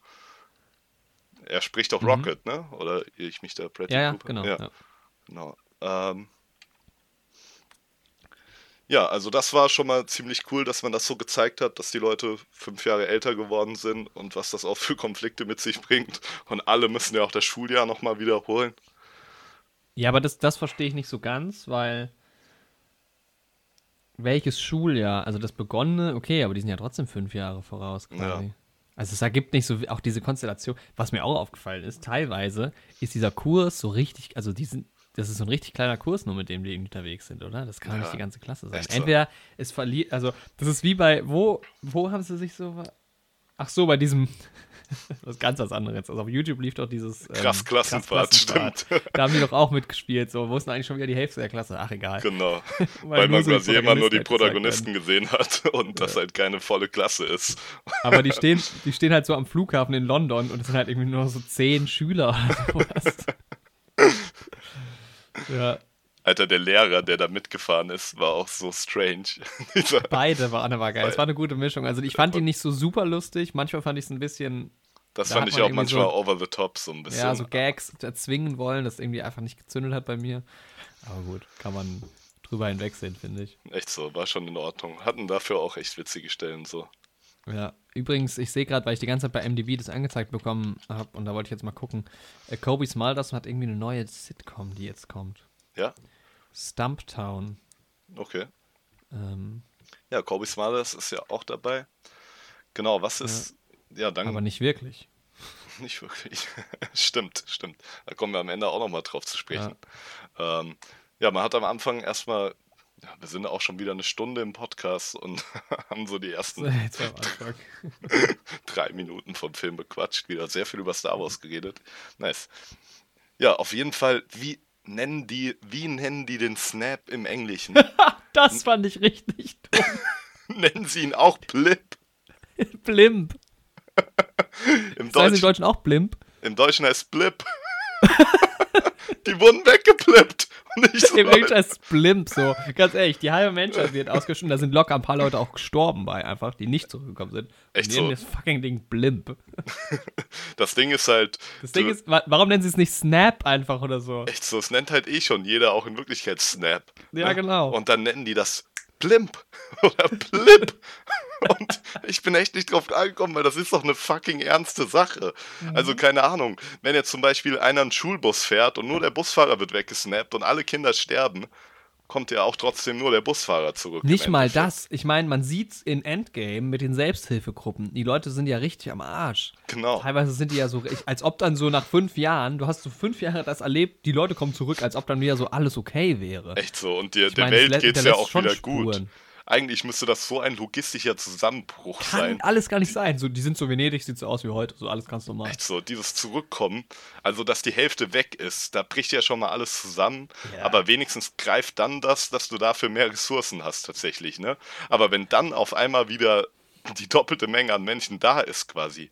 Er spricht auch mhm. Rocket, ne? Oder ich mich da Bradley ja, Cooper? Genau, ja, ja. genau. Ähm, ja, also das war schon mal ziemlich cool, dass man das so gezeigt hat, dass die Leute fünf Jahre älter geworden sind und was das auch für Konflikte mit sich bringt. Und alle müssen ja auch das Schuljahr nochmal wiederholen. Ja, aber das, das verstehe ich nicht so ganz, weil welches Schuljahr? Also das begonnene, okay, aber die sind ja trotzdem fünf Jahre voraus quasi. Ja. Also es ergibt nicht so, auch diese Konstellation, was mir auch aufgefallen ist, teilweise ist dieser Kurs so richtig, also die sind, das ist so ein richtig kleiner Kurs nur, mit dem die unterwegs sind, oder? Das kann ja, nicht die ganze Klasse sein. Entweder so. es verliert, also das ist wie bei, wo, wo haben sie sich so, ach so, bei diesem, was ganz was anderes. Also auf YouTube lief doch dieses ähm, Krass Klassenfahrt, stimmt. Da haben die doch auch mitgespielt. So, wo ist denn eigentlich schon wieder die Hälfte der Klasse? Ach, egal. Genau. Weil, Weil man quasi immer nur die Protagonisten gesehen hat und ja. das halt keine volle Klasse ist. Aber die stehen, die stehen halt so am Flughafen in London und es sind halt irgendwie nur so zehn Schüler oder sowas. Ja. Alter, der Lehrer, der da mitgefahren ist, war auch so strange. Beide waren aber geil. Es war eine gute Mischung. Also ich fand ihn nicht so super lustig. Manchmal fand ich es ein bisschen das da fand ich auch manchmal so, over the top so ein bisschen. Ja, so Gags erzwingen wollen, das irgendwie einfach nicht gezündet hat bei mir. Aber gut, kann man drüber hinwegsehen, finde ich. Echt so, war schon in Ordnung. Hatten dafür auch echt witzige Stellen so. Ja, übrigens, ich sehe gerade, weil ich die ganze Zeit bei MDB das angezeigt bekommen habe und da wollte ich jetzt mal gucken. Äh, Kobe Smulders hat irgendwie eine neue Sitcom, die jetzt kommt. Ja? Stumptown. Okay. Ähm, ja, Kobe Smulders ist ja auch dabei. Genau, was ist ja, dann. Aber nicht wirklich. Nicht wirklich. stimmt, stimmt. Da kommen wir am Ende auch nochmal drauf zu sprechen. Ja. Ähm, ja, man hat am Anfang erstmal, ja, wir sind auch schon wieder eine Stunde im Podcast und haben so die ersten drei Minuten vom Film bequatscht, wieder sehr viel über Star Wars geredet. Nice. Ja, auf jeden Fall, wie nennen die, wie nennen die den Snap im Englischen? das fand ich richtig dumm. nennen sie ihn auch Blip? Blimp. Im das heißt im Deutschen auch Blimp. Im Deutschen heißt Blip. die wurden weggeplippt. So Im es Blimp, so. Ganz ehrlich, die halbe Menschheit wird ausgeschnitten. Da sind locker ein paar Leute auch gestorben bei, einfach, die nicht zurückgekommen sind. Echt so? das fucking Ding Blimp. Das Ding ist halt. Das Ding ist, warum nennen sie es nicht Snap einfach oder so? Echt so, es nennt halt eh schon jeder auch in Wirklichkeit Snap. Ja, ne? genau. Und dann nennen die das Blimp oder Blip. Und ich bin echt nicht drauf angekommen, weil das ist doch eine fucking ernste Sache. Mhm. Also keine Ahnung, wenn jetzt zum Beispiel einer einen Schulbus fährt und nur der Busfahrer wird weggesnappt und alle Kinder sterben, kommt ja auch trotzdem nur der Busfahrer zurück. Nicht mal das. Ich meine, man sieht es in Endgame mit den Selbsthilfegruppen. Die Leute sind ja richtig am Arsch. Genau. Teilweise sind die ja so, als ob dann so nach fünf Jahren, du hast so fünf Jahre das erlebt, die Leute kommen zurück, als ob dann wieder so alles okay wäre. Echt so. Und dir, der meine, Welt geht es ja auch wieder Spuren. gut. Eigentlich müsste das so ein logistischer Zusammenbruch Kann sein. alles gar nicht sein. So, die sind so Venedig, sieht so aus wie heute, so alles ganz normal. Echt so, dieses Zurückkommen, also dass die Hälfte weg ist, da bricht ja schon mal alles zusammen. Ja. Aber wenigstens greift dann das, dass du dafür mehr Ressourcen hast tatsächlich, ne? Aber wenn dann auf einmal wieder die doppelte Menge an Menschen da ist quasi,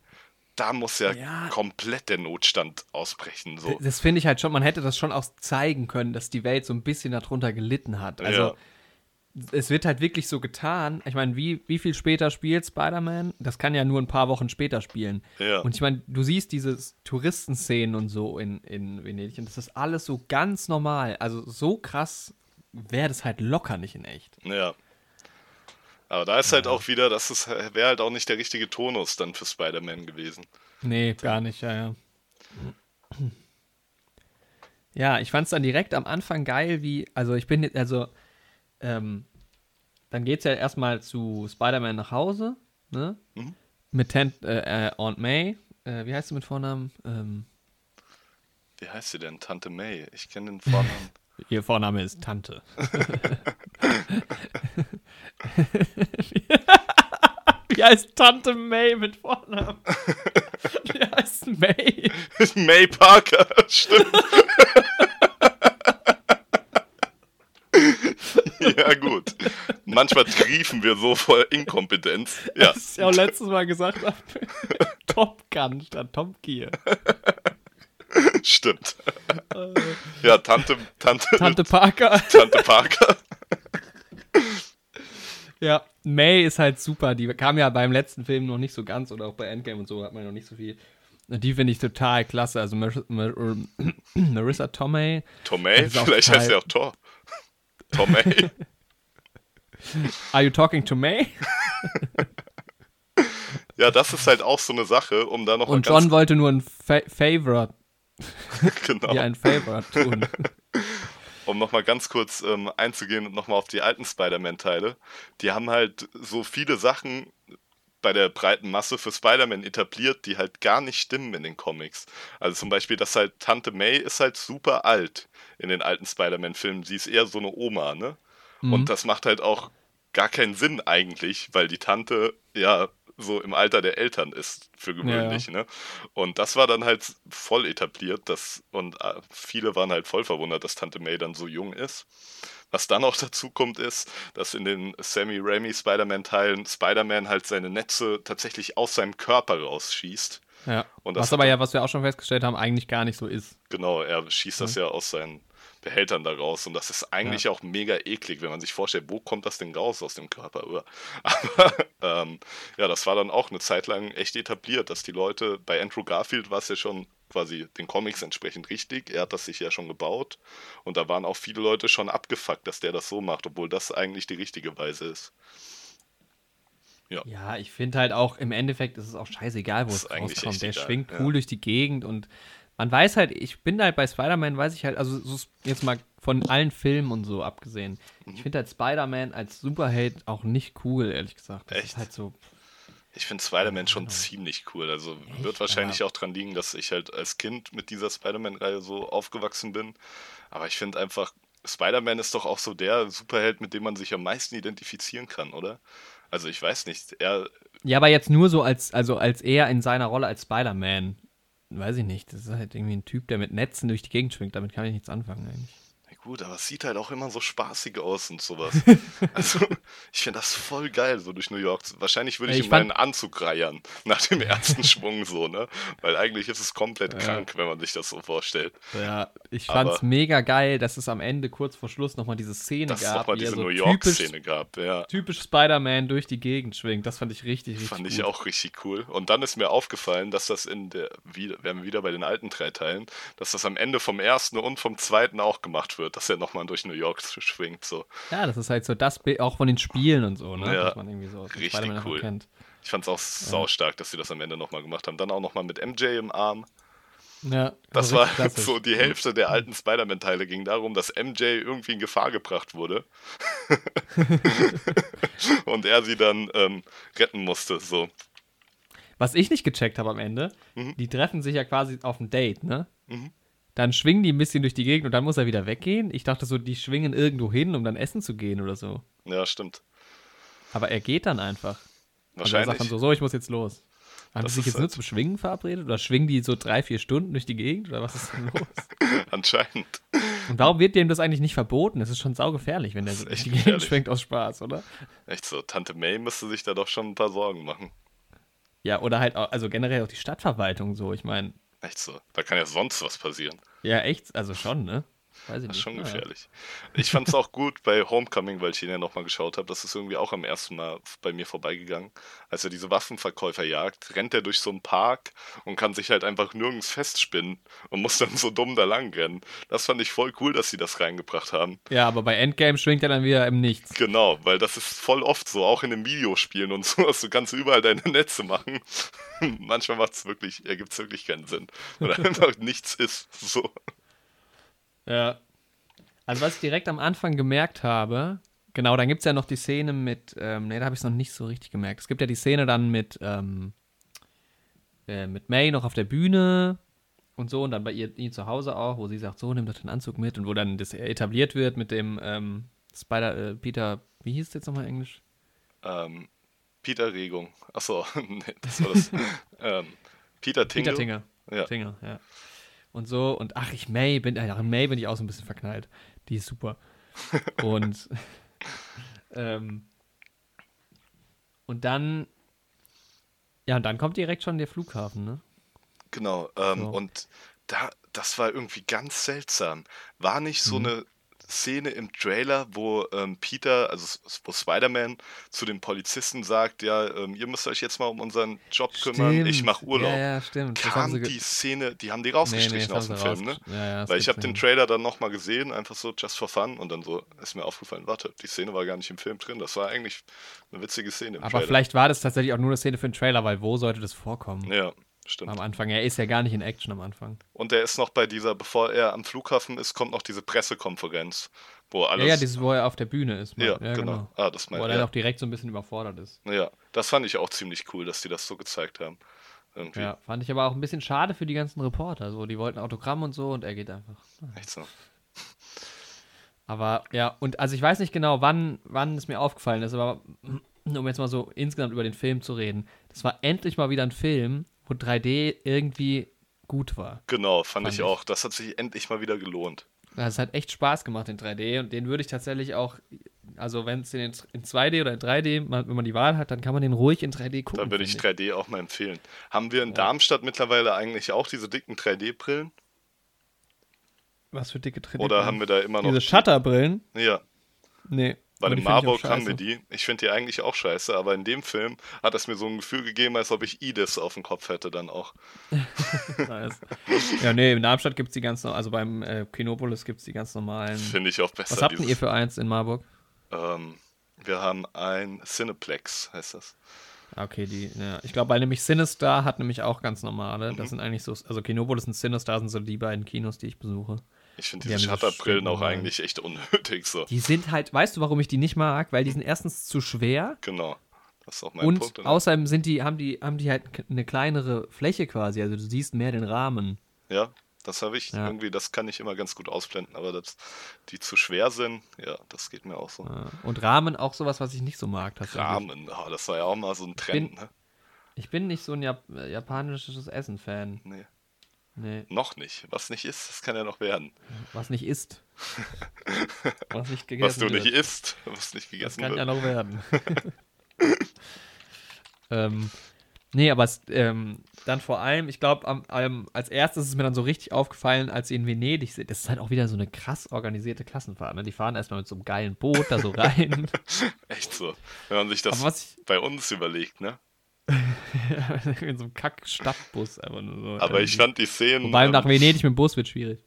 da muss ja, ja, komplett der Notstand ausbrechen. So. Das finde ich halt schon, man hätte das schon auch zeigen können, dass die Welt so ein bisschen darunter gelitten hat. Also ja es wird halt wirklich so getan. Ich meine, wie, wie viel später spielt Spider-Man? Das kann ja nur ein paar Wochen später spielen. Ja. Und ich meine, du siehst diese Touristenszenen und so in, in Venedig und das ist alles so ganz normal. Also so krass wäre das halt locker nicht in echt. Ja. Aber da ist halt auch wieder, das wäre halt auch nicht der richtige Tonus dann für Spider-Man gewesen. Nee, gar nicht, ja, ja. Ja, ich fand es dann direkt am Anfang geil, wie, also ich bin, also ähm, dann geht es ja erstmal zu Spider-Man nach Hause, ne? Mhm. Mit Tant, äh, äh, Aunt May. Äh, wie heißt sie mit Vornamen? Ähm, Wie heißt sie denn? Tante May. Ich kenne den Vornamen. ihr Vorname ist Tante. wie heißt Tante May mit Vornamen? Wie heißt May? May Parker, stimmt. ja, gut. Manchmal triefen wir so voll Inkompetenz. Ja, Das ich auch letztes Mal gesagt habe. Top Gun statt Top Gear. stimmt. Ja, Tante, Tante, Tante Parker. Tante Parker. Ja, May ist halt super. Die kam ja beim letzten Film noch nicht so ganz oder auch bei Endgame und so hat man noch nicht so viel. Die finde ich total klasse. Also Mar Mar Marissa Tomei. Tomei, ist vielleicht heißt total- er auch Thor. Tomei. Are you talking to May? Ja, das ist halt auch so eine Sache, um da noch Und John wollte nur ein Fa Favor, genau. ja, ein Favor tun. um nochmal ganz kurz ähm, einzugehen und nochmal auf die alten Spider-Man-Teile. Die haben halt so viele Sachen bei der breiten Masse für Spider-Man etabliert, die halt gar nicht stimmen in den Comics. Also zum Beispiel, dass halt Tante May ist halt super alt in den alten Spider-Man-Filmen. Sie ist eher so eine Oma, ne? Mhm. Und das macht halt auch gar keinen Sinn eigentlich, weil die Tante ja so im Alter der Eltern ist, für gewöhnlich, ne? Und das war dann halt voll etabliert, das, und äh, viele waren halt voll verwundert, dass Tante May dann so jung ist. Was dann auch dazu kommt, ist, dass in den Sammy Raimi Spider-Man-Teilen Spider-Man halt seine Netze tatsächlich aus seinem Körper rausschießt. Ja. Was aber ja, was wir auch schon festgestellt haben, eigentlich gar nicht so ist. Genau, er schießt das ja aus seinen Behältern da raus und das ist eigentlich auch mega eklig, wenn man sich vorstellt, wo kommt das denn raus aus dem Körper? Aber ähm, ja, das war dann auch eine Zeit lang echt etabliert, dass die Leute, bei Andrew Garfield war es ja schon quasi den Comics entsprechend richtig, er hat das sich ja schon gebaut und da waren auch viele Leute schon abgefuckt, dass der das so macht, obwohl das eigentlich die richtige Weise ist. Ja, ich finde halt auch, im Endeffekt ist es auch scheißegal, wo es rauskommt. Der egal, schwingt ja. cool durch die Gegend und man weiß halt, ich bin halt bei Spider-Man, weiß ich halt, also jetzt mal von allen Filmen und so abgesehen. Mhm. Ich finde halt Spider-Man als Superheld auch nicht cool, ehrlich gesagt. Das Echt? ist halt so, Ich finde Spider-Man schon ziemlich cool. Also Echt? wird wahrscheinlich Aber- auch dran liegen, dass ich halt als Kind mit dieser Spider-Man-Reihe so aufgewachsen bin. Aber ich finde einfach, Spider-Man ist doch auch so der Superheld, mit dem man sich am meisten identifizieren kann, oder? Also ich weiß nicht, er, Ja, aber jetzt nur so als, also als er in seiner Rolle als Spider-Man. Weiß ich nicht. Das ist halt irgendwie ein Typ, der mit Netzen durch die Gegend schwingt. Damit kann ich nichts anfangen eigentlich. Gut, aber es sieht halt auch immer so spaßig aus und sowas. Also ich finde das voll geil, so durch New York. Wahrscheinlich würde ich, Ich in fand- meinen Anzug reiern, nach dem ersten Schwung so, ne? Weil eigentlich ist es komplett Ja. krank, wenn man sich das so vorstellt. Ja, ich Aber- fand's mega geil, dass es am Ende kurz vor Schluss nochmal diese Szene Dass es gab, nochmal wie er diese so New York-Szene gab, ja. typisch Spider-Man durch die Gegend schwingt. Das fand ich richtig, richtig Fand gut. ich auch richtig cool. Und dann ist mir aufgefallen, dass das in der, wieder, wir haben wieder bei den alten drei Teilen, dass das am Ende vom ersten und vom zweiten auch gemacht wird, dass er nochmal durch New York schwingt. So. Ja, das ist halt so das Bild auch von den Spielen und so, ne? Ja, dass man irgendwie so richtig cool. kennt. Ich fand es auch saustark, dass sie das am Ende nochmal gemacht haben. Dann auch nochmal mit MJ im Arm. Ja, Das war klassisch. so die Hälfte der alten Spider-Man-Teile ging darum, dass MJ irgendwie in Gefahr gebracht wurde. und er sie dann ähm, retten musste. So. Was ich nicht gecheckt habe am Ende, Mhm. die treffen sich ja quasi auf ein Date, ne? Dann schwingen die ein bisschen durch die Gegend und dann muss er wieder weggehen. Ich dachte so, die schwingen irgendwo hin, um dann essen zu gehen oder so. Ja, stimmt. Aber er geht dann einfach. Und er Wahrscheinlich. sagt dann so, so, ich muss jetzt los. Haben die sich jetzt nur halt- zum Schwingen verabredet? Oder schwingen die so drei, vier Stunden durch die Gegend? Oder was ist denn los? Anscheinend. Und warum wird dem das eigentlich nicht verboten? Das ist schon saugefährlich, wenn der so durch die Gegend schwenkt aus Spaß, oder? Echt so. Tante May müsste sich da doch schon ein paar Sorgen machen. Ja, oder halt auch, also generell auch die Stadtverwaltung so. Ich meine, Echt so. Da kann ja sonst was passieren. ja, echt, also schon, ne? Weiß ich Das ist schon gefährlich. Ich fand es auch gut bei Homecoming, weil ich ihn ja nochmal geschaut habe. Das ist irgendwie auch am ersten Mal bei mir vorbeigegangen. Als er diese Waffenverkäufer jagt, rennt er durch so einen Park und kann sich halt einfach nirgends festspinnen und muss dann so dumm da lang rennen. Das fand ich voll cool, dass sie das reingebracht haben. Ja, aber bei Endgame schwingt er dann wieder im Nichts. Genau, weil das ist voll oft so, auch in den Videospielen und so, dass du kannst überall deine Netze machen. Manchmal macht es wirklich, ergibt es wirklich keinen Sinn. Oder einfach nichts ist. So. Ja. Also was ich direkt am Anfang gemerkt habe, genau, dann gibt es ja noch die Szene mit, ähm, nee, da habe ich es noch nicht so richtig gemerkt. Es gibt ja die Szene dann mit, ähm, äh, mit May noch auf der Bühne und so und dann bei ihr, ihr zu Hause auch, wo sie sagt, so, nimm doch den Anzug mit und wo dann das etabliert wird mit dem ähm, Spider, äh, Peter, wie hieß es jetzt nochmal Englisch? Ähm, Peter Regung. Achso, nee, das war das. ähm, Peter Tingle. Peter Tinger. Ja. Tinger, ja. Und so, und ach, ich May bin, äh, in May bin ich auch so ein bisschen verknallt. Die ist super. und, ähm, und dann, ja, und dann kommt direkt schon der Flughafen, ne? Genau, ähm, So. und da, das war irgendwie ganz seltsam. War nicht so Mhm. eine Szene im Trailer, wo ähm, Peter, also wo Spider-Man zu den Polizisten sagt, ja, ähm, ihr müsst euch jetzt mal um unseren Job kümmern, ich mache Urlaub. Ja, ja, stimmt. Kam die Szene, die haben die Nee, rausgestrichen nee, das aus dem Film, ne? Ja, ja, Weil ich habe den. Trailer dann nochmal gesehen, einfach so just for fun und dann so ist mir aufgefallen, warte, die Szene war gar nicht im Film drin. Das war eigentlich eine witzige Szene im Aber Trailer. vielleicht war das tatsächlich auch nur eine Szene für den Trailer, weil wo sollte das vorkommen? Ja, stimmt. Am Anfang. Er ist ja gar nicht in Action am Anfang. Und er ist noch bei dieser, bevor er am Flughafen ist, kommt noch diese Pressekonferenz, wo alles. Ja, ja, dieses, wo er auf der Bühne ist. Ja, ja genau. Ah, das Wo er meine dann ja. auch direkt so ein bisschen überfordert ist. ja, das fand ich auch ziemlich cool, dass die das so gezeigt haben. Irgendwie. Ja, fand ich aber auch ein bisschen schade für die ganzen Reporter. So, die wollten Autogramm und so und er geht einfach. Echt so. Aber ja, und also ich weiß nicht genau, wann, wann es mir aufgefallen ist, aber um jetzt mal so insgesamt über den Film zu reden, das war endlich mal wieder ein Film, wo 3D irgendwie gut war. Genau, fand, Fand ich ich. auch. Das hat sich endlich mal wieder gelohnt. Es hat echt Spaß gemacht in 3D und den würde ich tatsächlich auch, also wenn es den in in 2D oder in 3D, mal- wenn man die Wahl hat, dann kann man den ruhig in 3D gucken. Da würde ich finde 3D auch mal empfehlen. Haben wir in Darmstadt mittlerweile eigentlich auch diese dicken 3D-Brillen? Was für dicke 3D. Oder haben wir da immer noch. Diese Shutterbrillen? Ja, Nee. Weil auch Marburg haben wir die. Ich finde die eigentlich auch scheiße, aber in dem Film hat es mir so ein Gefühl gegeben, als ob ich Idis auf dem Kopf hätte dann auch. Nice. ja, nee, in Darmstadt gibt es die ganz, no- also beim äh, Kinopolis gibt es die ganz normalen. Finde ich auch besser. Was habt dieses- ihr für eins in Marburg? Ähm, wir haben ein Cineplex, heißt das. Okay, die, ja. Ich glaube, weil nämlich Sinistar hat nämlich auch ganz normale. Mhm. Das sind eigentlich so, also Kinopolis und Sinistar sind so die beiden Kinos, die ich besuche. Ich finde Die diese Shutterbrillen auch Stimmen, eigentlich echt unnötig so. Die sind halt, weißt du, warum ich die nicht mag? Weil die sind erstens zu schwer Genau. Das ist auch mein und Punkt. ne? außerdem sind die, haben die, haben die halt eine kleinere Fläche quasi. Also du siehst mehr den Rahmen. Ja, das habe ich Ja. irgendwie, das kann ich immer ganz gut ausblenden, aber das, die zu schwer sind, ja, das geht mir auch so. Und Rahmen auch sowas, was ich nicht so mag. Rahmen, oh, das war ja auch mal so ein Trend, bin- ne? Ich bin nicht so ein Jap äh, japanisches Essen-Fan. Nee, Nee, noch nicht. Was nicht ist, das kann ja noch werden. was nicht isst. was nicht Was gegessen du wird. nicht isst, was nicht Das gegessen kann wird. ja noch werden. ähm, nee, aber es, ähm, dann vor allem, ich glaube, als erstes ist es mir dann so richtig aufgefallen, als sie in Venedig sind. Das ist halt auch wieder so eine krass organisierte Klassenfahrt. Ne? Die fahren erstmal mit so einem geilen Boot da so rein. Echt so. Wenn man sich das was bei uns überlegt, ne? in so einem Kack-Stadtbus einfach nur so. Aber ich fand die Szenen, Wobei ähm, nach Venedig mit dem Bus wird schwierig.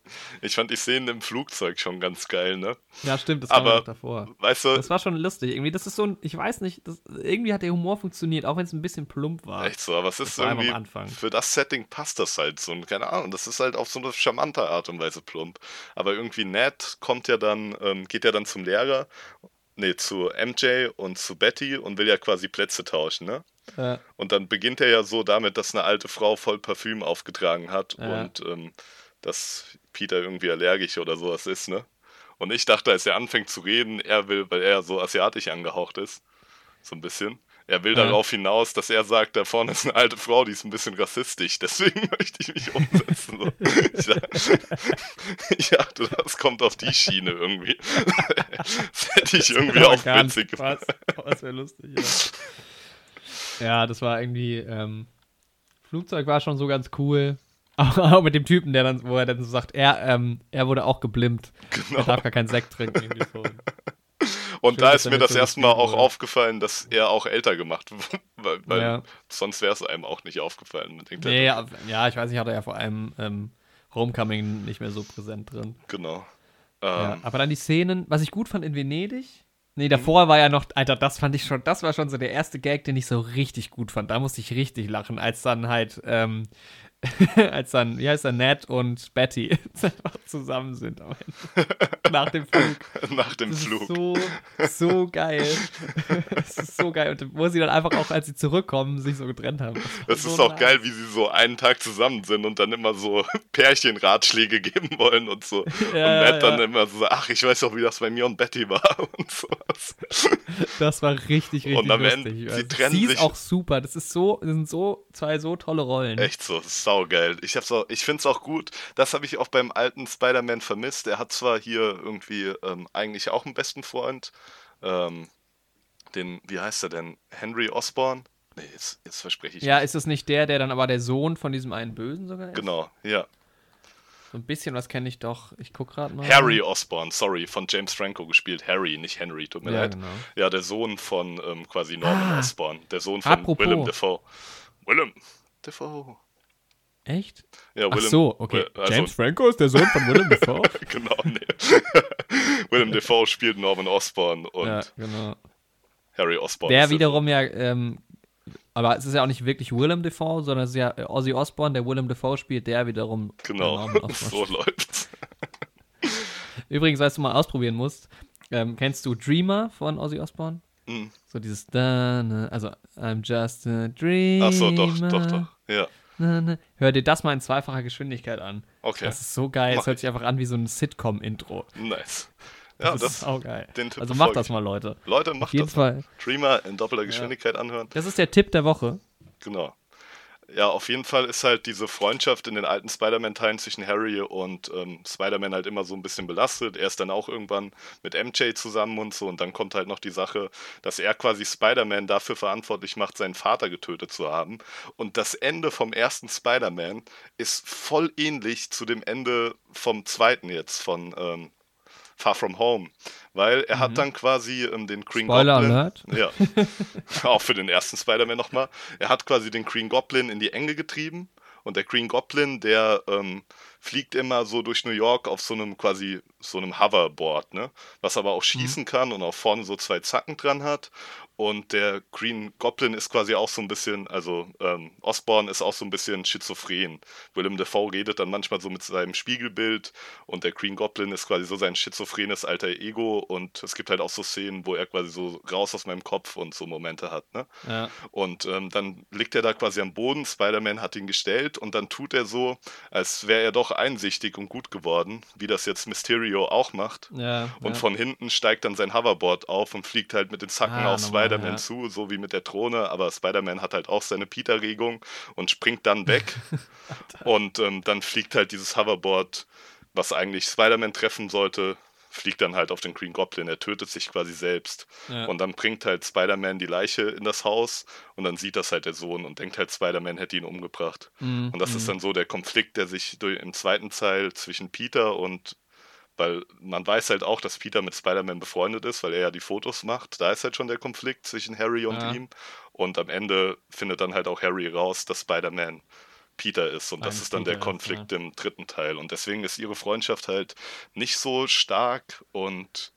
ich fand die Szenen im Flugzeug schon ganz geil, ne? Ja, stimmt, das war Aber- noch davor. Weißt du, Das war schon lustig. Irgendwie, das ist so ein, ich weiß nicht, das, irgendwie hat der Humor funktioniert, auch wenn es ein bisschen plump war. Echt so, aber es ist vor allem am irgendwie, Anfang. für das Setting passt das halt so, und keine Ahnung, das ist halt auf so eine charmante Art und Weise plump. Aber irgendwie Ned kommt ja dann, ähm, geht ja dann zum Lehrer, nee, zu MJ und zu Betty und will ja quasi Plätze tauschen, ne? Äh, Und dann beginnt er ja so damit, dass eine alte Frau voll Parfüm aufgetragen hat Ja. und ähm, dass Peter irgendwie allergisch oder sowas ist, ne? Und ich dachte, als er anfängt zu reden, er will, weil er so asiatisch angehaucht ist, so ein bisschen, er will Ja. darauf hinaus, dass er sagt, da vorne ist eine alte Frau, die ist ein bisschen rassistisch, deswegen möchte ich mich umsetzen. So. Ich dachte, ich dachte, das kommt auf die Schiene irgendwie. Das hätte ich irgendwie aber auch witzig gefunden. Das wäre lustig, ja. ja, das war irgendwie, ähm, Flugzeug war schon so ganz cool. Auch, auch mit dem Typen, der dann, wo er dann so sagt, er, ähm, er wurde auch geblimmt. Genau. Er darf gar keinen Sekt trinken. Irgendwie so. Und Schön, da ist mir das so erste Mal gespielt auch wurde. aufgefallen, dass er auch älter gemacht wurde, weil, weil Ja. sonst wäre es einem auch nicht aufgefallen. Man denkt, Nee, ja, ja, ja, ich weiß nicht, hat er ja vor allem ähm, Homecoming nicht mehr so präsent drin. genau. Ähm, aber dann die Szenen, was ich gut fand in Venedig. Nee, davor war ja noch, Alter, das fand ich schon, das war schon so der erste Gag, den ich so richtig gut fand. Da musste ich richtig lachen, als dann halt ähm, als dann, wie heißt er, Ned und Betty einfach zusammen sind am Ende. Nach dem Flug. Nach dem Das Flug. ist so, so geil. Das ist so geil. Und wo sie dann einfach auch, als sie zurückkommen, sich so getrennt haben. Das war ist so auch nice. geil, wie sie so einen Tag zusammen sind und dann immer so Pärchenratschläge geben wollen und so. Ja, und Ned dann ja. immer so, ach, ich weiß auch, wie das bei mir und Betty war und sowas. Das war richtig, richtig Und am lustig. Ende, Also, sie trennen sie ist sich- auch super. Das ist so, das sind so zwei so tolle Rollen. Echt so, saugeil. Ich, hab's auch, ich finde es auch gut. Das habe ich auch beim alten Spider-Man vermisst. Er hat zwar hier irgendwie ähm, eigentlich auch einen besten Freund. Ähm, den, wie heißt er denn? Henry Osborn? Nee, jetzt, jetzt verspreche ich Ja, mich. ist das nicht der, der dann aber der Sohn von diesem einen Bösen sogar ist? Genau, ja. So ein bisschen was kenne ich doch. Ich guck gerade mal. Harry Osborn, sorry, von James Franco gespielt. Harry, nicht Henry, tut mir Ja, leid. genau. Ja, der Sohn von ähm, quasi Norman Ah. Osborn. Der Sohn von Apropos. Willem Dafoe. Willem Dafoe. Echt? Ja, Ach Willem, so, okay. also- James Franco ist der Sohn von Willem Dafoe? genau, nee. Willem Dafoe spielt Norman Osborn und ja, genau. Harry Osborn. Der wiederum ja, ähm, aber es ist ja auch nicht wirklich Willem Dafoe, sondern es ist ja äh, Ozzy Osbourne, der Willem Dafoe spielt, der wiederum. Genau, Norman Osborn so läuft's. Übrigens, was du mal ausprobieren musst, ähm, kennst du Dreamer von Ozzy Osbourne? Hm. So dieses ne, also I'm just a dreamer. Ach so, doch, doch, doch. Ja, Na, na. Hör dir das mal in zweifacher Geschwindigkeit an. okay. Das ist so geil. Es hört ich. sich einfach an wie so ein Sitcom-Intro. Nice. Das Ja, ist das, auch geil. Also macht das mal, Leute. Leute, Auf macht jeden das mal. Dreamer in doppelter Geschwindigkeit anhören. Das ist der Tipp der Woche. Genau. Ja, auf jeden Fall ist halt diese Freundschaft in den alten Spider-Man-Teilen zwischen Harry und ähm, Spider-Man halt immer so ein bisschen belastet. Er ist dann auch irgendwann mit MJ zusammen und so. Und dann kommt halt noch die Sache, dass er quasi Spider-Man dafür verantwortlich macht, seinen Vater getötet zu haben. Und das Ende vom ersten Spider-Man ist voll ähnlich zu dem Ende vom zweiten jetzt, von ähm, Far From Home. Weil er hat dann quasi ähm, den Green Mhm. Spoiler Goblin. Alert. Ja. Auch für den ersten Spider-Man nochmal. Er hat quasi den Green Goblin in die Enge getrieben. Und der Green Goblin, der ähm, fliegt immer so durch New York auf so einem quasi so einem Hoverboard, ne? Was aber auch schießen kann und auch vorne so zwei Zacken dran hat. Und der Green Goblin ist quasi auch so ein bisschen, also ähm, Osborn ist auch so ein bisschen schizophren. Willem Dafoe redet dann manchmal so mit seinem Spiegelbild und der Green Goblin ist quasi so sein schizophrenes alter Ego und es gibt halt auch so Szenen, wo er quasi so raus aus meinem Kopf und so Momente hat, ne? Ja. Und ähm, dann liegt er da quasi am Boden, Spider-Man hat ihn gestellt und dann tut er so, als wäre er doch einsichtig und gut geworden, wie das jetzt Mysterio auch macht. Ja, Und ja. von hinten steigt dann sein Hoverboard auf und fliegt halt mit den Zacken Ah, auf normal, Spider-Man ja. zu, so wie mit der Drohne, aber Spider-Man hat halt auch seine Peter-Regung und springt dann weg. und ähm, dann fliegt halt dieses Hoverboard, was eigentlich Spider-Man treffen sollte, fliegt dann halt auf den Green Goblin. Er tötet sich quasi selbst. Ja. Und dann bringt halt Spider-Man die Leiche in das Haus und dann sieht das halt der Sohn und denkt halt, Spider-Man hätte ihn umgebracht. Mhm, Und das ist dann so der Konflikt, der sich durch, im zweiten Teil zwischen Peter und weil man weiß halt auch, dass Peter mit Spider-Man befreundet ist, weil er ja die Fotos macht. Da ist halt schon der Konflikt zwischen Harry und Ja. ihm. Und am Ende findet dann halt auch Harry raus, dass Spider-Man Peter ist. Und das Eigentlich ist dann der Peter ist, Konflikt im dritten Teil. Und deswegen ist ihre Freundschaft halt nicht so stark. Und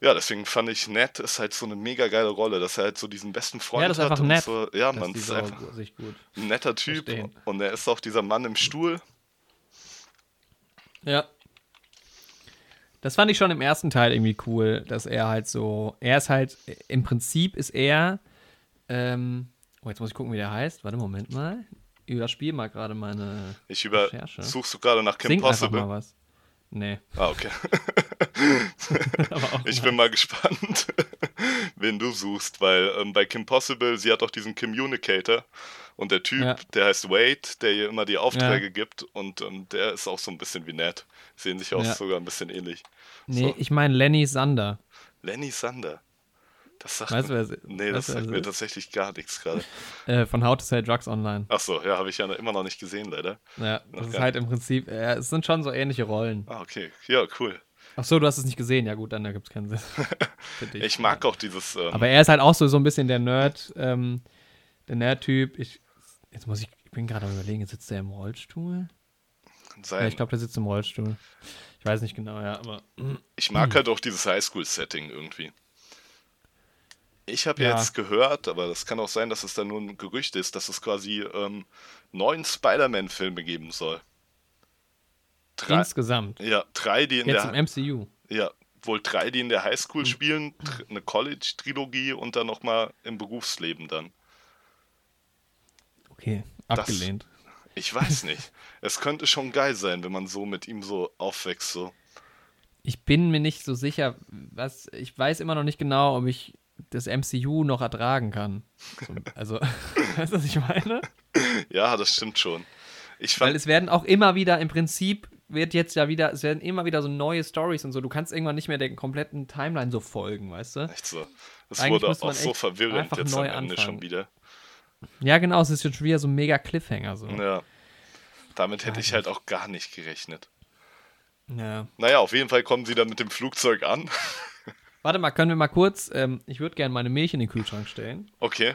ja, deswegen fand ich, Ned ist halt so eine mega geile Rolle, dass er halt so diesen besten Freund Ja, das ist hat. einfach und nett, So, ja, dass man die ist so einfach sich gut. ein netter Typ. verstehen. Und er ist auch dieser Mann im Stuhl. Ja. Das fand ich schon im ersten Teil irgendwie cool, dass er halt so, er ist halt, im Prinzip ist er, ähm, oh, jetzt muss ich gucken, wie der heißt. Warte, Moment mal. Überspiel mal gerade meine, Ich über. Recherche. Suchst du gerade nach Kim sing Possible? mal was. Nee, Ah, okay. Ich mal. bin mal gespannt, wen du suchst, weil ähm, bei Kim Possible, sie hat auch diesen Communicator und der Typ, Ja. der heißt Wade, der ihr immer die Aufträge Ja. gibt und ähm, der ist auch so ein bisschen wie Ned. Sehen sich auch Ja. sogar ein bisschen ähnlich. Nee, So. ich meine Lenny Sander. Lenny Sander. Das sagt Weißt mir, Nee, das sagt mir tatsächlich gar nichts gerade. Äh, von How to Sell Drugs Online. Achso, ja, habe ich ja immer noch nicht gesehen, leider. Ja, Noch das ist halt im Prinzip, äh, es sind schon so ähnliche Rollen. Ah, okay. Ja, cool. Ach so, du hast es nicht gesehen. Ja gut, dann gibt es keinen Sinn. Ich mag auch dieses. Ähm, Aber er ist halt auch so, so ein bisschen der Nerd, ähm, der Nerd-Typ. Ich, jetzt muss ich, ich bin gerade am überlegen, jetzt sitzt er im Rollstuhl? Ja, sein, ich glaube, der sitzt im Rollstuhl. Ich weiß nicht genau, ja, aber ich mag halt auch dieses Highschool-Setting irgendwie. Ich habe Ja. jetzt gehört, aber das kann auch sein, dass es dann nur ein Gerücht ist, dass es quasi ähm, neun Spider-Man-Filme geben soll. Drei, Insgesamt. ja, drei, die in Jetzt der im MCU. Ja, wohl drei, die in der Highschool Mhm. spielen, eine College-Trilogie und dann nochmal im Berufsleben dann. Okay, Das- abgelehnt. Ich weiß nicht. es könnte schon geil sein, wenn man so mit ihm so aufwächst. So. Ich bin mir nicht so sicher, was. Ich weiß immer noch nicht genau, ob ich das MCU noch ertragen kann. So, also, weißt du, was ich meine? Ja, das stimmt schon. Ich Weil es werden auch immer wieder, im Prinzip wird jetzt ja wieder, es werden immer wieder so neue Stories und so. Du kannst irgendwann nicht mehr der kompletten Timeline so folgen, weißt du? echt so. Es Eigentlich wurde auch man so echt verwirrend einfach jetzt am neu Ende anfangen. schon wieder. Ja, genau, es ist jetzt schon wieder so ein mega Cliffhanger so. Ja. Damit hätte ich halt auch gar nicht gerechnet. Ja. Naja, auf jeden Fall kommen sie dann mit dem Flugzeug an. Warte mal, können wir mal kurz, ähm, ich würde gerne meine Milch in den Kühlschrank stellen. Okay.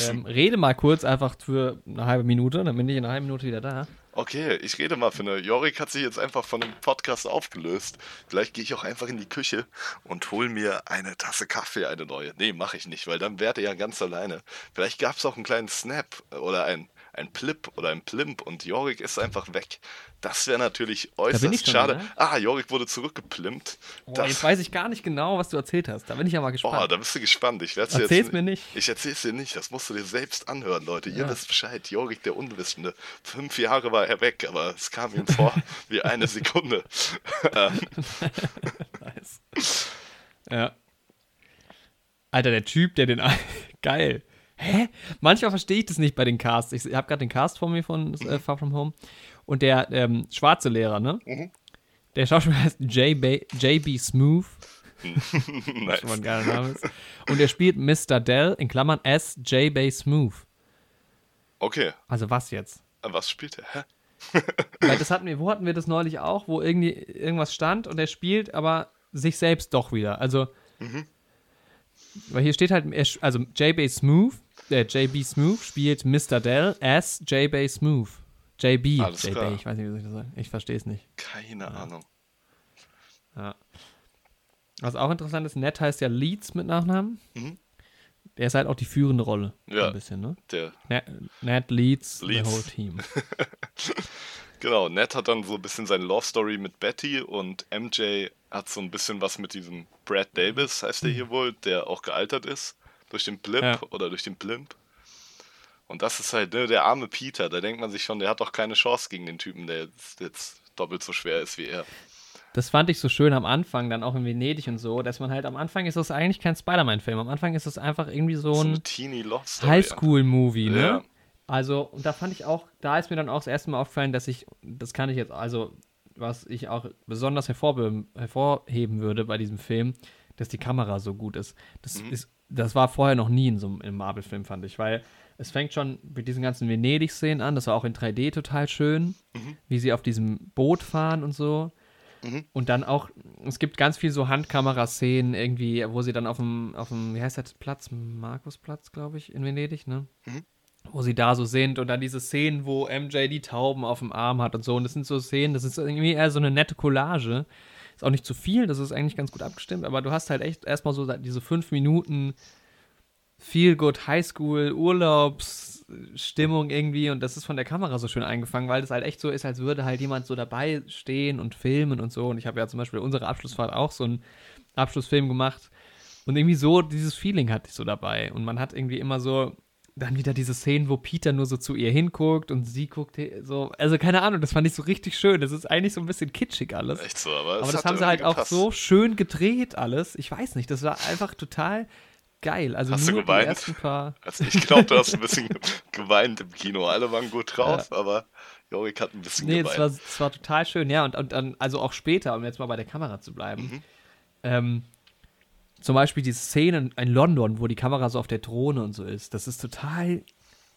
Ähm, rede mal kurz einfach für eine halbe Minute, dann bin ich in einer halben Minute wieder da. Okay, ich rede mal für eine. Jorik hat sich jetzt einfach von dem Podcast aufgelöst. Vielleicht gehe ich auch einfach in die Küche und hol mir eine Tasse Kaffee, eine neue. Nee, mache ich nicht, weil dann wäre er ja ganz alleine. Vielleicht gab es auch einen kleinen Snap oder ein, ein Plip oder ein Plimp und Jorik ist einfach weg. Das wäre natürlich äußerst schade. wieder. Ah, Jorik wurde zurückgeplimpt. Oh, Das- jetzt weiß ich gar nicht genau, was du erzählt hast. Da bin ich ja mal Oh, gespannt. da bist du gespannt. Ich Erzähl's jetzt mir nicht. Ich erzähl's dir nicht. Das musst du dir selbst anhören, Leute. Ihr Ja. wisst Bescheid. Jorik, der Unwissende. Fünf Jahre war er weg, aber es kam ihm vor wie eine Sekunde. ähm, Nice. Ja. Alter, der Typ, der den. Geil. Hä? Manchmal verstehe ich das nicht bei den Casts. Ich habe gerade den Cast vor mir von äh, Far From Home. Und der ähm, schwarze Lehrer, ne? Mhm. Der Schauspieler heißt J.B. Smooth. nice. Schon mal ein geiler Name ist. Und er spielt Mr. Dell in Klammern S. J.B. Smooth. Okay, Also was jetzt? was spielt er? Hä? Weil das hatten wir, wo hatten wir das neulich auch, wo irgendwie irgendwas stand und er spielt aber sich selbst doch wieder. Also, weil hier steht halt, er also JB Smooth, der JB Smooth spielt Mr. Dell as JB Smooth. JB, Alles JB, klar. ich weiß nicht, wie soll ich das sagen. Ich verstehe es nicht. Keine Ahnung. Ja. Was auch interessant ist, Ned heißt ja Leeds mit Nachnamen. Mhm. Der ist halt auch die führende Rolle. Ja. Ein bisschen, ne? Der, Ned, Ned leads, Leads. the whole team. genau, Ned hat dann so ein bisschen seine Love Story mit Betty und MJ hat so ein bisschen was mit diesem Brad Davis, heißt der hier wohl, der auch gealtert ist. Durch den Blip Ja. oder durch den Blimp. Und das ist halt, ne, der arme Peter, da denkt man sich schon, der hat doch keine Chance gegen den Typen, der jetzt, jetzt doppelt so schwer ist wie er. Das fand ich so schön am Anfang, dann auch in Venedig und so, dass man halt am Anfang ist das eigentlich kein Spider-Man-Film. Am Anfang ist es einfach irgendwie so So ein Story. Highschool-Movie, ne? Ja. Also, und da fand ich auch, da ist mir dann auch das erste Mal aufgefallen, dass ich, das kann ich jetzt, also, was ich auch besonders hervorbe hervorheben würde bei diesem Film, dass die Kamera so gut ist. Das Mhm. ist, das war vorher noch nie in so einem Marvel-Film, fand ich, weil es fängt schon mit diesen ganzen Venedig-Szenen an, das war auch in 3D total schön, Mhm. wie sie auf diesem Boot fahren und so. Und dann auch, es gibt ganz viel so Handkameraszenen irgendwie, wo sie dann auf dem, auf dem, wie heißt der Platz? Markusplatz, glaube ich, in Venedig, ne? Wo sie da so sind und dann diese Szenen, wo MJ die Tauben auf dem Arm hat und so. Und das sind so Szenen, das ist irgendwie eher so eine nette Collage. Ist auch nicht zu viel, das ist eigentlich ganz gut abgestimmt, aber du hast halt echt erstmal so diese fünf Minuten Feel Good Highschool Urlaubsstimmung irgendwie und das ist von der Kamera so schön eingefangen, weil das halt echt so ist, als würde halt jemand so dabei stehen und filmen und so. Und ich habe ja zum Beispiel unsere Abschlussfahrt auch so einen Abschlussfilm gemacht und irgendwie so dieses Feeling hatte ich so dabei und man hat irgendwie immer so dann wieder diese Szenen, wo Peter nur so zu ihr hinguckt und sie guckt so, also keine Ahnung, das fand ich so richtig schön. Das ist eigentlich so ein bisschen kitschig alles. Echt so, aber, es Aber das haben sie halt auch gepasst. so schön gedreht alles. Ich weiß nicht, das war einfach total geil. Also Hast du nur die geweint? ersten paar. Also ich glaube, du hast ein bisschen geweint im Kino. Alle waren gut drauf, aber Jorik hat ein bisschen Nee, geweint. war, das war total schön, ja. Und, und dann, also auch später, um jetzt mal bei der Kamera zu bleiben. Mhm. Ähm, zum Beispiel die Szenen in London, wo die Kamera so auf der Drohne und so ist. Das ist total.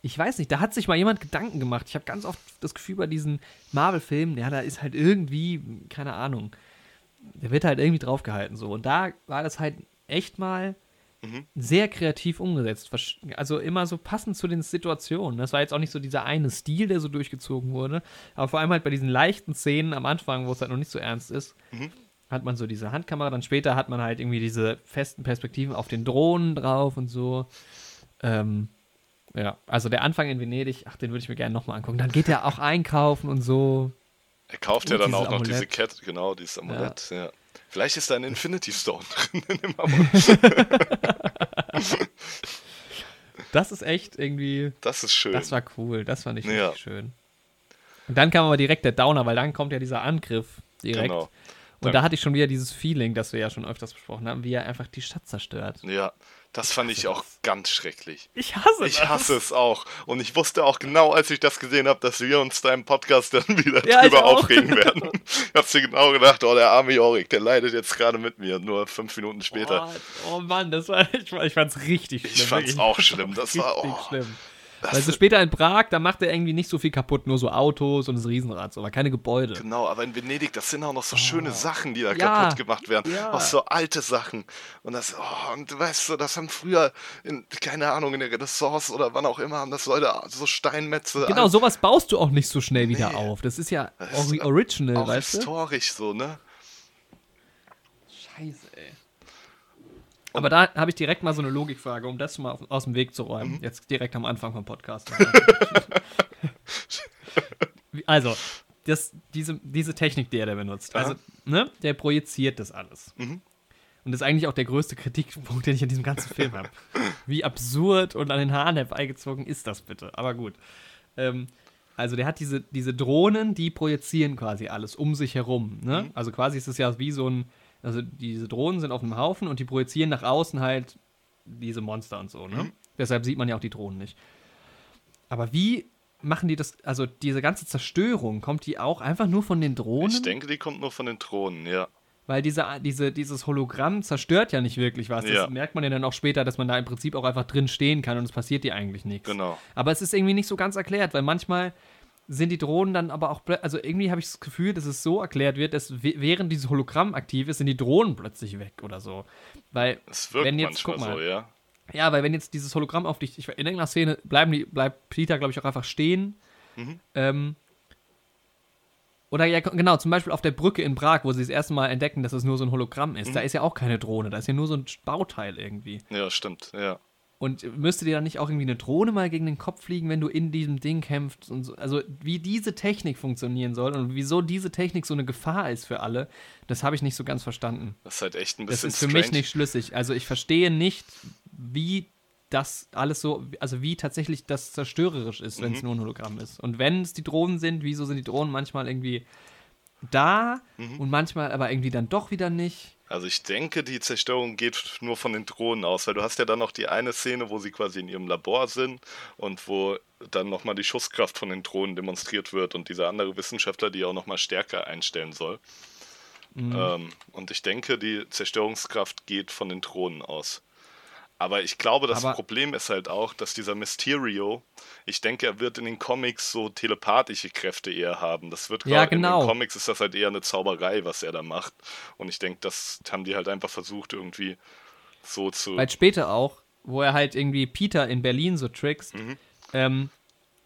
Ich weiß nicht, da hat sich mal jemand Gedanken gemacht. Ich habe ganz oft das Gefühl bei diesen Marvel-Filmen, ja, da ist halt irgendwie, keine Ahnung, der wird halt irgendwie draufgehalten so. Und da war das halt echt mal Mhm. sehr kreativ umgesetzt. Also immer so passend zu den Situationen. Das war jetzt auch nicht so dieser eine Stil, der so durchgezogen wurde, aber vor allem halt bei diesen leichten Szenen am Anfang, wo es halt noch nicht so ernst ist, Mhm. Hat man so diese Handkamera, dann später hat man halt irgendwie diese festen Perspektiven auf den Drohnen drauf und so. Ähm, ja, also der Anfang in Venedig, ach, den würde ich mir gerne nochmal angucken. Dann geht er auch einkaufen und so. Er kauft ja dann auch noch diese Amulett. Kette, genau, dieses Amulett, ja. Vielleicht ist da ein Infinity Stone drin in dem Amulett. Das ist echt irgendwie, Das ist schön. das war cool, das fand ich Ja. richtig schön. Und dann kam aber direkt der Downer, weil dann kommt ja dieser Angriff direkt. Genau. Und da hatte ich schon wieder dieses Feeling, das wir ja schon öfters besprochen haben, wie er einfach die Stadt zerstört. Ja, das fand ich auch ganz schrecklich. Ich hasse Ich hasse es auch. Und ich wusste auch genau, als ich das gesehen habe, dass wir uns da im Podcast dann wieder Ja, drüber auch. aufregen werden. Ich hab's dir genau gedacht, oh, der arme Jorik, der leidet jetzt gerade mit mir, nur fünf Minuten später. Oh, oh Mann, das war, ich, ich fand's richtig schlimm. Ich fand's auch schlimm. Das war, richtig oh, schlimm. Das- Also später in Prag, da macht er irgendwie nicht so viel kaputt, nur so Autos und das Riesenrad, aber keine Gebäude. Genau, aber in Venedig, das sind auch noch so schöne Sachen, die da Oh. Ja, kaputt gemacht werden. ja. Auch so alte Sachen. Und das, oh, und weißt du, das haben früher, in, keine Ahnung, in der Renaissance oder wann auch immer, haben das Leute so Steinmetze. Genau, sowas baust du auch nicht so schnell wieder Nee. auf. Das ist ja Das ist ori original, auch weißt du? historisch so, ne? Scheiße. Aber da habe ich direkt mal so eine Logikfrage, um das mal auf, aus dem Weg zu räumen. Mhm. Jetzt direkt am Anfang vom Podcast. Also, das, diese, diese Technik, die er da benutzt, also, ne, der projiziert das alles. Mhm. Und das ist eigentlich auch der größte Kritikpunkt, den ich an diesem ganzen Film habe. Wie absurd und an den Haaren herbeigezogen ist das bitte? Aber gut. Ähm, also der hat diese, diese Drohnen, die projizieren quasi alles um sich herum. Ne? Also quasi ist es ja wie so ein, also diese Drohnen sind auf einem Haufen und die projizieren nach außen halt diese Monster und so. Ne? Deshalb sieht man ja auch die Drohnen nicht. Aber wie machen die das, also diese ganze Zerstörung, kommt die auch einfach nur von den Drohnen? Ich denke, die kommt nur von den Thronen, ja. Weil diese, diese, dieses Hologramm zerstört ja nicht wirklich was. Das Ja. merkt man ja dann auch später, dass man da im Prinzip auch einfach drin stehen kann und es passiert dir eigentlich nichts. Genau. Aber es ist irgendwie nicht so ganz erklärt, weil manchmal sind die Drohnen dann aber auch, also irgendwie habe ich das Gefühl, dass es so erklärt wird, dass während dieses Hologramm aktiv ist, sind die Drohnen plötzlich weg oder so. Weil, Es wirkt wenn jetzt, guck mal, so, ja. ja, weil wenn jetzt dieses Hologramm auf dich, ich, in irgendeiner Szene bleiben die, bleibt Peter, glaube ich, auch einfach stehen. Mhm. Ähm, oder ja, genau, zum Beispiel auf der Brücke in Prag, wo sie das erste Mal entdecken, dass es nur so ein Hologramm ist. Da Mhm. ist ja auch keine Drohne, da ist ja nur so ein Bauteil irgendwie. Ja, stimmt, ja. Und müsste dir dann nicht auch irgendwie eine Drohne mal gegen den Kopf fliegen, wenn du in diesem Ding kämpfst? Und so. Also, wie diese Technik funktionieren soll und wieso diese Technik so eine Gefahr ist für alle, das habe ich nicht so ganz verstanden. Das ist halt echt ein Das bisschen ist für strange. mich nicht schlüssig. Also, ich verstehe nicht, wie das alles so, also wie tatsächlich das zerstörerisch ist, wenn es Mhm. nur ein Hologramm ist. Und wenn es die Drohnen sind, wieso sind die Drohnen manchmal irgendwie da Mhm. und manchmal aber irgendwie dann doch wieder nicht? Also ich denke, die Zerstörung geht nur von den Drohnen aus, weil du hast ja dann noch die eine Szene, wo sie quasi in ihrem Labor sind und wo dann nochmal die Schusskraft von den Drohnen demonstriert wird und dieser andere Wissenschaftler die auch nochmal stärker einstellen soll. Mhm. Ähm, und ich denke, die Zerstörungskraft geht von den Drohnen aus. Aber ich glaube, das Aber- Problem ist halt auch, dass dieser Mysterio, ich denke, er wird in den Comics so telepathische Kräfte eher haben. Das wird Ja, glaub- in genau. den Comics ist das halt eher eine Zauberei, was er da macht. Und ich denke, das haben die halt einfach versucht, irgendwie so zu. Weil später auch, wo er halt irgendwie Peter in Berlin so trickst, Mhm. ähm,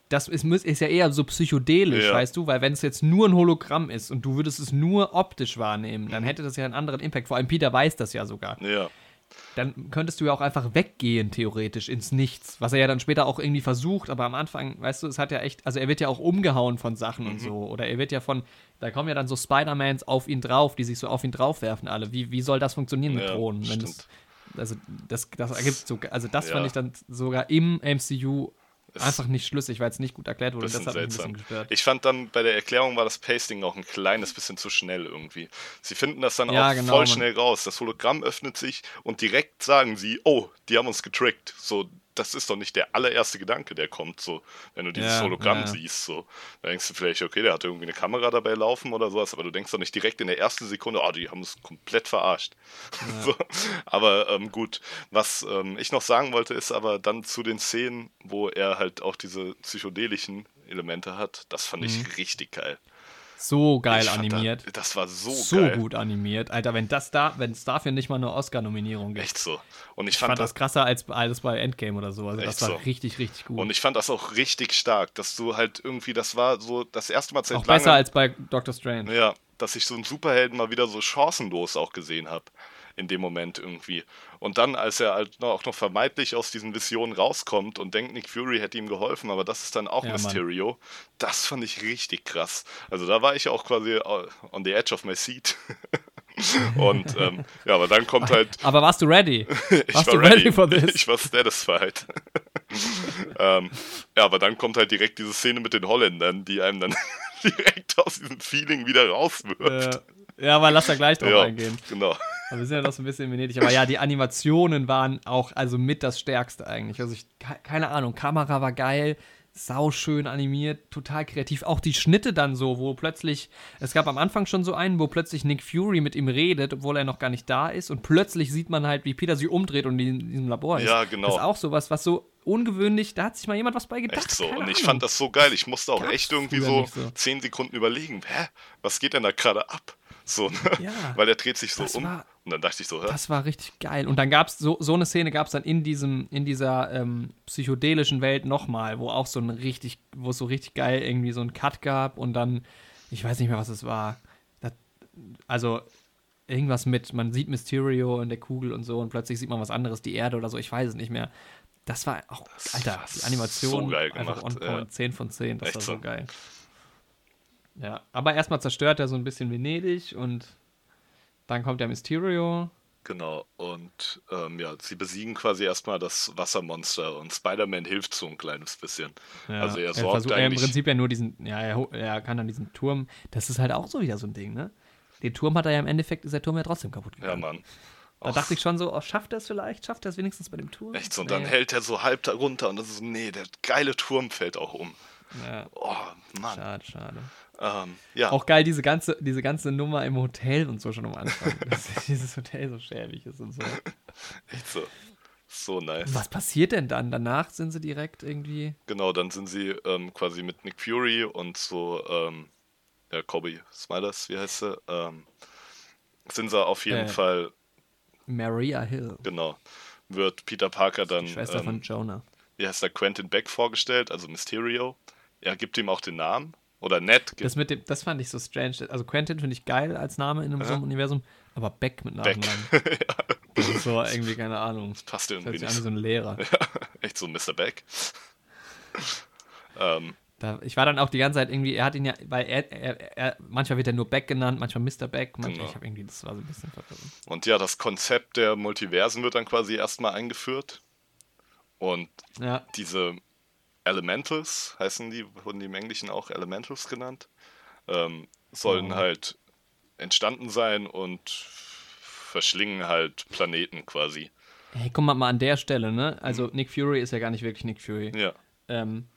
das ist, ist ja eher so psychedelisch, Ja. weißt du, weil wenn es jetzt nur ein Hologramm ist und du würdest es nur optisch wahrnehmen, Mhm. dann hätte das ja einen anderen Impact. Vor allem Peter weiß das ja sogar. Ja, Dann könntest du ja auch einfach weggehen, theoretisch, ins Nichts. Was er ja dann später auch irgendwie versucht, aber am Anfang, weißt du, es hat ja echt, also er wird ja auch umgehauen von Sachen Mhm. und so. Oder er wird ja von, da kommen ja dann so Spider-Mans auf ihn drauf, die sich so auf ihn draufwerfen alle. Wie, wie soll das funktionieren mit Ja, Drohnen? Wenn das, also das, das ergibt so, also das Ja. fand ich dann sogar im MCU einfach nicht schlüssig, weil es nicht gut erklärt wurde. Das hat mich ein seltsam. bisschen gestört. Ich fand dann bei der Erklärung war das Pasting auch ein kleines bisschen zu schnell irgendwie. Sie finden das dann Ja, auch genau, voll man- schnell raus. Das Hologramm öffnet sich und direkt sagen sie, oh, die haben uns getrickt. So, das ist doch nicht der allererste Gedanke, der kommt, so, wenn du dieses Ja, Hologramm ja. siehst. So. Da denkst du vielleicht, okay, der hat irgendwie eine Kamera dabei laufen oder sowas, aber du denkst doch nicht direkt in der ersten Sekunde, oh, die haben uns komplett verarscht. So. Aber ähm, gut, was ähm, ich noch sagen wollte, ist aber dann zu den Szenen, wo er halt auch diese psychedelischen Elemente hat, das fand Mhm. ich richtig geil. So geil ich animiert. Da, das war so, so geil. gut animiert. Alter, wenn das da, wenn es dafür nicht mal eine Oscar-Nominierung gibt. Echt so. Und ich, Ich fand, fand das das krasser als alles bei Endgame oder so. Also das war so. richtig, richtig gut. und ich fand das auch richtig stark, dass du halt irgendwie, das war so das erste Mal seit auch langem. besser als bei Doctor Strange. Ja, dass ich so einen Superhelden mal wieder so chancenlos auch gesehen habe in dem Moment irgendwie. Und dann, als er halt auch noch vermeintlich aus diesen Visionen rauskommt und denkt, Nick Fury hätte ihm geholfen, aber das ist dann auch Ja, Mysterio, das fand ich richtig krass. Also da war ich auch quasi uh, on the edge of my seat. und ähm, ja, aber dann kommt halt Aber warst du ready? ich Warst war du ready. ready for this? Ich war satisfied. ähm, ja, aber dann kommt halt direkt diese Szene mit den Holländern, die einem dann direkt aus diesem Feeling wieder rauswirft. Äh, ja, aber lass da gleich drauf ja, eingehen. genau. Aber wir sind ja noch so ein bisschen in Venedig. Aber ja, die Animationen waren auch also mit das Stärkste eigentlich. Also ich, ke- keine Ahnung, Kamera war geil, sauschön animiert, total kreativ. Auch die Schnitte dann so, wo plötzlich, es gab am Anfang schon so einen, wo plötzlich Nick Fury mit ihm redet, obwohl er noch gar nicht da ist. Und plötzlich sieht man halt, wie Peter sich umdreht und in diesem Labor ist. Ja, genau. Das ist auch sowas, was so ungewöhnlich, da hat sich mal jemand was bei gedacht. Echt so. keine Und ich Ahnung. fand das so geil. Ich musste auch Gab's echt irgendwie so, so. zehn Sekunden überlegen, hä, was geht denn da gerade ab? So, ne? Ja, Weil er dreht sich so um. war- und dann dachte ich so, hä? Das war richtig geil. Und dann gab es so, so eine Szene gab es dann in diesem, in dieser ähm, psychedelischen Welt nochmal, wo auch so ein richtig, wo es so richtig geil irgendwie so ein Cut gab und dann, ich weiß nicht mehr, was es war. Das, also irgendwas mit, man sieht Mysterio in der Kugel und so und plötzlich sieht man was anderes, die Erde oder so, ich weiß es nicht mehr. Das war auch, Das Alter, die Animation so geil einfach gemacht, on point, ja. 10 von 10, das Echt war so so. geil. Ja, aber erstmal zerstört er so ein bisschen Venedig und dann kommt der Mysterio. Genau, und ähm, ja, sie besiegen quasi erstmal das Wassermonster und Spider-Man hilft so ein kleines bisschen. Ja, also er er sorgt versucht, er im eigentlich. Prinzip ja nur diesen, ja, er, er kann dann diesen Turm, das ist halt auch so wieder so ein Ding, ne? Den Turm hat er ja im Endeffekt, ist der Turm ja trotzdem kaputt ja, gegangen. Mann. da Och, dachte ich schon so, oh, schafft er es vielleicht? Schafft er es wenigstens bei dem Turm? Echt so, und dann Nee. hält er so halb da runter und das ist, nee, der geile Turm fällt auch um. Ja, Oh, Mann. schade, schade. Ähm, ja, Auch geil, diese ganze, diese ganze Nummer im Hotel und so schon am Anfang. dass dieses Hotel so schäbig ist und so. echt so. So nice. Was passiert denn dann? Danach sind sie direkt irgendwie. Genau, dann sind sie ähm, quasi mit Nick Fury und so, ähm, ja, Kobe Smilers, wie heißt sie? Ähm, sind sie auf jeden Äh. Fall, Maria Hill, genau, wird Peter Parker dann, die Schwester von ähm, Jonah. wie heißt der, Quentin Beck vorgestellt, also Mysterio. Er gibt ihm auch den Namen. Oder gibt Das, mit dem, das fand ich so strange. Also Quentin finde ich geil als Name in einem so einem Universum, aber Beck mit Beck. Nachnamen. Das ist so irgendwie, keine Ahnung. passt Das hört irgendwie sich an wie nicht. so ein Lehrer. Echt so Mr. Beck. ähm, Da, ich war dann auch die ganze Zeit irgendwie, er hat ihn ja, weil er, er, er manchmal wird er nur Beck genannt, manchmal Mr. Beck, manchmal, Genau. ich habe irgendwie, das war so ein bisschen verwirrend. und ja, das Konzept der Multiversen wird dann quasi erstmal eingeführt. Und Ja, diese Elementals, heißen die, wurden die im Englischen auch Elementals genannt, ähm, sollen Oh. halt entstanden sein und verschlingen halt Planeten quasi. hey, guck mal, mal an der Stelle, ne? Also Nick Fury ist ja gar nicht wirklich Nick Fury. Ja, Ähm,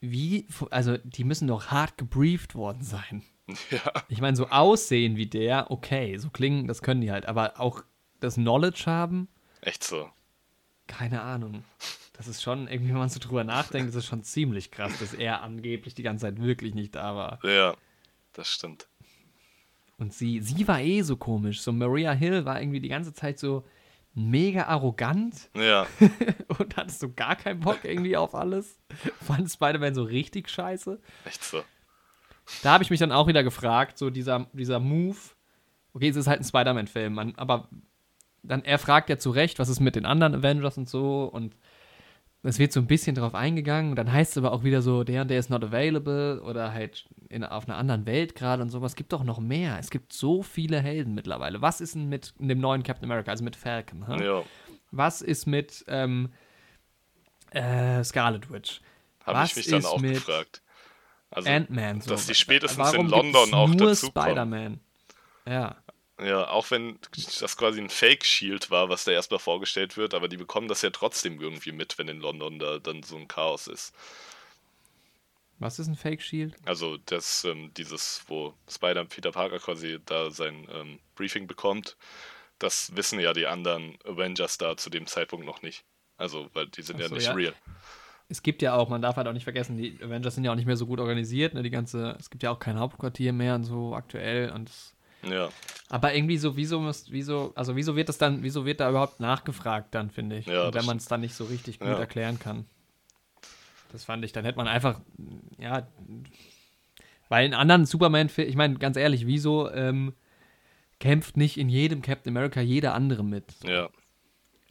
wie, also die müssen doch hart gebrieft worden sein. ja, Ich meine, so aussehen wie der, okay, so klingen, das können die halt, aber auch das Knowledge haben, echt so. keine Ahnung. Das ist schon, irgendwie, wenn man so drüber nachdenkt, ist es schon ziemlich krass, dass er angeblich die ganze Zeit wirklich nicht da war. Ja, das stimmt. Und sie, sie war eh so komisch. So Maria Hill war irgendwie die ganze Zeit so mega arrogant Ja, und hatte so gar keinen Bock irgendwie auf alles. Fand Spider-Man so richtig scheiße. echt so. Da habe ich mich dann auch wieder gefragt, so dieser, dieser Move, okay, es ist halt ein Spider-Man-Film, man- aber dann, er fragt ja zu Recht, was ist mit den anderen Avengers und so und es wird so ein bisschen drauf eingegangen und dann heißt es aber auch wieder so, der und der ist not available oder halt in, auf einer anderen Welt gerade und sowas. Es gibt doch noch mehr. Es gibt so viele Helden mittlerweile. Was ist denn mit dem neuen Captain America, also mit Falcon? hä? Ja, Was ist mit ähm, äh, Scarlet Witch? habe ich mich dann ist auch mit gefragt. Also, Ant-Man. So. dass die spätestens Warum in London auch nur dazukommen. Spider-Man. Ja. Ja, auch wenn das quasi ein Fake-Shield war, was da erstmal vorgestellt wird, aber die bekommen das ja trotzdem irgendwie mit, wenn in London da dann so ein Chaos ist. Was ist ein Fake Shield? Also das, ähm, dieses, wo Spider Peter Parker quasi da sein ähm, Briefing bekommt, das wissen ja die anderen Avengers da zu dem Zeitpunkt noch nicht. Also, weil die sind Ach ja so, nicht ja. real. Es gibt ja auch, man darf halt auch nicht vergessen, die Avengers sind ja auch nicht mehr so gut organisiert, ne? Die ganze, es gibt ja auch kein Hauptquartier mehr und so aktuell und es- Ja, aber irgendwie so, wieso muss, wieso, also wieso wird das dann, wieso wird da überhaupt nachgefragt dann, finde ich, Ja, wenn man es dann nicht so richtig gut Ja. erklären kann. Das fand ich, dann hätte man einfach, ja, Weil in anderen Superman, ich meine, ganz ehrlich, wieso ähm, kämpft nicht in jedem Captain America jeder andere mit? Ja.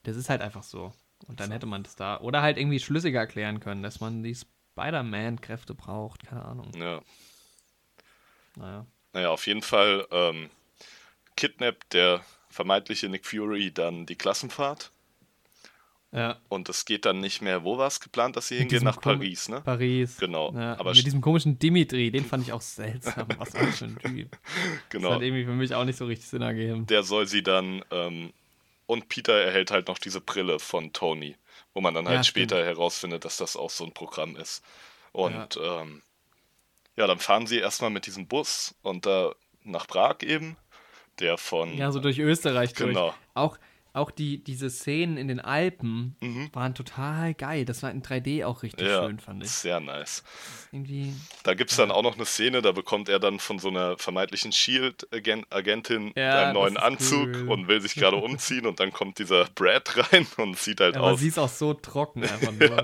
Das ist halt einfach so. Und dann hätte man das da. Oder halt irgendwie schlüssiger erklären können, dass man die Spider-Man-Kräfte braucht. Keine Ahnung. Ja. Naja. Naja, auf jeden Fall ähm, kidnappt der vermeintliche Nick Fury dann die Klassenfahrt. Ja. Und es geht dann nicht mehr, wo war es geplant, dass sie hingehen? diesem Nach Kom- Paris, ne? Paris. Genau. Ja, Aber mit diesem komischen Dimitri, den fand ich auch seltsam. Was war das für ein Typ? Das genau. hat irgendwie für mich auch nicht so richtig Sinn ergeben. Der soll sie dann. Ähm, und Peter erhält halt noch diese Brille von Tony, wo man dann Ja, halt stimmt. später herausfindet, dass das auch so ein Programm ist. Und ja, ähm, ja dann fahren sie erstmal mit diesem Bus und da nach Prag eben, der von. Ja, so durch Österreich Genau. durch. Auch, auch die, diese Szenen in den Alpen Mhm. waren total geil. Das war in 3D auch richtig ja, schön, fand ich. sehr nice. Irgendwie. Da gibt es dann auch noch eine Szene, da bekommt er dann von so einer vermeintlichen Shield-Agentin Ja, einen neuen Anzug cool. und will sich gerade umziehen und dann kommt dieser Brad rein und sieht halt Aber aus sie ist auch so trocken einfach nur.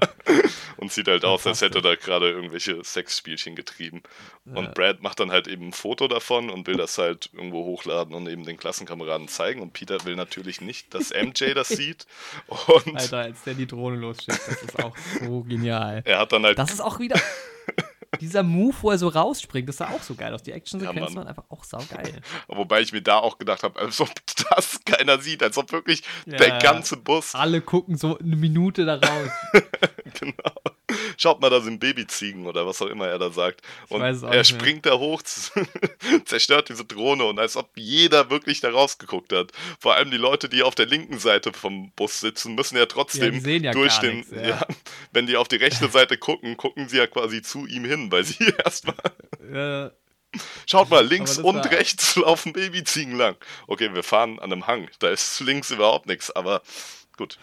Und sieht halt aus, als hätte Fantastisch. da gerade irgendwelche Sexspielchen getrieben. Ja. Und Brad macht dann halt eben ein Foto davon und will das halt irgendwo hochladen und eben den Klassenkameraden zeigen. Und Peter will natürlich nicht, dass MJ das sieht. Und Alter, als der die Drohne losschickt, das ist auch so genial. er hat dann halt Das ist auch wieder dieser Move, wo er so rausspringt, das sah auch so geil aus. Die Ja, Action-Sequenzen Mann. waren einfach auch saugeil. Wobei ich mir da auch gedacht habe, als ob das keiner sieht, als ob wirklich Ja, der ja. ganze Bus. Alle gucken so eine Minute da raus. genau. Schaut mal, da sind Babyziegen oder was auch immer er da sagt. Und weiß es auch er nicht springt da hoch, zerstört diese Drohne und als ob jeder wirklich da rausgeguckt hat. Vor allem die Leute, die auf der linken Seite vom Bus sitzen, müssen ja trotzdem Ja, ja durch den. nichts, ja. wenn die auf die rechte Seite gucken, gucken sie ja quasi zu ihm hin, weil sie erstmal. Schaut mal, links und war- rechts laufen Babyziegen lang. Okay, wir fahren an einem Hang. Da ist links überhaupt nichts, aber gut.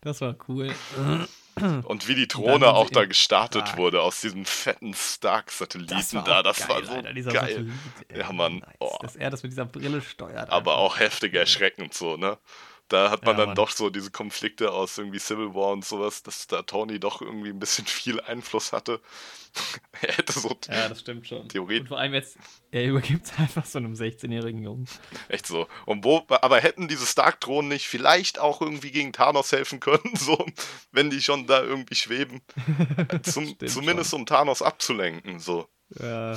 das war cool. Und wie die Drohne auch da gestartet Prag. wurde aus diesem fetten Stark-Satelliten da, das geil, war so Alter, geil. Satellit, ey, Ja, Mann. Nice, Oh. Dass er das mit dieser Brille steuert. Aber auch heftig erschreckend so, ne? Da hat man Ja, dann Mann. doch so diese Konflikte aus irgendwie Civil War und sowas, dass da Tony doch irgendwie ein bisschen viel Einfluss hatte. er hätte so Ja, das stimmt schon. Theoretisch- Und vor allem jetzt, er übergibt es einfach so einem 16-jährigen Jungen. echt so. Und wo, aber hätten diese Stark-Drohnen nicht vielleicht auch irgendwie gegen Thanos helfen können, so, wenn die schon da irgendwie schweben? Zum, zumindest um Thanos abzulenken, so. Ja,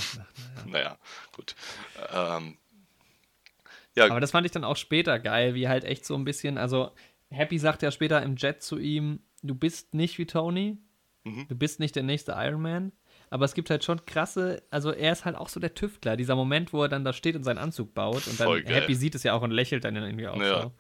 Naja, gut. Ähm, ja, aber das fand ich dann auch später geil, wie halt echt so ein bisschen, also Happy sagt ja später im Jet zu ihm, du bist nicht wie Tony, Mhm. du bist nicht der nächste Iron Man, aber es gibt halt schon krasse, also er ist halt auch so der Tüftler, dieser Moment, wo er dann da steht und seinen Anzug baut und dann geil. Happy sieht es ja auch und lächelt dann irgendwie auch Ja. so.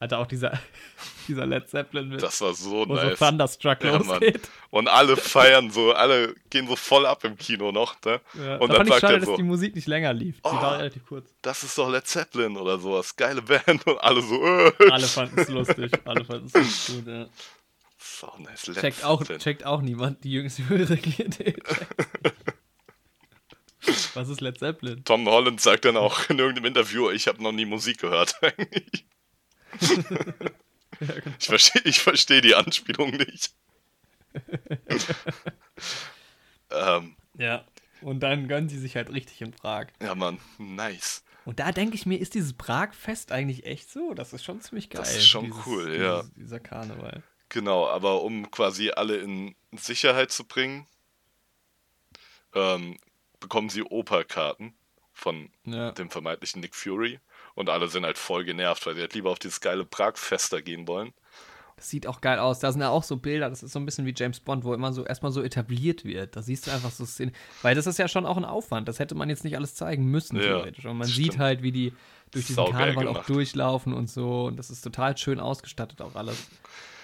Alter, auch dieser, dieser Led Zeppelin mit, das war so wo nice. so Thunderstruck Ja, Mann. losgeht. Und alle feiern so, alle gehen so voll ab im Kino noch, ne? Ja, Und da dann fand ich schade, er dass so, die Musik nicht länger lief. Die Oh. war relativ kurz. das ist doch Led Zeppelin oder sowas, geile Band und alle so, äh. Alle fanden es lustig. Alle fanden es gut, ja. So nice, Led Checkt auch, Zeppelin. checkt auch niemand die jüngste höhere. Was ist Led Zeppelin? Tom Holland sagt dann auch in irgendeinem Interview, ich habe noch nie Musik gehört eigentlich. Ich verstehe ich versteh die Anspielung nicht. ähm, Ja. Und dann gönnen sie sich halt richtig in Prag. ja, Mann, nice. Und da denke ich mir, ist dieses Prag-Fest eigentlich echt so? Das ist schon ziemlich geil. Das ist schon cool, ja. Dieses, dieser Karneval. Genau, aber um quasi alle in Sicherheit zu bringen, ähm, bekommen sie Operkarten von Ja. dem vermeintlichen Nick Fury. Und alle sind halt voll genervt, weil sie halt lieber auf dieses geile Prag-Fest da gehen wollen. Das sieht auch geil aus. Da sind ja auch so Bilder, das ist so ein bisschen wie James Bond, wo immer so erstmal so etabliert wird. Da siehst du einfach so Szenen. Weil das ist ja schon auch ein Aufwand. Das hätte man jetzt nicht alles zeigen müssen, Ja, theoretisch. Und man das sieht stimmt. halt, wie die durch diesen Saugeil Karneval auch durchlaufen und so. Und das ist total schön ausgestattet, auch alles.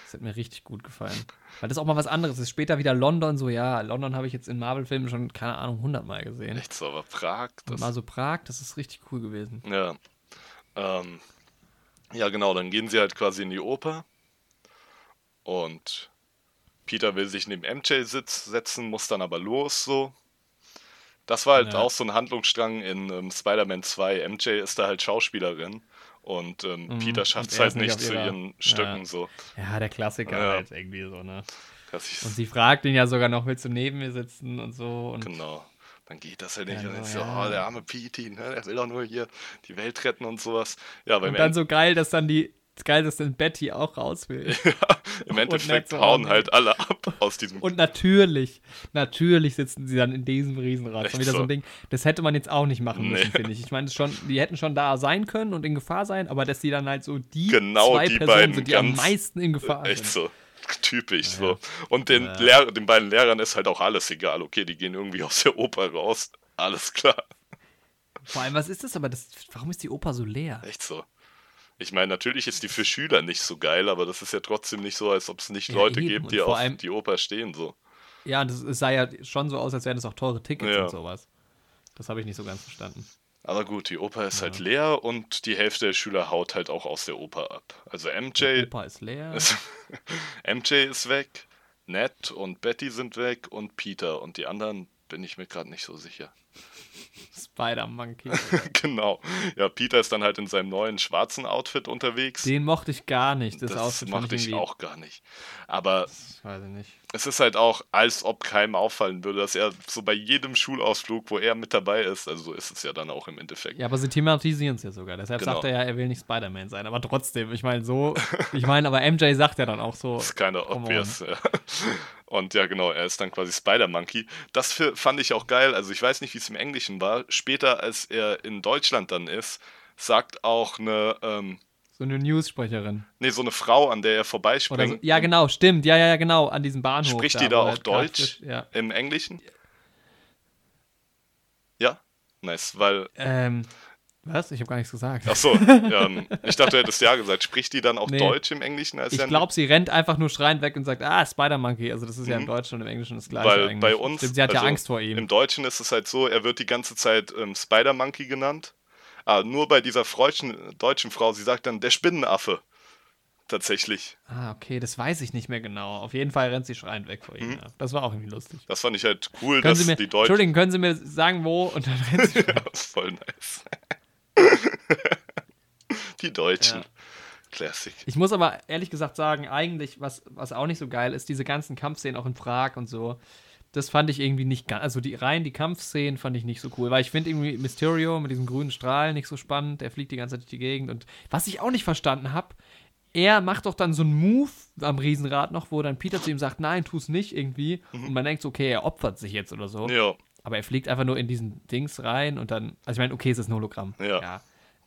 Das hat mir richtig gut gefallen. Weil das auch mal was anderes ist. Später wieder London, so, ja, London habe ich jetzt in Marvel-Filmen schon, keine Ahnung, hundertmal gesehen. Echt so, aber Prag, Und das mal so Prag, das ist richtig cool gewesen. Ja. Ähm, ja, genau, dann gehen sie halt quasi in die Oper. Und Peter will sich neben MJ-Sitz setzen, muss dann aber los, so. Das war halt Ja. auch so ein Handlungsstrang in ähm, Spider-Man 2. MJ ist da halt Schauspielerin. Und ähm, Mhm, Peter schafft es halt nicht zu ihrer- ihren Stöcken Ja. so. Ja, der Klassiker Ja. halt irgendwie so, ne? Und sie fragt ihn ja sogar noch, willst du neben mir sitzen und so. Und genau. Dann geht das ja nicht. Ja, und dann genau, so, ja. oh, der arme Petey, ne? der will doch nur hier die Welt retten und sowas. Ja, und dann End so geil, dass dann die, geil, dass dann Betty auch raus will. im Endeffekt hauen halt alle ab aus diesem. Und natürlich, natürlich sitzen sie dann in diesem Riesenrad. Das Echt wieder so ein Ding, das hätte man jetzt auch nicht machen müssen, Nee. finde ich. Ich meine, schon, die hätten schon da sein können und in Gefahr sein, aber dass die dann halt so die Genau zwei die Personen beiden sind, die am meisten in Gefahr Echt sind. so. Typisch Ja, so. Und den, Ja. Lehr den beiden Lehrern ist halt auch alles egal. Okay, die gehen irgendwie aus der Oper raus. Alles klar. Vor allem, was ist das aber? Das, warum ist die Oper so leer? Echt so. Ich meine, natürlich ist die für Schüler nicht so geil, aber das ist ja trotzdem nicht so, als ob es nicht Ja, Leute eben. gibt, die auf allem- die Oper stehen. So. Ja, und es, es sah ja schon so aus, als wären das auch teure Tickets und sowas. Das habe ich nicht so ganz verstanden. Aber gut, die Oper ist Ja. halt leer und die Hälfte der Schüler haut halt auch aus der Oper ab. Also MJ, Oper ist leer. ist, MJ ist weg, Ned und Betty sind weg und Peter und die anderen bin ich mir gerade nicht so sicher. Spider-Monkey. genau. Ja, Peter ist dann halt in seinem neuen schwarzen Outfit unterwegs. Den mochte ich gar nicht. Das, das Outfit mochte ich irgendwie- auch gar nicht. Aber Das weiß ich nicht. Es ist halt auch, als ob keinem auffallen würde, dass er so bei jedem Schulausflug, wo er mit dabei ist, also so ist es ja dann auch im Endeffekt. Ja, aber sie thematisieren es ja sogar. Deshalb Genau. sagt er ja, er will nicht Spider-Man sein. Aber trotzdem, ich meine, so, ich meine, aber MJ sagt ja dann auch so. Das ist keine obvious. Ja. Und ja, genau, er ist dann quasi Spider-Monkey. Das fand ich auch geil. Also, ich weiß nicht, wie es im Englischen war. Später, als er in Deutschland dann ist, sagt auch eine, ähm, So eine News-Sprecherin. nee, so eine Frau, an der er Oder so, vorbeispringt. ja, genau, stimmt. Ja, ja, ja, genau. An diesem Bahnhof. Spricht die da wo er auch Deutsch? gerade frisch- Ja. Im Englischen? Ja? Nice, weil Ähm, was? Ich habe gar nichts gesagt. Ach so, ähm, ich dachte, du hättest ja gesagt. Spricht die dann auch Nee. Deutsch im Englischen? Als Ich glaube, sie rennt einfach nur schreiend weg und sagt, ah, Spider-Monkey. Also das ist ja im Mhm. Deutschen und im Englischen das gleiche Weil eigentlich. bei uns, Stimmt, sie hat ja also Angst vor ihm. Im Deutschen ist es halt so, er wird die ganze Zeit ähm, Spider-Monkey genannt. Ah, nur bei dieser freudschen, deutschen Frau, sie sagt dann der Spinnenaffe. Tatsächlich. Ah, okay, das weiß ich nicht mehr genau. Auf jeden Fall rennt sie schreiend weg vor ihm. Mhm. Das war auch irgendwie lustig. Das fand ich halt cool, Können dass Sie mir, die Deutschen. Entschuldigung, können Sie mir sagen, wo? Und dann rennt sie ja, voll nice. die Deutschen. Ja. Classic. Ich muss aber ehrlich gesagt sagen, eigentlich, was, was auch nicht so geil ist, diese ganzen Kampfszenen auch in Prag und so, das fand ich irgendwie nicht ganz, also die rein die Kampfszenen fand ich nicht so cool, weil ich finde irgendwie Mysterio mit diesem grünen Strahl nicht so spannend, der fliegt die ganze Zeit durch die Gegend und was ich auch nicht verstanden habe, er macht doch dann so einen Move am Riesenrad noch, wo dann Peter zu ihm sagt, nein, tu es nicht irgendwie und man denkt so, okay, er opfert sich jetzt oder so, Ja, aber er fliegt einfach nur in diesen Dings rein und dann, also ich meine, okay, es ist ein Hologramm, Ja.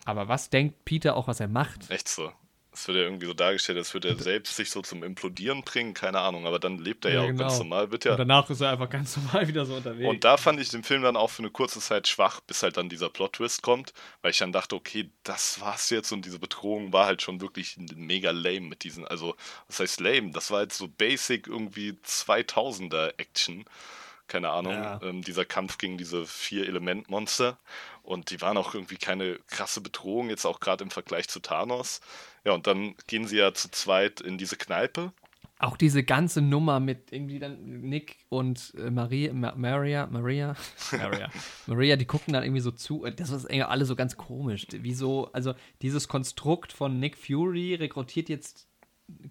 aber was denkt Peter auch, was er macht? echt so. Es wird ja irgendwie so dargestellt, als würde er selbst sich so zum Implodieren bringen, keine Ahnung, aber dann lebt er ja, Ja, auch ganz genau. normal, wird Und ja. danach ist er einfach ganz normal wieder so unterwegs. Und da fand ich den Film dann auch für eine kurze Zeit schwach, bis halt dann dieser Plot-Twist kommt, weil ich dann dachte, okay, das war's jetzt und diese Bedrohung war halt schon wirklich mega lame mit diesen, also, was heißt lame? Das war halt so basic irgendwie 2000er Action. Keine Ahnung, Ja. ähm, dieser Kampf gegen diese vier Elementmonster. Und die waren auch irgendwie keine krasse Bedrohung, jetzt auch gerade im Vergleich zu Thanos. Ja, und dann gehen sie ja zu zweit in diese Kneipe. Auch diese ganze Nummer mit irgendwie dann Nick und äh, Maria, Ma Maria, Maria, Maria, Maria, die gucken dann irgendwie so zu. Das ist irgendwie alle so ganz komisch. Wieso, also dieses Konstrukt von Nick Fury rekrutiert jetzt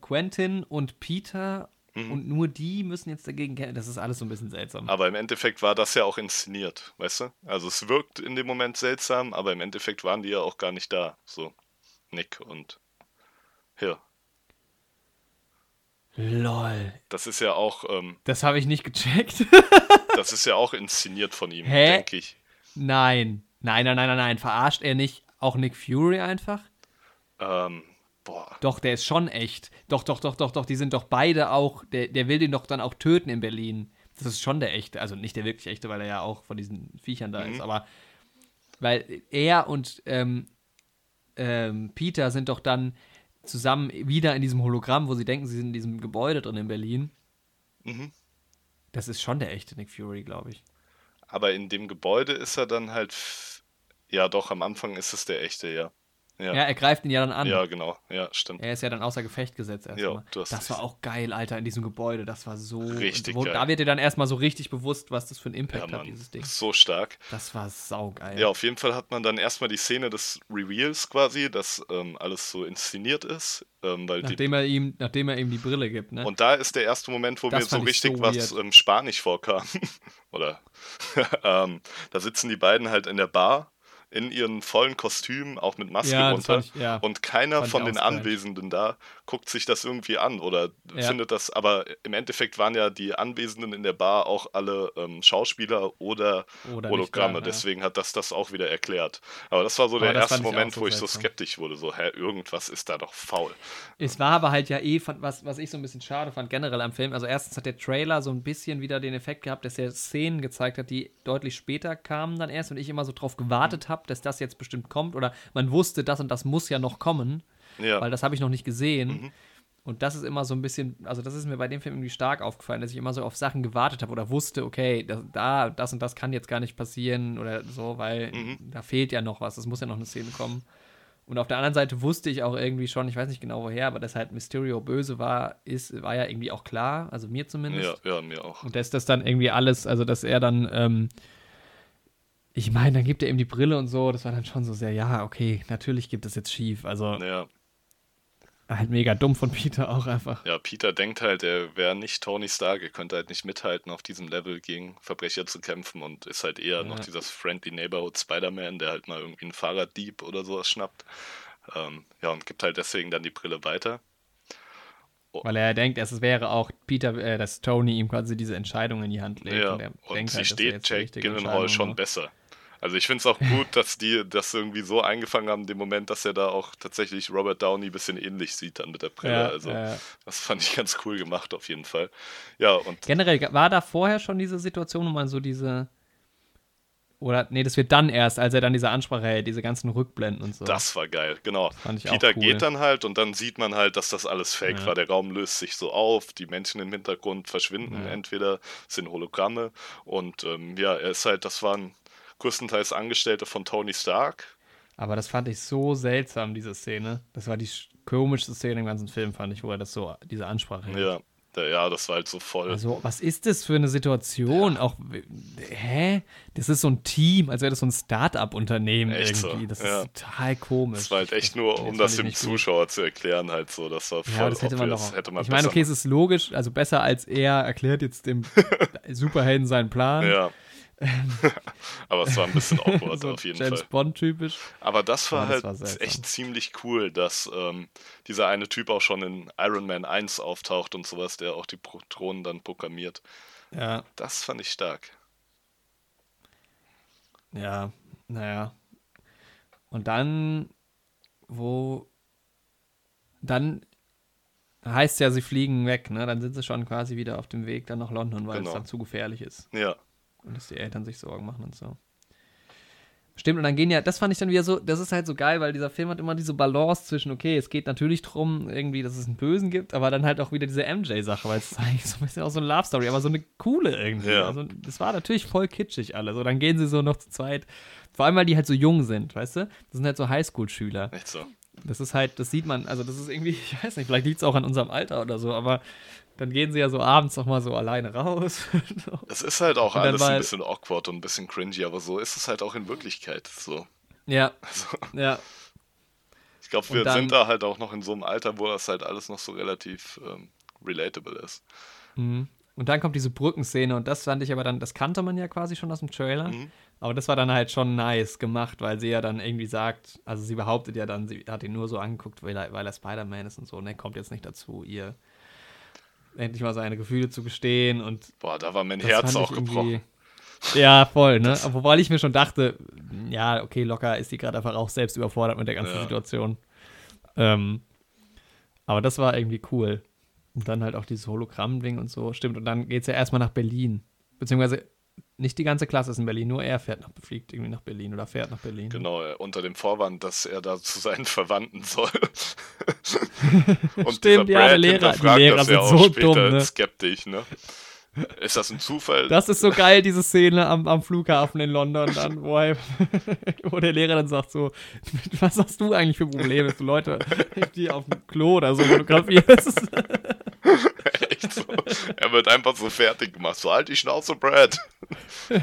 Quentin und Peter Mhm. und nur die müssen jetzt dagegen kämpfen. Das ist alles so ein bisschen seltsam. Aber im Endeffekt war das ja auch inszeniert, weißt du? Also es wirkt in dem Moment seltsam, aber im Endeffekt waren die ja auch gar nicht da. So, Nick und hier. Lol. Das ist ja auch, ähm, Das habe ich nicht gecheckt. das ist ja auch inszeniert von ihm, denke ich. nein. Nein, nein, nein, nein, nein. Verarscht er nicht auch Nick Fury einfach? Ähm, boah. Doch, der ist schon echt. Doch, doch, doch, doch, doch. Die sind doch beide auch. Der, der will den doch dann auch töten in Berlin. Das ist schon der echte. Also nicht der wirklich echte, weil er ja auch von diesen Viechern da Mhm. ist. Aber weil er und ähm, ähm, Peter sind doch dann zusammen wieder in diesem Hologramm, wo sie denken, sie sind in diesem Gebäude drin in Berlin. Mhm. Das ist schon der echte Nick Fury, glaube ich. Aber in dem Gebäude ist er dann halt, ja doch, am Anfang ist es der echte, ja. Ja. Ja, er greift ihn ja dann an. Ja, genau. Ja, stimmt. Er ist ja dann außer Gefecht gesetzt Ja, erstmal. hast das war auch geil, Alter, in diesem Gebäude. Das war so. Richtig wo, geil. Da wird dir dann erstmal so richtig bewusst, was das für einen Ja, Impact hat, Mann. dieses Ding. So stark. Das war saugeil. Ja, auf jeden Fall hat man dann erstmal die Szene des Reveals quasi, dass ähm, alles so inszeniert ist. Ähm, weil die, Nachdem er ihm, nachdem er ihm die Brille gibt, ne? und da ist der erste Moment, wo Das mir so richtig so was ähm, Spanisch vorkam. Oder ähm, da sitzen die beiden halt in der Bar in ihren vollen Kostümen, auch mit Maske Ja, runter. ich- ja. Und keiner von den. Anwesenden da guckt sich das irgendwie an oder Ja. findet das, aber im Endeffekt waren ja die Anwesenden in der Bar auch alle ähm, Schauspieler oder, Oder Hologramme, ja. deswegen hat das das auch wieder erklärt. Aber das war so Aber der erste Moment, so wo ich so skeptisch wurde, so, hä, irgendwas ist da doch faul. Es war aber halt ja eh, was, was ich so ein bisschen schade fand, generell am Film. Also, erstens hat der Trailer so ein bisschen wieder den Effekt gehabt, dass er Szenen gezeigt hat, die deutlich später kamen dann erst und ich immer so drauf gewartet habe, dass das jetzt bestimmt kommt. Oder man wusste, das und das muss ja noch kommen, Ja, weil das habe ich noch nicht gesehen. Mhm. Und das ist immer so ein bisschen, also das ist mir bei dem Film irgendwie stark aufgefallen, dass ich immer so auf Sachen gewartet habe oder wusste, okay, das, da, das und das kann jetzt gar nicht passieren oder so, weil Mhm. da fehlt ja noch was, es muss ja noch eine Szene kommen. Und auf der anderen Seite wusste ich auch irgendwie schon, ich weiß nicht genau woher, aber dass halt Mysterio böse war, ist, war ja irgendwie auch klar, also mir zumindest. ja, ja, mir auch. Und dass das dann irgendwie alles, also dass er dann, ähm, ich meine, dann gibt er ihm die Brille und so, das war dann schon so sehr, ja, okay, natürlich gibt es jetzt schief. Also Ja, halt mega dumm von Peter auch einfach. ja, Peter denkt halt, er wäre nicht Tony Stark, er könnte halt nicht mithalten, auf diesem Level gegen Verbrecher zu kämpfen und ist halt eher noch Ja. dieses Friendly Neighborhood Spider-Man, der halt mal irgendwie einen Fahrraddieb oder sowas schnappt. Ähm, ja, und gibt halt deswegen dann die Brille weiter. Weil er denkt, es wäre auch Peter, äh, dass Tony ihm quasi diese Entscheidung in die Hand legt. Ja, und er und denkt sie halt, steht Jake Gyllenhaal schon aber- besser. Also ich finde es auch gut, dass die das irgendwie so eingefangen haben, den Moment, dass er da auch tatsächlich Robert Downey ein bisschen ähnlich sieht dann mit der Brille. Ja, also ja. das fand ich ganz cool gemacht auf jeden Fall. Ja, und Generell war da vorher schon diese Situation, wo man so diese. Oder, nee, das wird dann erst, als er dann diese Ansprache hält, diese ganzen Rückblenden und so. Das war geil, genau. fand ich auch Peter cool. geht dann halt und dann sieht man halt, dass das alles fake Ja. war. Der Raum löst sich so auf, die Menschen im Hintergrund verschwinden, Ja. entweder sind Hologramme und ähm, ja, er ist halt, das waren größtenteils Angestellte von Tony Stark. Aber das fand ich so seltsam, diese Szene. Das war die sch- komischste Szene im ganzen Film, fand ich, wo er das so, diese Ansprache hält. Ja, ja, das war halt so voll. Also, was ist das für eine Situation? Auch, hä? Das ist so ein Team, als wäre das so ein Start-up-Unternehmen Echt so, irgendwie. Das ja. ist total komisch. Das war halt echt nur, um das ich dem nicht gut. Zuschauer zu erklären, halt so. Das war voll Ja, das hätte man obvious. doch. Hätte man ich meine, okay, es ist logisch, also besser als er erklärt jetzt dem Superhelden seinen Plan. Ja. Aber es war ein bisschen awkward so auf jeden James Fall. Bond typisch. Aber das war Aber das halt war echt ziemlich cool, dass ähm, dieser eine Typ auch schon in Iron Man 1 auftaucht und sowas, der auch die Drohnen dann programmiert. Ja, Das fand ich stark. ja, naja. Und dann, wo, dann heißt ja, sie fliegen weg, ne? Dann sind sie schon quasi wieder auf dem Weg dann nach London, weil Genau. es dann zu gefährlich ist. Ja, Und dass die Eltern sich Sorgen machen und so. Stimmt, und dann gehen ja, das fand ich dann wieder so, das ist halt so geil, weil dieser Film hat immer diese Balance zwischen, okay, es geht natürlich drum, irgendwie, dass es einen Bösen gibt, aber dann halt auch wieder diese MJ-Sache, weil es ist eigentlich so ein bisschen auch so eine Love-Story, aber so eine coole irgendwie. Ja. Also, das war natürlich voll kitschig alles. So, dann gehen sie so noch zu zweit. Vor allem, weil die halt so jung sind, weißt du? Das sind halt so Highschool-Schüler. echt so. Das ist halt, das sieht man, also das ist irgendwie, ich weiß nicht, vielleicht liegt es auch an unserem Alter oder so, aber dann gehen sie ja so abends noch mal so alleine raus. Es ist halt auch alles ein bisschen awkward und ein bisschen cringy, aber so ist es halt auch in Wirklichkeit. So. ja, Also, ja. ich glaube, wir dann- sind da halt auch noch in so einem Alter, wo das halt alles noch so relativ ähm, relatable ist. Mhm. Und dann kommt diese Brückenszene und das fand ich aber dann, das kannte man ja quasi schon aus dem Trailer. Mhm. Aber das war dann halt schon nice gemacht, weil sie ja dann irgendwie sagt, also sie behauptet ja dann, sie hat ihn nur so angeguckt, weil er, weil er Spider-Man ist und so. Er kommt jetzt nicht dazu, ihr endlich mal seine Gefühle zu gestehen und Boah, da war mein Herz auch gebrochen. Ja, voll, ne? Wobei ich mir schon dachte, ja, okay, locker ist die gerade einfach auch selbst überfordert mit der ganzen Ja. Situation. Ähm, aber das war irgendwie cool. Und dann halt auch dieses Hologramm-Ding und so. Stimmt, und dann geht's ja erstmal nach Berlin. Beziehungsweise nicht die ganze Klasse ist in Berlin, nur er fährt nach, fliegt irgendwie nach Berlin oder fährt nach Berlin. Genau, äh, unter dem Vorwand, dass er da zu seinen Verwandten soll. Und Stimmt, ja, der Lehrer- die Lehrer das ja sind so dumm, ne? skeptisch, ne? Ist das ein Zufall? Das ist so geil, diese Szene am, am Flughafen in London, dann, wo, er, wo der Lehrer dann sagt so, was hast du eigentlich für Probleme, du Leute, die auf dem Klo oder so fotografierst? Echt so. Er wird einfach so fertig gemacht. So halt die Schnauze, Brad.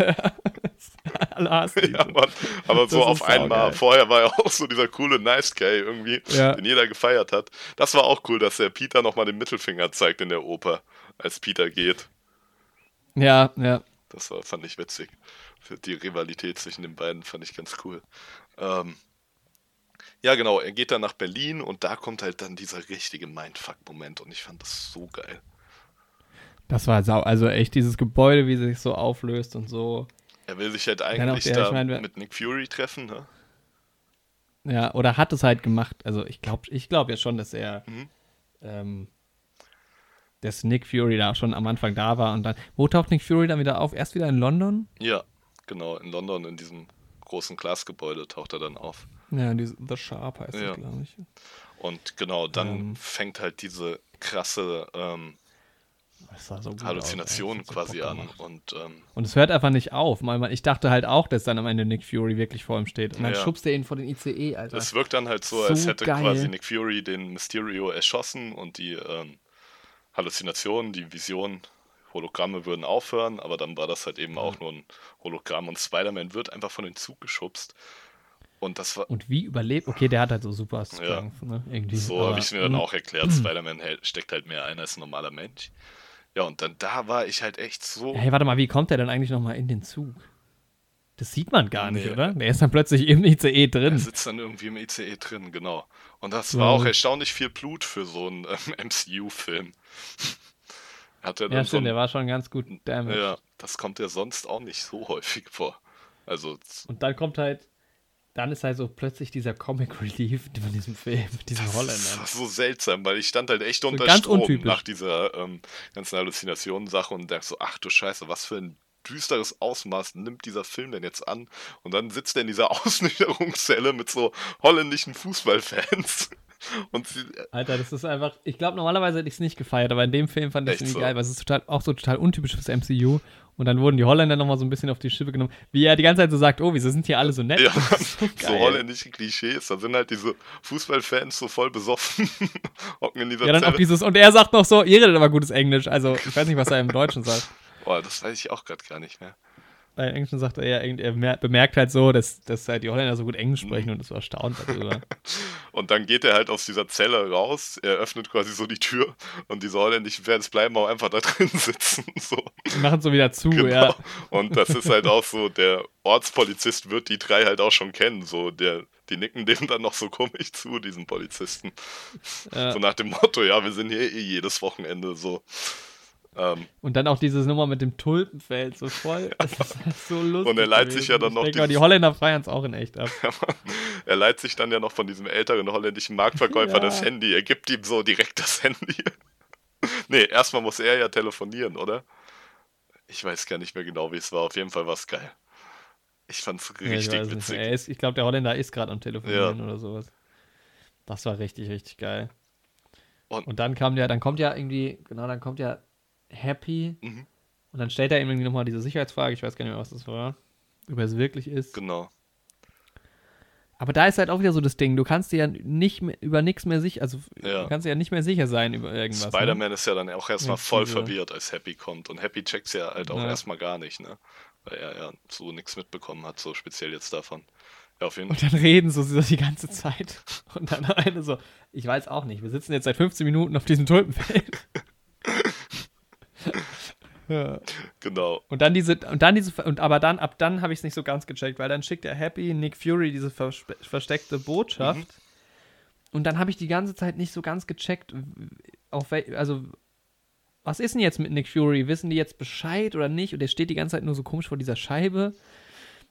Ja, Mann. Aber so auf einmal. Vorher war er auch so dieser coole Nice Guy irgendwie, Ja. den jeder gefeiert hat. Das war auch cool, dass der Peter nochmal den Mittelfinger zeigt in der Oper, als Peter geht. Ja, ja. Das war, fand ich witzig. Die Rivalität zwischen den beiden fand ich ganz cool. Ähm, ja, genau, er geht dann nach Berlin und da kommt halt dann dieser richtige Mindfuck-Moment und ich fand das so geil. Das war sau, also echt dieses Gebäude, wie sich so auflöst und so. Er will sich halt eigentlich der, da ich mein, mit Nick Fury treffen, ne? Ja, oder hat es halt gemacht. Also ich glaube ich glaub ja schon, dass er, Mhm. ähm, dass Nick Fury da schon am Anfang da war und dann, wo taucht Nick Fury dann wieder auf? Erst wieder in London? Ja, genau, in London in diesem großen Glasgebäude taucht er dann auf. Ja, diese, The Sharp heißt Ja. das, glaube ich. Und genau, dann Ähm. fängt halt diese krasse ähm, so Halluzination aus, quasi an. Und ähm, Und es hört einfach nicht auf. Ich dachte halt auch, dass dann am Ende Nick Fury wirklich vor ihm steht. Und dann Ja. schubst er ihn vor den ICE, Alter. es wirkt dann halt so, So als hätte geil. quasi Nick Fury den Mysterio erschossen und die ähm, Halluzinationen, die Visionen, Hologramme würden aufhören, aber dann war das halt eben auch nur ein Hologramm und Spider-Man wird einfach von den Zug geschubst. Und das war, Und wie überlebt? Okay, der hat halt so super Strength, ne? Irgendwie. So habe ich es mir dann Mhm. auch erklärt. Spider-Man steckt halt mehr ein als ein normaler Mensch. Ja, und dann da war ich halt echt so. Hey, warte mal, wie kommt der denn eigentlich nochmal in den Zug? Das sieht man gar nicht, Nee. oder? Der ist dann plötzlich im ICE Er drin. sitzt dann irgendwie im ICE drin, genau. Und das Ja. war auch erstaunlich viel Blut für so einen ähm, MCU-Film. Hat er Ja, so stimmt, ein, der war schon ganz gut damaged. ja, das kommt ja sonst auch nicht so häufig vor. Also, Und dann kommt halt, dann ist halt so plötzlich dieser Comic Relief von diesem Film, mit diesen das war so seltsam, weil ich stand halt echt unter ganz Strom untypisch. nach dieser ähm, ganzen Halluzinationen-Sache und dachte so, ach du Scheiße, was für ein düsteres Ausmaß nimmt dieser Film denn jetzt an? Und dann sitzt er in dieser Ausnüchterungszelle mit so holländischen Fußballfans. Und sie, Alter, das ist einfach, ich glaube, normalerweise hätte ich es nicht gefeiert, aber in dem Film fand ich es irgendwie so? geil, weil es ist total, auch so total untypisch fürs MCU. Und dann wurden die Holländer nochmal so ein bisschen auf die Schippe genommen, wie er die ganze Zeit so sagt, oh, wieso sind hier alle so nett? ja, so geil. holländische Klischees, da sind halt diese Fußballfans so voll besoffen, hocken in dieser Ja, dann auch dieses, und er sagt noch so, ihr redet aber gutes Englisch, also ich weiß nicht, was er im Deutschen sagt. Boah, das weiß ich auch gerade gar nicht mehr. Bei Englischen sagt er ja, er mer- bemerkt halt so, dass, dass halt die Holländer so gut Englisch Mhm. sprechen und ist so erstaunt darüber. Und dann geht er halt aus dieser Zelle raus, er öffnet quasi so die Tür und diese holländischen Fans bleiben auch einfach da drin sitzen. So. Die machen so wieder zu, Genau. ja. Und das ist halt auch so, der Ortspolizist wird die drei halt auch schon kennen. So, der, die nicken dem dann noch so komisch zu, diesen Polizisten. ja. So nach dem Motto, ja, wir sind hier eh jedes Wochenende so. Ähm, Und dann auch dieses Nummer mit dem Tulpenfeld, so voll. Das ist halt so lustig. Und er leiht sich ja gewesen. dann Ich noch denke mal, die Holländer feiern es auch in echt ab. er leiht sich dann ja noch von diesem älteren holländischen Marktverkäufer Ja. das Handy. Er gibt ihm so direkt das Handy. nee, erstmal muss er ja telefonieren, oder? Ich weiß gar nicht mehr genau, wie es war. Auf jeden Fall war es geil. Ich fand's Ja, ich richtig weiß nicht. witzig. Ist, ich glaube, der Holländer ist gerade am Telefonieren oder sowas. Das war richtig, richtig geil. Und- Und, dann kam ja, dann kommt ja irgendwie, genau, dann kommt ja Happy Mhm. und dann stellt er ihm irgendwie nochmal diese Sicherheitsfrage, ich weiß gar nicht mehr, was das war, ob er es wirklich ist. Genau. Aber da ist halt auch wieder so das Ding, du kannst dir ja nicht mehr, über nichts mehr sicher, also Ja. du kannst dir ja nicht mehr sicher sein über irgendwas. Ne? Spider-Man ist ja dann auch erstmal Ja, voll diese- verwirrt, als Happy kommt. Und Happy checkt's ja halt auch Ja. erstmal gar nicht, ne? Weil er ja so nichts mitbekommen hat, so speziell jetzt davon. Ja, auf jeden Und Fall. dann reden so sie die ganze Zeit. Und dann Ende so, ich weiß auch nicht, wir sitzen jetzt seit 15 Minuten auf diesem Tulpenfeld. ja. Genau. Und dann diese, und dann diese, und aber dann, ab dann habe ich es nicht so ganz gecheckt, weil dann schickt der Happy Nick Fury diese verspe- versteckte Botschaft. Mhm. Und dann habe ich die ganze Zeit nicht so ganz gecheckt, auf wel, also was ist denn jetzt mit Nick Fury? Wissen die jetzt Bescheid oder nicht? Und der steht die ganze Zeit nur so komisch vor dieser Scheibe.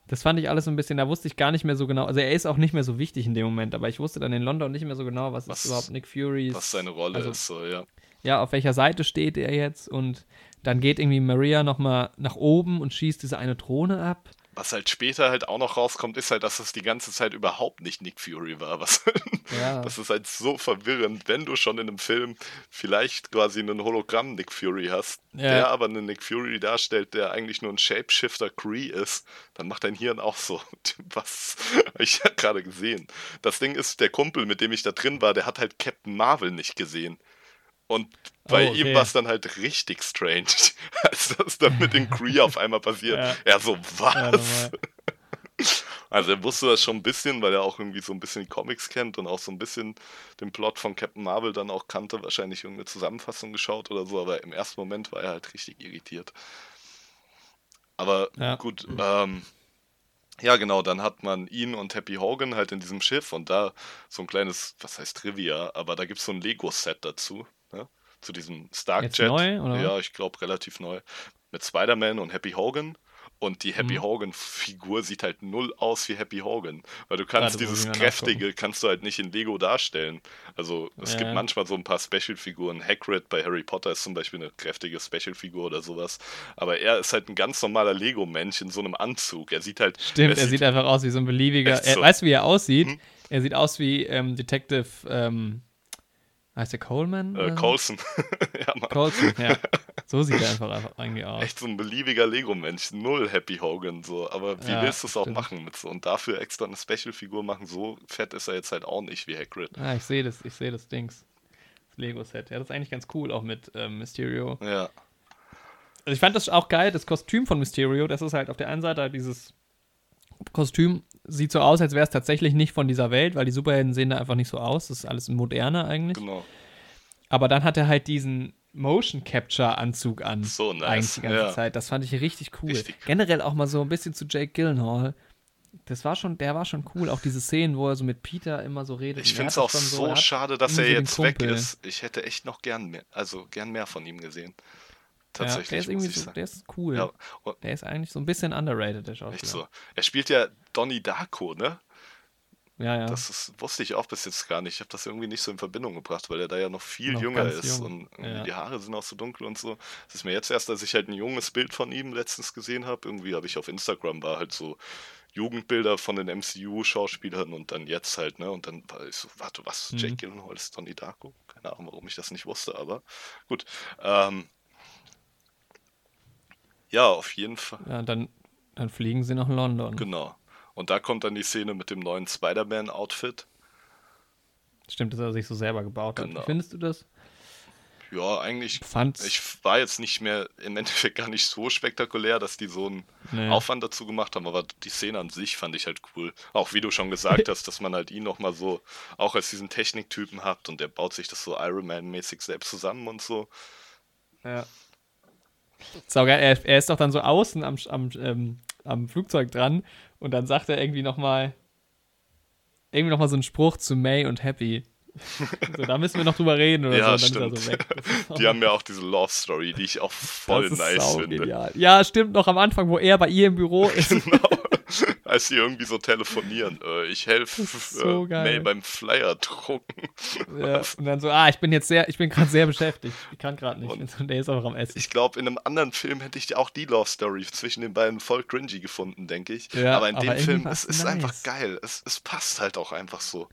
Das fand ich alles so ein bisschen, da wusste ich gar nicht mehr so genau. Also er ist auch nicht mehr so wichtig in dem Moment, aber ich wusste dann in London nicht mehr so genau, was, Was- ist überhaupt Nick Furys. Was seine Rolle also- ist, so, ja. ja, auf welcher Seite steht er jetzt? Und dann geht irgendwie Maria nochmal nach oben und schießt diese eine Drohne ab. Was halt später halt auch noch rauskommt, ist halt, dass es die ganze Zeit überhaupt nicht Nick Fury war. Was, Ja. Das ist halt so verwirrend, wenn du schon in einem Film vielleicht quasi einen Hologramm Nick Fury hast, Ja. der aber einen Nick Fury darstellt, der eigentlich nur ein Shapeshifter Kree ist, dann macht dein Hirn auch so. Was? Hab ich ja gerade gesehen. Das Ding ist, der Kumpel, mit dem ich da drin war, der hat halt Captain Marvel nicht gesehen. Und bei Oh, ihm okay. war es dann halt richtig strange, als das dann mit den Kree auf einmal passiert. Ja. Er so, Ja, was? normal. Also er wusste das schon ein bisschen, weil er auch irgendwie so ein bisschen die Comics kennt und auch so ein bisschen den Plot von Captain Marvel dann auch kannte, wahrscheinlich irgendeine Zusammenfassung geschaut oder so, aber im ersten Moment war er halt richtig irritiert. Aber Ja. gut, ähm, ja genau, dann hat man ihn und Happy Hogan halt in diesem Schiff und da so ein kleines, was heißt Trivia, aber da gibt es so ein Lego-Set dazu? Zu diesem Stark Jet. neu, oder? Ja, ich glaube relativ neu. Mit Spider-Man und Happy Hogan. Und die Happy Mhm. Hogan-Figur sieht halt null aus wie Happy Hogan. Weil du kannst muss dieses Kräftige, kannst du halt nicht in Lego darstellen. Also es Ja. gibt manchmal so ein paar Special-Figuren. Hagrid bei Harry Potter ist zum Beispiel eine kräftige Special-Figur oder sowas. Aber er ist halt ein ganz normaler Lego-Mensch in so einem Anzug. Er sieht halt... Stimmt, er sieht einfach aus wie so ein beliebiger. Er, so. weißt du, wie er aussieht? Hm? Er sieht aus wie ähm, Detective. Ähm, heißt der Coleman? äh, so? Coulson. ja, Mann. Coulson, ja. So sieht er einfach, einfach eigentlich aus. Echt so ein beliebiger Lego-Mensch. Null Happy Hogan. So. Aber wie Ja, willst du es auch stimmt. machen mit so? Und dafür extra eine Special-Figur machen, so fett ist er jetzt halt auch nicht wie Hagrid. Ah, ich sehe das, ich sehe das Dings. Das Lego-Set. Ja, das ist eigentlich ganz cool, auch mit ähm, Mysterio. Ja. Also ich fand das auch geil, das Kostüm von Mysterio. Das ist halt auf der einen Seite halt dieses Kostüm sieht so aus, als wäre es tatsächlich nicht von dieser Welt, weil die Superhelden sehen da einfach nicht so aus. Das ist alles moderner eigentlich. Genau. Aber dann hat er halt diesen Motion Capture Anzug an. So nice, Eigentlich die ganze ja. Zeit. Das fand ich richtig cool. Richtig cool. Generell auch mal so ein bisschen zu Jake Gyllenhaal. Das war schon, der war schon cool. Auch diese Szenen, wo er so mit Peter immer so redet. Ich finde es auch so, hat schade, dass er so jetzt weg ist. Ich hätte echt noch gern mehr, also gern mehr von ihm gesehen. Ja, Tatsächlich. der ist irgendwie so, der ist cool. Ja, und Der ist eigentlich so ein bisschen underrated, der echt Schauspieler. so. Er spielt ja Donnie Darko, ne? Ja, ja. Das ist, wusste ich auch bis jetzt gar nicht. Ich habe das irgendwie nicht so in Verbindung gebracht, weil er da ja noch viel Noch jünger ist jung. und Ja. die Haare sind auch so dunkel und so. Das ist mir jetzt erst, als ich halt ein junges Bild von ihm letztens gesehen habe. Irgendwie habe ich auf Instagram war halt so Jugendbilder von den MCU-Schauspielern und dann jetzt halt, ne? Und dann war ich so, warte, was? Mhm. Jake Gyllenhaal ist Donnie Darko? Keine Ahnung, warum ich das nicht wusste, aber gut. Ähm, ja, auf jeden Fall. ja dann, dann fliegen sie nach London. Genau. Und da kommt dann die Szene mit dem neuen Spider-Man-Outfit. Stimmt, dass er sich so selber gebaut hat. Genau. Wie findest du das? Ja, eigentlich Fand's. Ich war jetzt nicht mehr im Endeffekt gar nicht so spektakulär, dass die so einen Nee. Aufwand dazu gemacht haben, aber die Szene an sich fand ich halt cool. Auch wie du schon gesagt hast, dass man halt ihn nochmal so, auch als diesen Techniktypen hat und der baut sich das so Iron Man-mäßig selbst zusammen und so. Ja. Saugeil, er, er ist doch dann so außen am, am, ähm, am Flugzeug dran und dann sagt er irgendwie nochmal irgendwie noch mal so einen Spruch zu May und Happy. So, da müssen wir noch drüber reden oder Ja, so. Stimmt. ist er so Die haben ja auch diese Love Story, die ich auch voll nice finde. Ja, stimmt, noch am Anfang, wo er bei ihr im Büro ist. Genau. Als sie irgendwie so telefonieren. Äh, ich helfe ist so äh. May beim Flyer drucken. ja, und dann so, ah, ich bin jetzt sehr, ich bin gerade sehr beschäftigt. Ich kann gerade nicht. Und- Und der ist einfach am Essen. Ich glaube, in einem anderen Film hätte ich auch die Love Story zwischen den beiden voll cringy gefunden, denke ich. Ja, aber in aber dem Film, es ist nice. einfach geil. Es, es passt halt auch einfach so.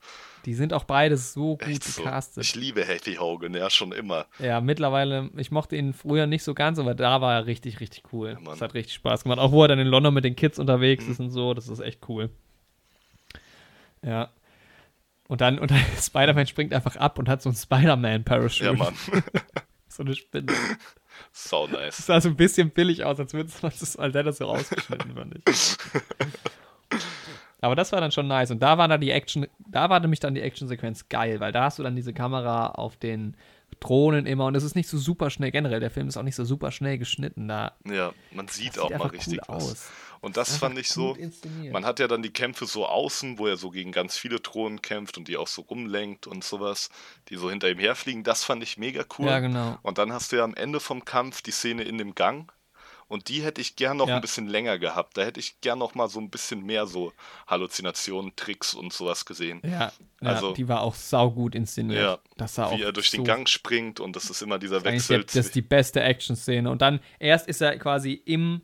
Die sind auch beide so gut so. gecastet. Ich liebe Happy Hogan, ja, schon immer. Ja, mittlerweile, ich mochte ihn früher nicht so ganz, aber da war er richtig, richtig cool. Mhm. das hat richtig Spaß gemacht. Auch wo er dann in London mit den Kids unterwegs ist und so, das ist echt cool. Ja. Und dann, und dann Spider-Man springt einfach ab und hat so einen Spider-Man-Parachute. Ja, Mann. so eine Spinne. Das nice. sah so ein bisschen billig aus, als, würde man das, als hätte das so rausgeschnitten, fand ich. Aber das war dann schon nice. Und da war dann die Action, da war nämlich dann die Actionsequenz geil, weil da hast du dann diese Kamera auf den Drohnen immer und es ist nicht so super schnell, generell, der Film ist auch nicht so super schnell geschnitten. Da Ja, man sieht das auch sieht mal richtig cool was. aus. Und das Einfach fand ich so. Man hat ja dann die Kämpfe so außen, wo er so gegen ganz viele Drohnen kämpft und die auch so rumlenkt und sowas, die so hinter ihm herfliegen. Das fand ich mega cool. Ja, genau. Und dann hast du ja am Ende vom Kampf die Szene in dem Gang. Und die hätte ich gern noch Ja. ein bisschen länger gehabt. Da hätte ich gern noch mal so ein bisschen mehr so Halluzinationen, Tricks und sowas gesehen. Ja, ja Also- die war auch saugut inszeniert. Ja, das sah Wie er durch so den Gang springt und das ist immer dieser Wechsel. das ist die beste Action-Szene. Und dann erst ist er quasi im,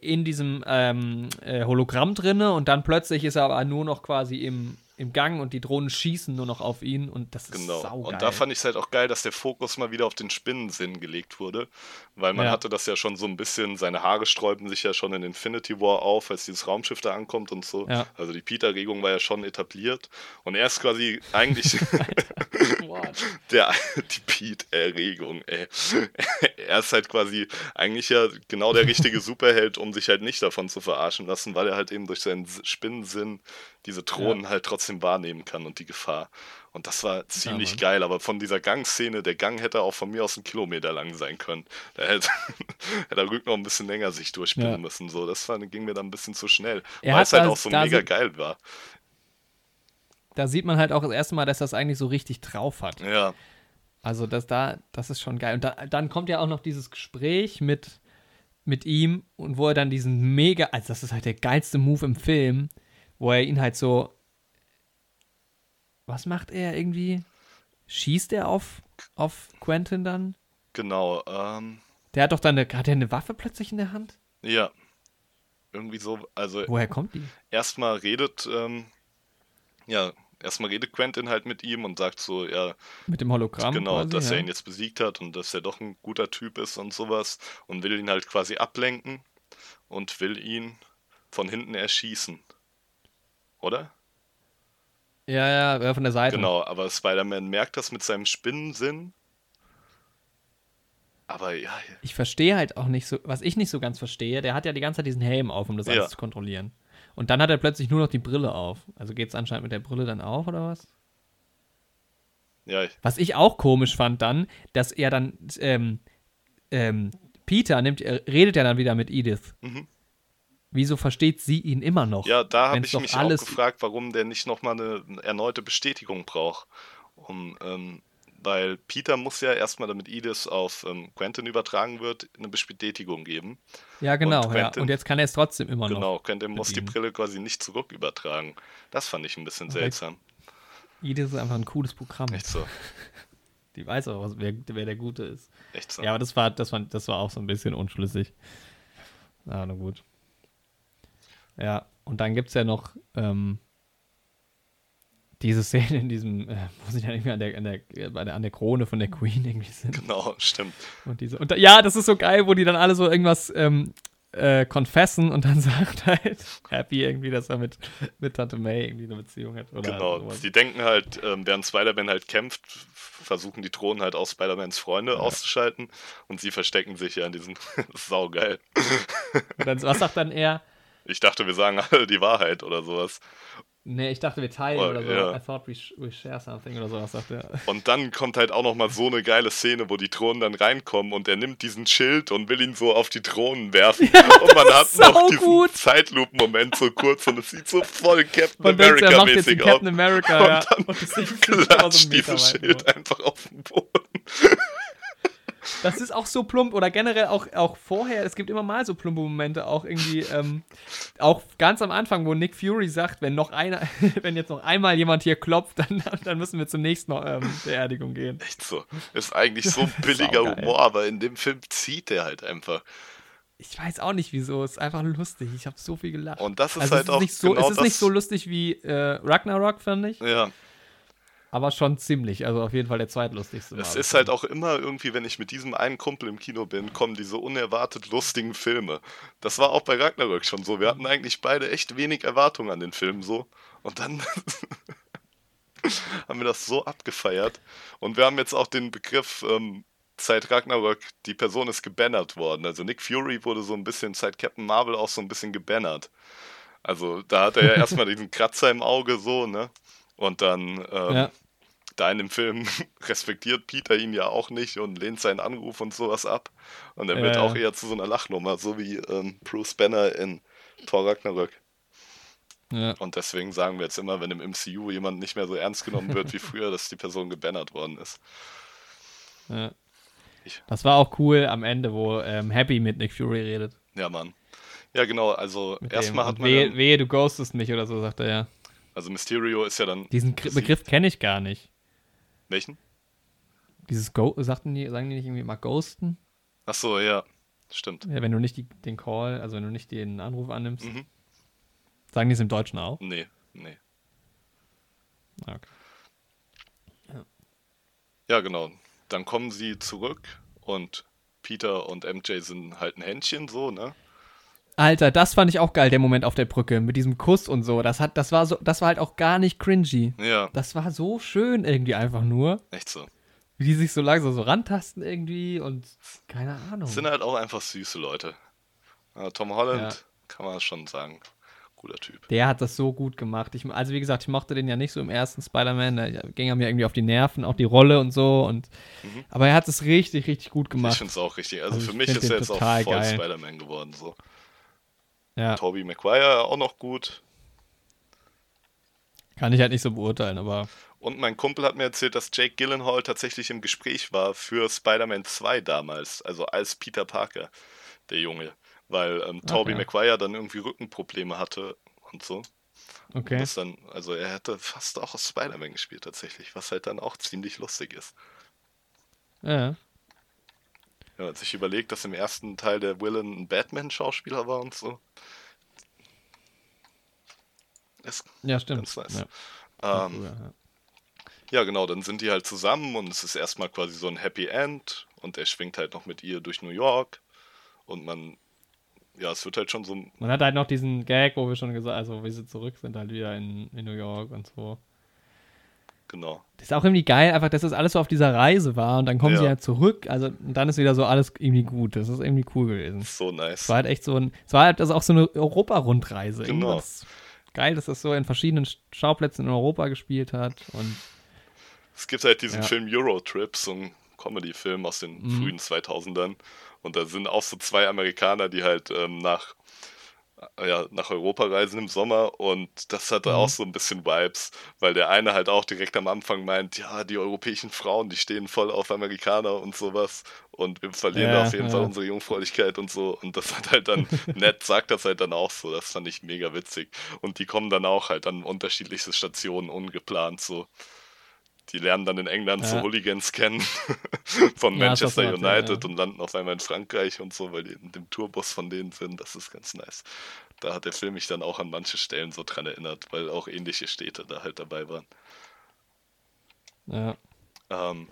in diesem ähm, äh, Hologramm drinne und dann plötzlich ist er aber nur noch quasi im, im Gang und die Drohnen schießen nur noch auf ihn und das ist Genau. saugeil. Und da fand ich es halt auch geil, dass der Fokus mal wieder auf den Spinnensinn gelegt wurde. Weil man Ja. hatte das ja schon so ein bisschen, seine Haare sträubten sich ja schon in Infinity War auf, als dieses Raumschiff da ankommt und so. Ja. Also die Peter-Regung war ja schon etabliert. Und er ist quasi eigentlich der, die Pete-Erregung, ey. Er ist halt quasi eigentlich ja genau der richtige Superheld, um sich halt nicht davon zu verarschen lassen, weil er halt eben durch seinen Spinnensinn diese Drohnen halt trotzdem wahrnehmen kann und die Gefahr. Und das war ziemlich Mann. geil, aber von dieser Gangszene, der Gang hätte auch von mir aus einen Kilometer lang sein können. Da hätte, hätte er Rück noch ein bisschen länger sich durchspinnen Ja. müssen. So, das war, ging mir dann ein bisschen zu schnell. Er weil es halt auch so mega geil war. Da sieht man halt auch das erste Mal, dass das eigentlich so richtig drauf hat. Ja, Also das da, das ist schon geil. Und da, dann kommt ja auch noch dieses Gespräch mit, mit ihm und wo er dann diesen mega, also das ist halt der geilste Move im Film, wo er ihn halt so, was macht er irgendwie? Schießt er auf, auf Quentin dann? genau. Ähm, Der hat doch dann eine, hat er eine Waffe plötzlich in der Hand? ja. Irgendwie so, also Woher kommt die? erstmal redet, ähm, ja, erstmal redet Quentin halt mit ihm und sagt so, ja, Mit dem Hologramm? genau, quasi, dass ja. er ihn jetzt besiegt hat und dass er doch ein guter Typ ist und sowas und will ihn halt quasi ablenken und will ihn von hinten erschießen. Oder? Ja, ja, von der Seite. Genau, aber Spider-Man merkt das mit seinem Spinnensinn. Aber ja, Ich verstehe halt auch nicht so, was ich nicht so ganz verstehe, der hat ja die ganze Zeit diesen Helm auf, um das alles Ja. zu kontrollieren. Und dann hat er plötzlich nur noch die Brille auf. Also geht es anscheinend mit der Brille dann auch, oder was? ja, ich- Was ich auch komisch fand dann, dass er dann, ähm, ähm, Peter nimmt, er redet ja dann wieder mit Edith. Mhm. Wieso versteht sie ihn immer noch? ja da habe ich mich alles- auch gefragt, warum der nicht nochmal eine erneute Bestätigung braucht. Um, ähm, weil Peter muss ja erstmal, damit Edith auf ähm, Quentin übertragen wird, eine Bestätigung geben. Ja, genau, Und ja. Quentin- Und jetzt kann er es trotzdem immer noch. Genau, Quentin muss die. Brille quasi nicht zurück übertragen. Das fand ich ein bisschen Okay. seltsam. Edith ist einfach ein cooles Programm. Echt so, Die weiß auch, wer, wer der Gute ist. echt so. Ja, aber das war, das war, das war auch so ein bisschen unschlüssig. Na, na gut. Ja, und dann gibt es ja noch ähm, diese Szene in diesem, äh, wo sie dann irgendwie an der, an, der, an der Krone von der Queen irgendwie sind. Genau, stimmt. Und diese, und da, ja, das ist so geil, wo die dann alle so irgendwas ähm, äh, confessen und dann sagt halt Happy irgendwie, dass er mit, mit Tante May irgendwie eine Beziehung hat. Oder Genau, sowas. die denken halt, ähm, während Spider-Man halt kämpft, versuchen die Drohnen halt auch Spider-Mans Freunde auszuschalten und sie verstecken sich ja in diesen saugeil. Und dann, was sagt dann er? Ich dachte, wir sagen alle die Wahrheit oder sowas. Nee, ich dachte, wir teilen Oh, oder so. ja. I thought we, sh we share something oder sowas, sagt er. Und dann kommt halt auch nochmal so eine geile Szene, wo die Drohnen dann reinkommen und er nimmt diesen Schild und will ihn so auf die Drohnen werfen. und man hat ist noch diesen gut. Zeitlupen-Moment so kurz und es sieht so voll Captain Man denkt, er macht jetzt den America-mäßig Captain aus. America, Und ja. dann Und aber so klatscht dieses Schild einfach auf den Boden. Das ist auch so plump oder generell auch, auch vorher, es gibt immer mal so plumpe Momente, auch irgendwie, ähm, auch ganz am Anfang, wo Nick Fury sagt, wenn noch einer, wenn jetzt noch einmal jemand hier klopft, dann, dann müssen wir zur nächsten ähm, Beerdigung gehen. Echt so. Ist eigentlich so billiger Saugeil. Humor, aber in dem Film zieht er halt einfach. Ich weiß auch nicht wieso, es ist einfach lustig. Ich habe so viel gelacht. Und das ist also halt es ist auch nicht so, genau es ist das. nicht so lustig wie äh, Ragnarok, finde ich, ja, aber schon ziemlich. Also auf jeden Fall der zweitlustigste. es ist halt auch immer irgendwie, wenn ich mit diesem einen Kumpel im Kino bin, kommen diese unerwartet lustigen Filme. Das war auch bei Ragnarök schon so. Wir hatten eigentlich beide echt wenig Erwartungen an den Film so. Und dann haben wir das so abgefeiert. Und wir haben jetzt auch den Begriff ähm, seit Ragnarök, die Person ist gebannert worden. Also Nick Fury wurde so ein bisschen seit Captain Marvel auch so ein bisschen gebannert. Also da hat er ja erstmal diesen Kratzer im Auge so, ne? Und dann ähm, Ja. da in dem Film respektiert Peter ihn ja auch nicht und lehnt seinen Anruf und sowas ab. Und er wird Ja, auch eher zu so einer Lachnummer, so wie ähm, Bruce Banner in Thor Ragnarök. Ja. Und deswegen sagen wir jetzt immer, wenn im MCU jemand nicht mehr so ernst genommen wird wie früher, dass die Person gebannert worden ist. Ja. Das war auch cool am Ende, wo ähm, Happy mit Nick Fury redet. Ja, Mann. Ja, genau, also erstmal hat man, wehe, wehe, du ghostest mich oder so, sagt er ja. Also Mysterio ist ja dann, Diesen Gr Begriff kenne ich gar nicht. welchen? Dieses Go sagten die, sagen die nicht irgendwie mal ghosten? Ach so, ja. stimmt. Ja, wenn du nicht die, den Call, also wenn du nicht den Anruf annimmst. Mhm. Sagen die es im Deutschen auch? Nee, nee. Ah, Okay. Ja, genau. Dann kommen sie zurück und Peter und MJ sind halt ein Händchen so, ne? Alter, das fand ich auch geil, der Moment auf der Brücke mit diesem Kuss und so. Das hat, das war so, das war halt auch gar nicht cringy. Ja, Das war so schön irgendwie einfach nur, echt so. wie die sich so langsam so rantasten irgendwie und keine Ahnung. Sind halt auch einfach süße Leute. Ja, Tom Holland, Ja. kann man schon sagen, guter Typ. Der hat das so gut gemacht. Ich, also wie gesagt, ich mochte den ja nicht so im ersten Spider-Man. Da ging er mir irgendwie auf die Nerven, auch die Rolle und so. Und, Mhm. Aber er hat es richtig, richtig gut Ich gemacht. finde es auch richtig. Also, Also für ich mich ist er jetzt auch voll. Spider-Man geworden. So. Ja, Tobey Maguire auch noch gut. kann ich halt nicht so beurteilen, aber Und mein Kumpel hat mir erzählt, dass Jake Gyllenhaal tatsächlich im Gespräch war für Spider-Man 2 damals, also als Peter Parker, der Junge. Weil ähm, Tobey ja. Maguire dann irgendwie Rückenprobleme hatte und so. okay. Das dann, also er hätte fast auch aus Spider-Man gespielt tatsächlich, was halt dann auch ziemlich lustig ist. Ja. Ja, als ich überlegt, dass im ersten Teil der Villain ein Batman-Schauspieler war und so. Ist ja, stimmt. ganz nice. Ja, Ähm, ja. Ja, genau, dann sind die halt zusammen und es ist erstmal quasi so ein Happy End und er schwingt halt noch mit ihr durch New York und man, ja, es wird halt schon so, Man hat halt noch diesen Gag, wo wir schon gesagt also wie sie zurück sind, halt wieder in, in New York und so. Genau, Das ist auch irgendwie geil, einfach, dass das alles so auf dieser Reise war und dann kommen Ja. sie halt zurück, also und dann ist wieder so alles irgendwie gut. Das ist irgendwie cool gewesen. so nice. Es war halt echt so ein, es war halt also auch so eine Europa-Rundreise. Genau. Irgendwas Geil, dass das so in verschiedenen Schauplätzen in Europa gespielt hat und Es gibt halt diesen Ja. Film Eurotrip, so ein Comedy-Film aus den Mhm. frühen 2000ern und da sind auch so zwei Amerikaner, die halt ähm, nach ja, nach Europa reisen im Sommer und das hatte Mhm. auch so ein bisschen Vibes, weil der eine halt auch direkt am Anfang meint, ja, die europäischen Frauen, die stehen voll auf Amerikaner und sowas und wir verlieren Ja, da auf jeden ja. Fall unsere Jungfräulichkeit und so und das hat halt dann, nett sagt das halt dann auch so, das fand ich mega witzig und die kommen dann auch halt an unterschiedlichste Stationen ungeplant so. Die lernen dann in England so Ja. Hooligans kennen von Ja, Manchester United ja. und landen auf einmal in Frankreich und so, weil die in dem Tourbus von denen sind. Das ist ganz nice. Da hat der Film mich dann auch an manche Stellen so dran erinnert, weil auch ähnliche Städte da halt dabei waren. ja. Ähm,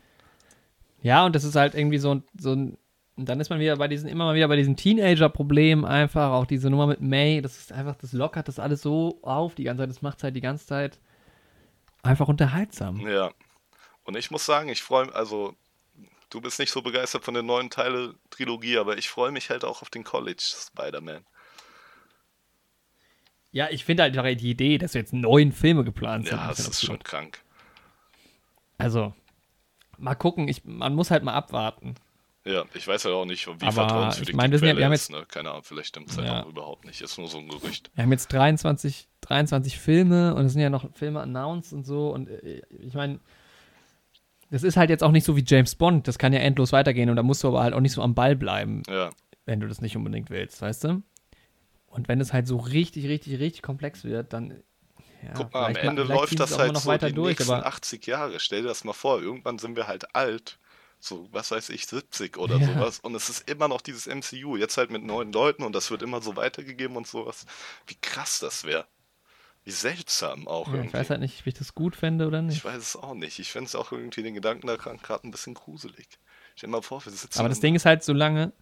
Ja, und das ist halt irgendwie so, ein- so ein. Und dann ist man wieder bei diesen, immer mal wieder bei diesen Teenager-Problemen einfach, auch diese Nummer mit May, das ist einfach, das lockert das alles so auf die ganze Zeit, das macht halt die ganze Zeit einfach unterhaltsam. ja. Und ich muss sagen, ich freue mich, also du bist nicht so begeistert von der neuen Teile-Trilogie, aber ich freue mich halt auch auf den College Spider-Man. Ja, ich finde halt die Idee, dass jetzt neun Filme geplant sind. Ja, das ist schon absurd. krank. Also, mal gucken, ich, man muss halt mal abwarten. Ja, ich weiß ja auch nicht, wie vertrauenswürdig ich meine, wir die ja- Quelle wir haben ist. Ne? Keine Ahnung, vielleicht stimmt es halt Ja. auch überhaupt nicht. Ist nur so ein Gerücht. Wir haben jetzt 23, 23 Filme und es sind ja noch Filme announced und so. Und äh, ich meine, das ist halt jetzt auch nicht so wie James Bond. Das kann ja endlos weitergehen und da musst du aber halt auch nicht so am Ball bleiben, Ja, wenn du das nicht unbedingt willst, weißt du? Und wenn es halt so richtig, richtig, richtig komplex wird, dann. Ja, Guck mal, am Ende läuft das halt noch so weiter die durch, nächsten aber 80 Jahre. Stell dir das mal vor, irgendwann sind wir halt alt. So, was weiß ich, 70 oder Ja. sowas. Und es ist immer noch dieses MCU. Jetzt halt mit neuen Leuten und das wird immer so weitergegeben und sowas. Wie krass das wäre. Wie seltsam auch ja, irgendwie. ich weiß halt nicht, ob ich das gut fände oder nicht. Ich weiß es auch nicht. Ich finde es auch irgendwie den Gedanken daran gerade ein bisschen gruselig. Stell dir mal vor, wir sitzen. Aber das in- Ding ist halt, solange.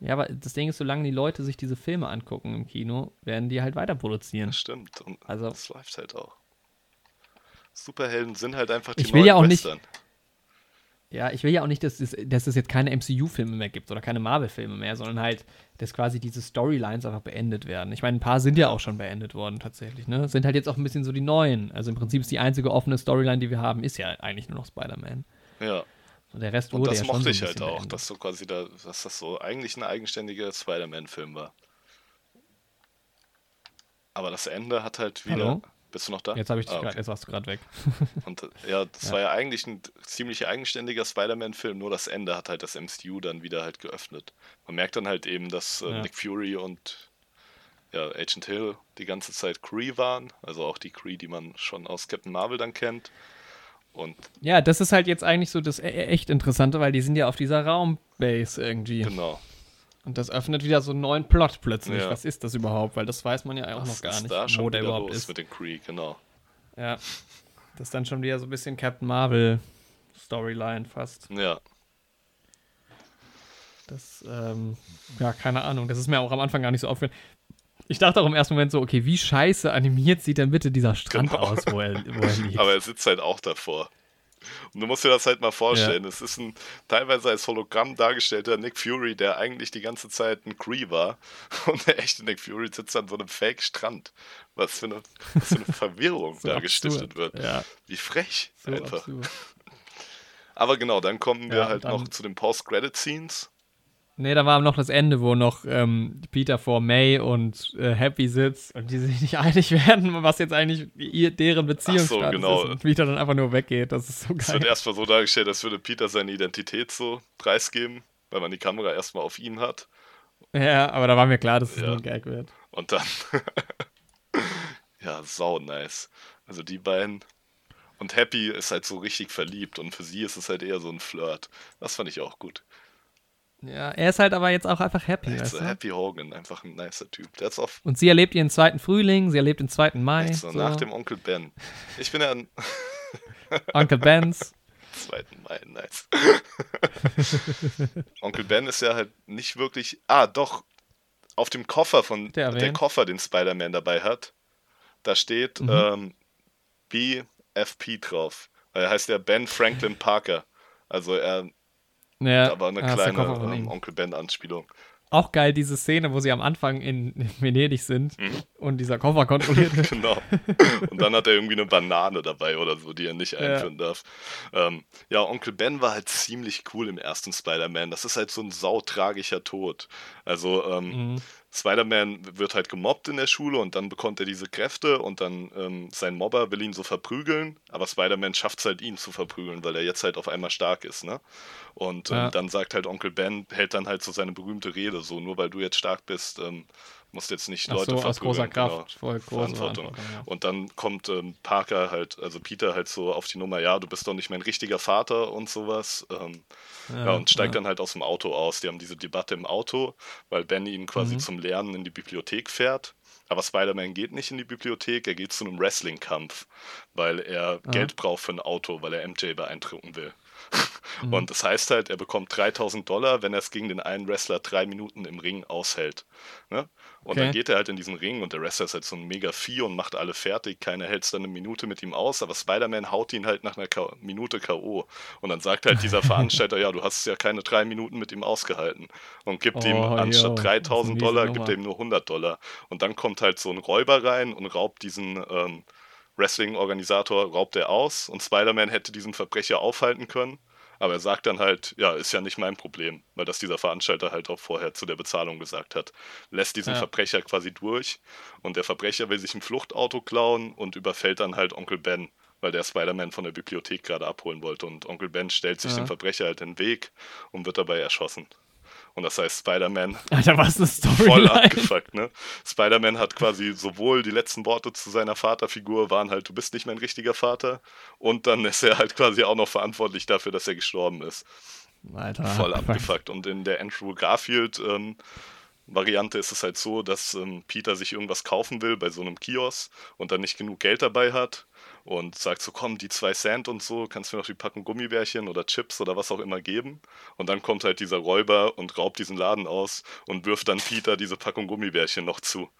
Ja, aber das Ding ist, solange die Leute sich diese Filme angucken im Kino, werden die halt weiter produzieren. Das stimmt. Und Also- das läuft halt auch. Superhelden sind halt einfach die Ich will ja auch nicht- Western. Ja, ich will ja auch nicht, dass es, dass es jetzt keine MCU-Filme mehr gibt oder keine Marvel-Filme mehr, sondern halt, dass quasi diese Storylines einfach beendet werden. Ich meine, ein paar sind ja auch schon beendet worden tatsächlich, ne? Sind halt jetzt auch ein bisschen so die neuen. Also im Prinzip ist die einzige offene Storyline, die wir haben, ist ja eigentlich nur noch Spider-Man. Ja. Und der Rest Und wurde das ja schon mochte so ein ich halt auch, beendet. dass so quasi da, dass das so eigentlich ein eigenständiger Spider-Man-Film war. Aber das Ende hat halt wieder. Hallo? Bist du noch da? Jetzt ich Ah, grad, okay. jetzt warst du gerade weg. Und ja, das Ja. war ja eigentlich ein ziemlich eigenständiger Spider-Man-Film, nur das Ende hat halt das MCU dann wieder halt geöffnet. Man merkt dann halt eben, dass äh, Ja. Nick Fury und ja, Agent Hill die ganze Zeit Kree waren, also auch die Kree, die man schon aus Captain Marvel dann kennt. Und Ja, das ist halt jetzt eigentlich so das e echt Interessante, weil die sind ja auf dieser Raumbase irgendwie. genau. Und das öffnet wieder so einen neuen Plot plötzlich. Ja. Was ist das überhaupt? Weil das weiß man ja auch Was noch gar nicht, da schon wo der überhaupt los ist. mit den Kree, genau. Ja. Das ist dann schon wieder so ein bisschen Captain Marvel Storyline fast. Ja, Das, ähm, ja, keine Ahnung. Das ist mir auch am Anfang gar nicht so aufgefallen. Ich dachte auch im ersten Moment so, okay, wie scheiße animiert sieht denn bitte dieser Strand Genau. aus, wo er, wo er liegt? aber er sitzt halt auch davor. Und du musst dir das halt mal vorstellen. Es ist ein teilweise als Hologramm dargestellter Nick Fury, der eigentlich die ganze Zeit ein Kree war. Und der echte Nick Fury sitzt an so einem Fake-Strand. Was für eine, was für eine Verwirrung So da absurd. gestiftet wird. Ja, Wie frech so einfach. absurd. Aber genau, dann kommen wir Ja, halt noch zu den Post-Credit-Scenes. Nee, da war noch das Ende, wo noch ähm, Peter vor May und äh, Happy sitzt und die sich nicht einig werden, was jetzt eigentlich ihr, deren Beziehungsstatus genau. ist und Peter dann einfach nur weggeht. Das ist so Es geil. wird erstmal so dargestellt, als würde Peter seine Identität so preisgeben, weil man die Kamera erstmal auf ihn hat. Ja, aber da war mir klar, dass es Ja. nur ein Gag wird. Und dann. ja, sau nice. Also die beiden. Und Happy ist halt so richtig verliebt und für sie ist es halt eher so ein Flirt. Das fand ich auch gut. Ja, er ist halt aber jetzt auch einfach happy, weißt du? Happy Hogan, einfach ein nicer Typ. Der auf Und sie erlebt ihren zweiten Frühling, sie erlebt den zweiten Mai. so, so. nach dem Onkel Ben. Ich bin ja am Onkel Benz. 2. Mai, nice. Onkel Ben ist ja halt nicht wirklich. Ah, doch. Auf dem Koffer von Der der. Koffer, den Spider-Man dabei hat, da steht Mhm. ähm, BFP drauf. Er heißt ja Ben Franklin Parker. Also er Ja, aber eine ah, kleine ähm. Onkel Ben-Anspielung. Auch geil, diese Szene, wo sie am Anfang in, in Venedig sind Mhm. und dieser Koffer kontrolliert wird. Genau. Und dann hat er irgendwie eine Banane dabei oder so, die er nicht einführen darf. Ähm, ja, Onkel Ben war halt ziemlich cool im ersten Spider-Man. Das ist halt so ein sautragischer Tod. Also, ähm, Mhm. Spider-Man wird halt gemobbt in der Schule und dann bekommt er diese Kräfte und dann ähm, sein Mobber will ihn so verprügeln, aber Spider-Man schafft es halt, ihn zu verprügeln, weil er jetzt halt auf einmal stark ist, ne? Und ähm, Ja. dann sagt halt Onkel Ben, hält dann halt so seine berühmte Rede, so nur weil du jetzt stark bist, ähm, musst jetzt nicht Ach Leute so, aus großer verprügeln. genau. Kraft, voll große Verantwortung. Ja. Und dann kommt ähm, Parker halt, also Peter halt so auf die Nummer, ja, du bist doch nicht mein richtiger Vater und sowas. Ähm, ja, und steigt dann halt aus dem Auto aus. Die haben diese Debatte im Auto, weil Ben ihn quasi Mhm. zum Lernen in die Bibliothek fährt. Aber Spider-Man geht nicht in die Bibliothek, er geht zu einem Wrestling-Kampf, weil er Ah. Geld braucht für ein Auto, weil er MJ beeindrucken will. Mhm. Und das heißt halt, er bekommt 3000 Dollar, wenn er es gegen den einen Wrestler drei Minuten im Ring aushält. Ne? Und dann Okay. geht er halt in diesen Ring und der Wrestler ist halt so ein mega Vieh und macht alle fertig. Keiner hält es dann eine Minute mit ihm aus, aber Spider-Man haut ihn halt nach einer K Minute K.O. Und dann sagt halt dieser Veranstalter, ja, du hast ja keine drei Minuten mit ihm ausgehalten. Und gibt ihm Oh, anstatt yo, das ist 3000 eine miese Dollar, gibt er ihm nur 100 Dollar. Und dann kommt halt so ein Räuber rein und raubt diesen ähm, Wrestling-Organisator, raubt er aus. Und Spider-Man hätte diesen Verbrecher aufhalten können. Aber er sagt dann halt, ja, ist ja nicht mein Problem, weil das dieser Veranstalter halt auch vorher zu der Bezahlung gesagt hat. Lässt diesen Ja. Verbrecher quasi durch und der Verbrecher will sich ein Fluchtauto klauen und überfällt dann halt Onkel Ben, weil der Spider-Man von der Bibliothek gerade abholen wollte. Und Onkel Ben stellt sich Ja. dem Verbrecher halt in den Weg und wird dabei erschossen. Und das heißt, Spider-Man Alter, was eine voll Storyline. abgefuckt, ne? Spider-Man hat quasi sowohl die letzten Worte zu seiner Vaterfigur waren halt, du bist nicht mein richtiger Vater, und dann ist er halt quasi auch noch verantwortlich dafür, dass er gestorben ist. Alter, Voll fuck. abgefuckt. Und in der Andrew Garfield ähm, Variante ist es halt so, dass ähm, Peter sich irgendwas kaufen will bei so einem Kiosk und dann nicht genug Geld dabei hat und sagt so, komm, die zwei Cent und so, kannst du mir noch die Packung Gummibärchen oder Chips oder was auch immer geben. Und dann kommt halt dieser Räuber und raubt diesen Laden aus und wirft dann Peter diese Packung Gummibärchen noch zu.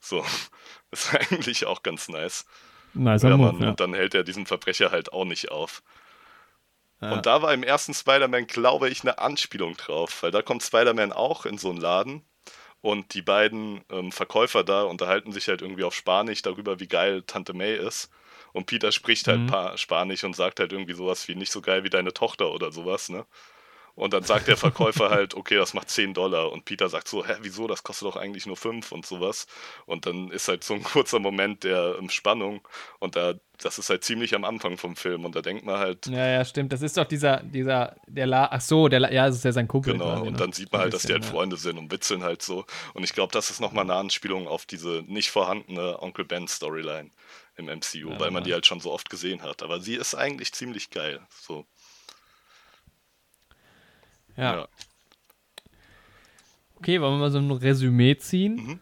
So, ist eigentlich auch ganz nice. Nicer Ja, Move, ja. Und dann hält er diesen Verbrecher halt auch nicht auf. Ja. Und da war im ersten Spider-Man, glaube ich, eine Anspielung drauf, weil da kommt Spider-Man auch in so einen Laden und die beiden ähm, Verkäufer da unterhalten sich halt irgendwie auf Spanisch darüber, wie geil Tante May ist. Und Peter spricht halt Mhm. pa Spanisch und sagt halt irgendwie sowas wie nicht so geil wie deine Tochter oder sowas, ne? Und dann sagt der Verkäufer halt, okay, das macht 10 Dollar. Und Peter sagt so, hä, wieso, das kostet doch eigentlich nur 5 und sowas. Und dann ist halt so ein kurzer Moment der ähm, Spannung. Und da, das ist halt ziemlich am Anfang vom Film. Und da denkt man halt, Ja, ja, stimmt. Das ist doch dieser, dieser, der La, ach so, der La, ja, das ist ja sein Kumpel. Genau, und ne? dann sieht man halt, dass die halt ja. Freunde sind und witzeln halt so. Und ich glaube, das ist nochmal eine Anspielung auf diese nicht vorhandene Onkel Ben Storyline im MCU, Ja, weil man die halt schon so oft gesehen hat. Aber sie ist eigentlich ziemlich geil. So, Ja. ja. Okay, wollen wir mal so ein Resümee ziehen? Mhm.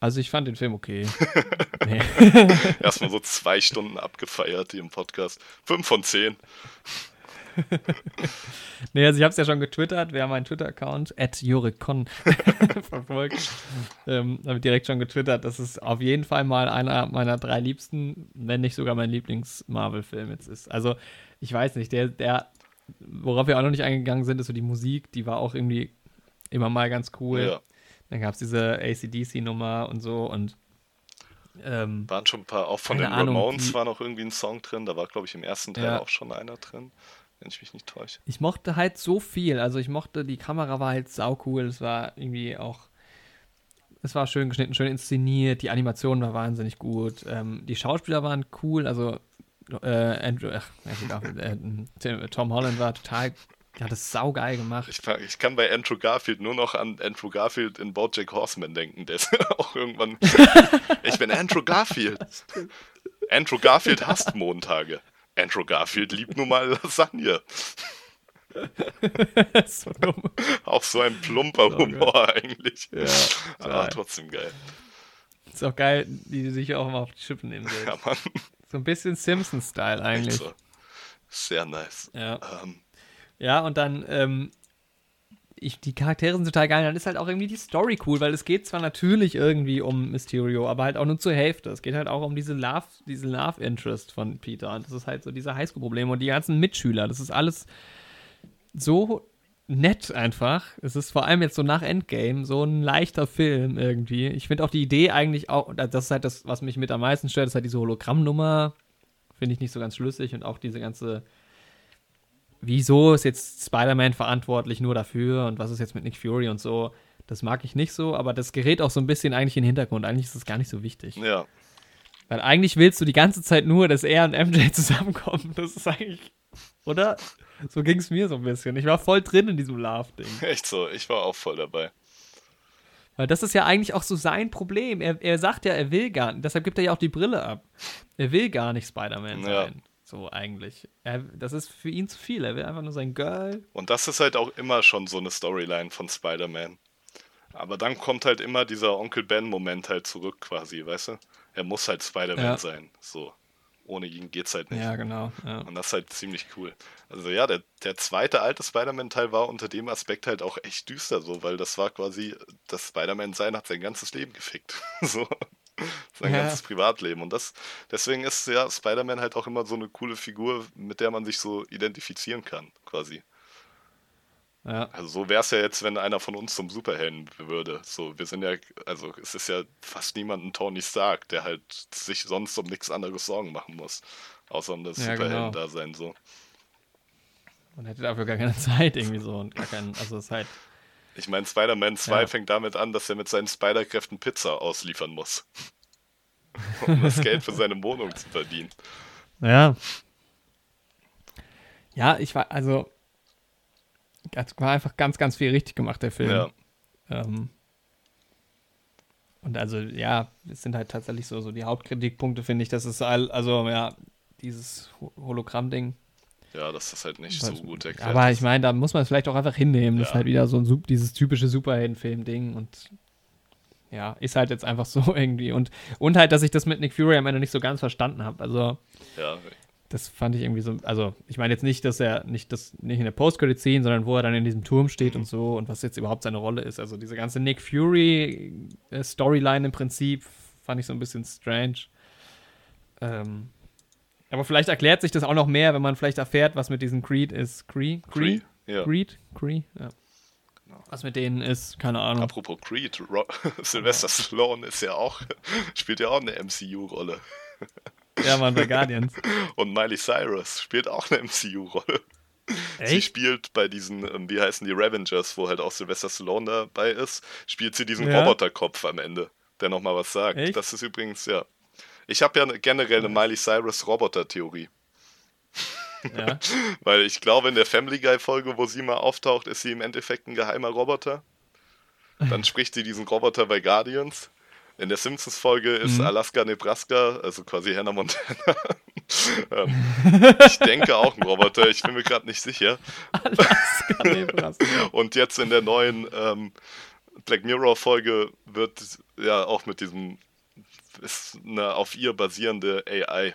Also ich fand den Film okay. nee. Erstmal so zwei Stunden abgefeiert hier im Podcast. Fünf von zehn. nee, also ich habe es ja schon getwittert. Wir haben einen Twitter-Account, at Jurikon, verfolgt. Ähm, habe direkt schon getwittert. Das ist auf jeden Fall mal einer meiner drei liebsten, wenn nicht sogar mein Lieblings-Marvel-Film jetzt ist. Also ich weiß nicht, der, der, worauf wir auch noch nicht eingegangen sind, ist so die Musik. Die war auch irgendwie immer mal ganz cool. Ja. Dann gab es diese ACDC-Nummer und so und ähm, waren schon ein paar, auch von den Ahnung, Ramones war noch irgendwie ein Song drin, da war, glaube ich, im ersten Teil ja. auch schon einer drin wenn ich mich nicht täusche. Ich mochte halt so viel. Also ich mochte, die Kamera war halt sau cool. Es war irgendwie auch, es war schön geschnitten, schön inszeniert. Die Animation war wahnsinnig gut. Ähm, die Schauspieler waren cool. Also äh, Andrew, ach, äh, Tom Holland war total das ist saugeil gemacht. Ich, ich, kann bei Andrew Garfield nur noch an Andrew Garfield in Bojack Horseman denken, der ist auch irgendwann. ich bin Andrew Garfield. Andrew Garfield hasst Montage. Andrew Garfield liebt nun mal Lasagne. so auch so ein plumper so Humor geil. eigentlich. Ja, aber trotzdem geil. Ist auch geil, die sich auch mal auf die Schippe nehmen will. Ja, Mann. So ein bisschen Simpsons-Style eigentlich. So. Sehr nice. Ja. Ähm. ja, und dann ähm, ich, die Charaktere sind total geil. Dann ist halt auch irgendwie die Story cool, weil es geht zwar natürlich irgendwie um Mysterio, aber halt auch nur zur Hälfte. Es geht halt auch um diese Love, diese Love Interest von Peter. Und das ist halt so diese Highschool-Probleme und die ganzen Mitschüler. Das ist alles so nett einfach. Es ist vor allem jetzt so nach Endgame so ein leichter Film irgendwie. Ich finde auch die Idee eigentlich auch, das ist halt das, was mich mit am meisten stört, ist halt diese Hologrammnummer. Finde ich nicht so ganz schlüssig und auch diese ganze wieso ist jetzt Spider-Man verantwortlich nur dafür und was ist jetzt mit Nick Fury und so. Das mag ich nicht so, aber das gerät auch so ein bisschen eigentlich in den Hintergrund. Eigentlich ist das gar nicht so wichtig. Ja. Weil eigentlich willst du die ganze Zeit nur, dass er und MJ zusammenkommen. Das ist eigentlich, oder? So ging es mir so ein bisschen. Ich war voll drin in diesem Love-Ding. Echt so, ich war auch voll dabei. Weil das ist ja eigentlich auch so sein Problem. Er, er sagt ja, er will gar nicht. Deshalb gibt er ja auch die Brille ab. Er will gar nicht Spider-Man sein. Ja. So eigentlich. Er, das ist für ihn zu viel. Er will einfach nur sein Girl. Und das ist halt auch immer schon so eine Storyline von Spider-Man. Aber dann kommt halt immer dieser Onkel Ben-Moment halt zurück, quasi, weißt du? Er muss halt Spider-Man ja. sein. So. Ohne ihn geht's halt nicht. Ja, genau. Ja. Und das ist halt ziemlich cool. Also ja, der, der zweite alte Spider-Man-Teil war unter dem Aspekt halt auch echt düster, so, weil das war quasi, das Spider-Man-Sein hat sein ganzes Leben gefickt. so. sein ja. ganzes Privatleben. Und das, deswegen ist ja Spider-Man halt auch immer so eine coole Figur, mit der man sich so identifizieren kann, quasi. Ja. Also so wäre es ja jetzt, wenn einer von uns zum Superhelden würde. So, wir sind ja, also es ist ja fast niemand ein Tony Stark, der halt sich sonst um nichts anderes Sorgen machen muss. Außer um das ja, Superhelden-Dasein genau. so. Man hätte dafür gar keine Zeit irgendwie so und gar keinen, also es ist halt ich meine, Spider-Man 2 ja. fängt damit an, dass er mit seinen Spider-Kräften Pizza ausliefern muss. um das Geld für seine Wohnung zu verdienen. Ja. Ja, ich war, also, war einfach ganz, ganz viel richtig gemacht, der Film. Ja. Ähm, und also, ja, es sind halt tatsächlich so, so die Hauptkritikpunkte, finde ich. Das ist all, also, ja, dieses Hologramm-Ding ja, das ist halt nicht so gut erklärt. Aber ich meine, da muss man es vielleicht auch einfach hinnehmen. Ja. Das ist halt wieder so ein, dieses typische Superheldenfilm-Ding und ja, ist halt jetzt einfach so irgendwie. Und, und halt, dass ich das mit Nick Fury am Ende nicht so ganz verstanden habe. Also, ja. Das fand ich irgendwie so. Also, ich meine jetzt nicht, dass er nicht das nicht in der Post-Credit-Scene, sondern wo er dann in diesem Turm steht mhm. und so und was jetzt überhaupt seine Rolle ist. Also, diese ganze Nick Fury-Storyline im Prinzip fand ich so ein bisschen strange. Ähm, aber vielleicht erklärt sich das auch noch mehr, wenn man vielleicht erfährt, was mit diesen Creed ist. Creed? Creed? Ja. Creed? Creed? Ja. Genau. Was mit denen ist, keine Ahnung. Apropos Creed, Ro Sylvester Stallone ist ja auch, spielt ja auch eine MCU-Rolle. Ja, man, bei Guardians. Und Miley Cyrus spielt auch eine MCU-Rolle. Sie spielt bei diesen, ähm, wie heißen die, Revengers, wo halt auch Sylvester Stallone dabei ist, spielt sie diesen ja. Roboterkopf am Ende, der nochmal was sagt. Echt? Das ist übrigens, ja, ich habe ja generell eine Miley Cyrus Roboter-Theorie. Ja. Weil ich glaube, in der Family Guy-Folge, wo sie mal auftaucht, ist sie im Endeffekt ein geheimer Roboter. Dann spricht sie diesen Roboter bei Guardians. In der Simpsons-Folge ist Mhm. Alaska, Nebraska, also quasi Hannah Montana. ähm, ich denke auch ein Roboter, ich bin mir gerade nicht sicher. Alaska, Nebraska. Und jetzt in der neuen ähm, Black Mirror-Folge wird ja auch mit diesem ist eine auf ihr basierende AI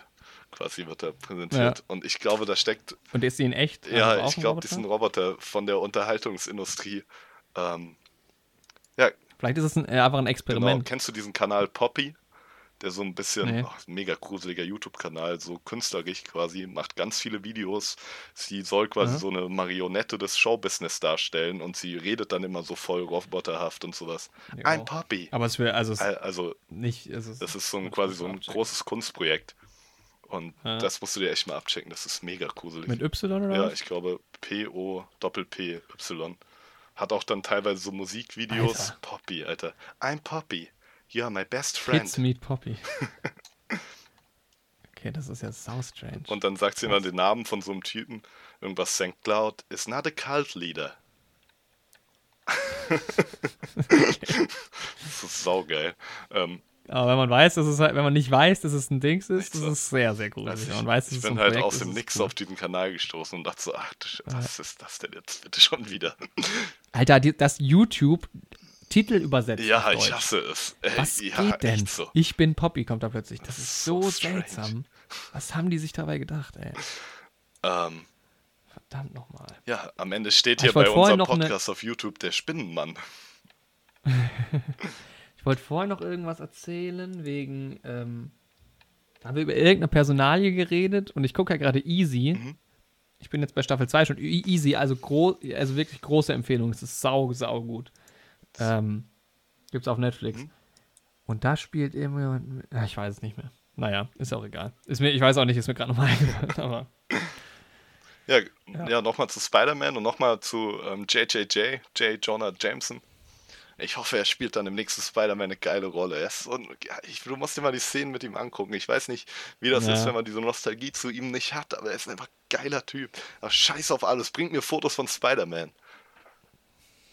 quasi wird da präsentiert. Ja. Und ich glaube, da steckt, Und ist sie in echt? ja, also ich glaube, Roboter? diesen Roboter von der Unterhaltungsindustrie. Ähm, ja, Vielleicht ist es ein, äh, einfach ein genau. Experiment. Kennst du diesen Kanal Poppy? Der so ein bisschen, Nee. ach, mega gruseliger YouTube-Kanal, so künstlerisch quasi, macht ganz viele Videos. Sie soll quasi Aha. so eine Marionette des Showbusiness darstellen und sie redet dann immer so voll roboterhaft und sowas. Ja. Ein Poppy. Aber es will, also es Al- Also, nicht, es ist, das ist so ein, quasi so ein abchecken. großes Kunstprojekt. Und Ja. das musst du dir echt mal abchecken, das ist mega gruselig. Mit Y oder Ja, ich glaube P-O Doppel-P Y. Hat auch dann teilweise so Musikvideos. Alter. Poppy, Alter. I'm Poppy. You are my best friend. Kids Meet Poppy. okay, das ist ja so strange. Und dann sagt sie immer den Namen von so einem Typen. Irgendwas St. Cloud is not a cult leader. das ist saugeil. Ähm, Aber wenn man weiß, dass es halt, wenn man nicht weiß, dass es ein Dings ist, das ist sehr, sehr gruselig. also ich, weiß, ich bin halt Projekt aus dem Nix auf diesen Kanal gestoßen und dachte so, ach, was ist das denn jetzt bitte schon wieder? Alter, die, das YouTube Titel übersetzt. ja, ich hasse es. Ey, Was ja, geht denn? so. Ich bin Poppy kommt da plötzlich. Das, Das ist so, so strange. seltsam. Was haben die sich dabei gedacht, ey? Ähm, Verdammt nochmal. ja, am Ende steht hier bei unserem eine- Podcast auf YouTube der Spinnenmann. Ich wollte vorher noch irgendwas erzählen, wegen, ähm, da haben wir über irgendeine Personalie geredet und ich gucke ja gerade Easy. Mhm. Ich bin jetzt bei Staffel 2 schon E- Easy, also, gro also wirklich große Empfehlung. Es ist sau, sau gut. Ähm, gibt's auf Netflix. Mhm. Und da spielt irgendjemand, ah, ich weiß es nicht mehr. Naja, ist auch egal. Ist mir, ich weiß auch nicht, ist mir gerade nochmal eingefallen, aber Ja, Ja. ja. nochmal zu Spider-Man und nochmal zu ähm, JJJ, J. Jonah Jameson. Ich hoffe, er spielt dann im nächsten Spider-Man eine geile Rolle. Ein, ja, ich, du musst dir mal die Szenen mit ihm angucken. Ich weiß nicht, wie das Ja. ist, wenn man diese Nostalgie zu ihm nicht hat, aber er ist einfach ein geiler Typ. Aber scheiß auf alles, bringt mir Fotos von Spider-Man.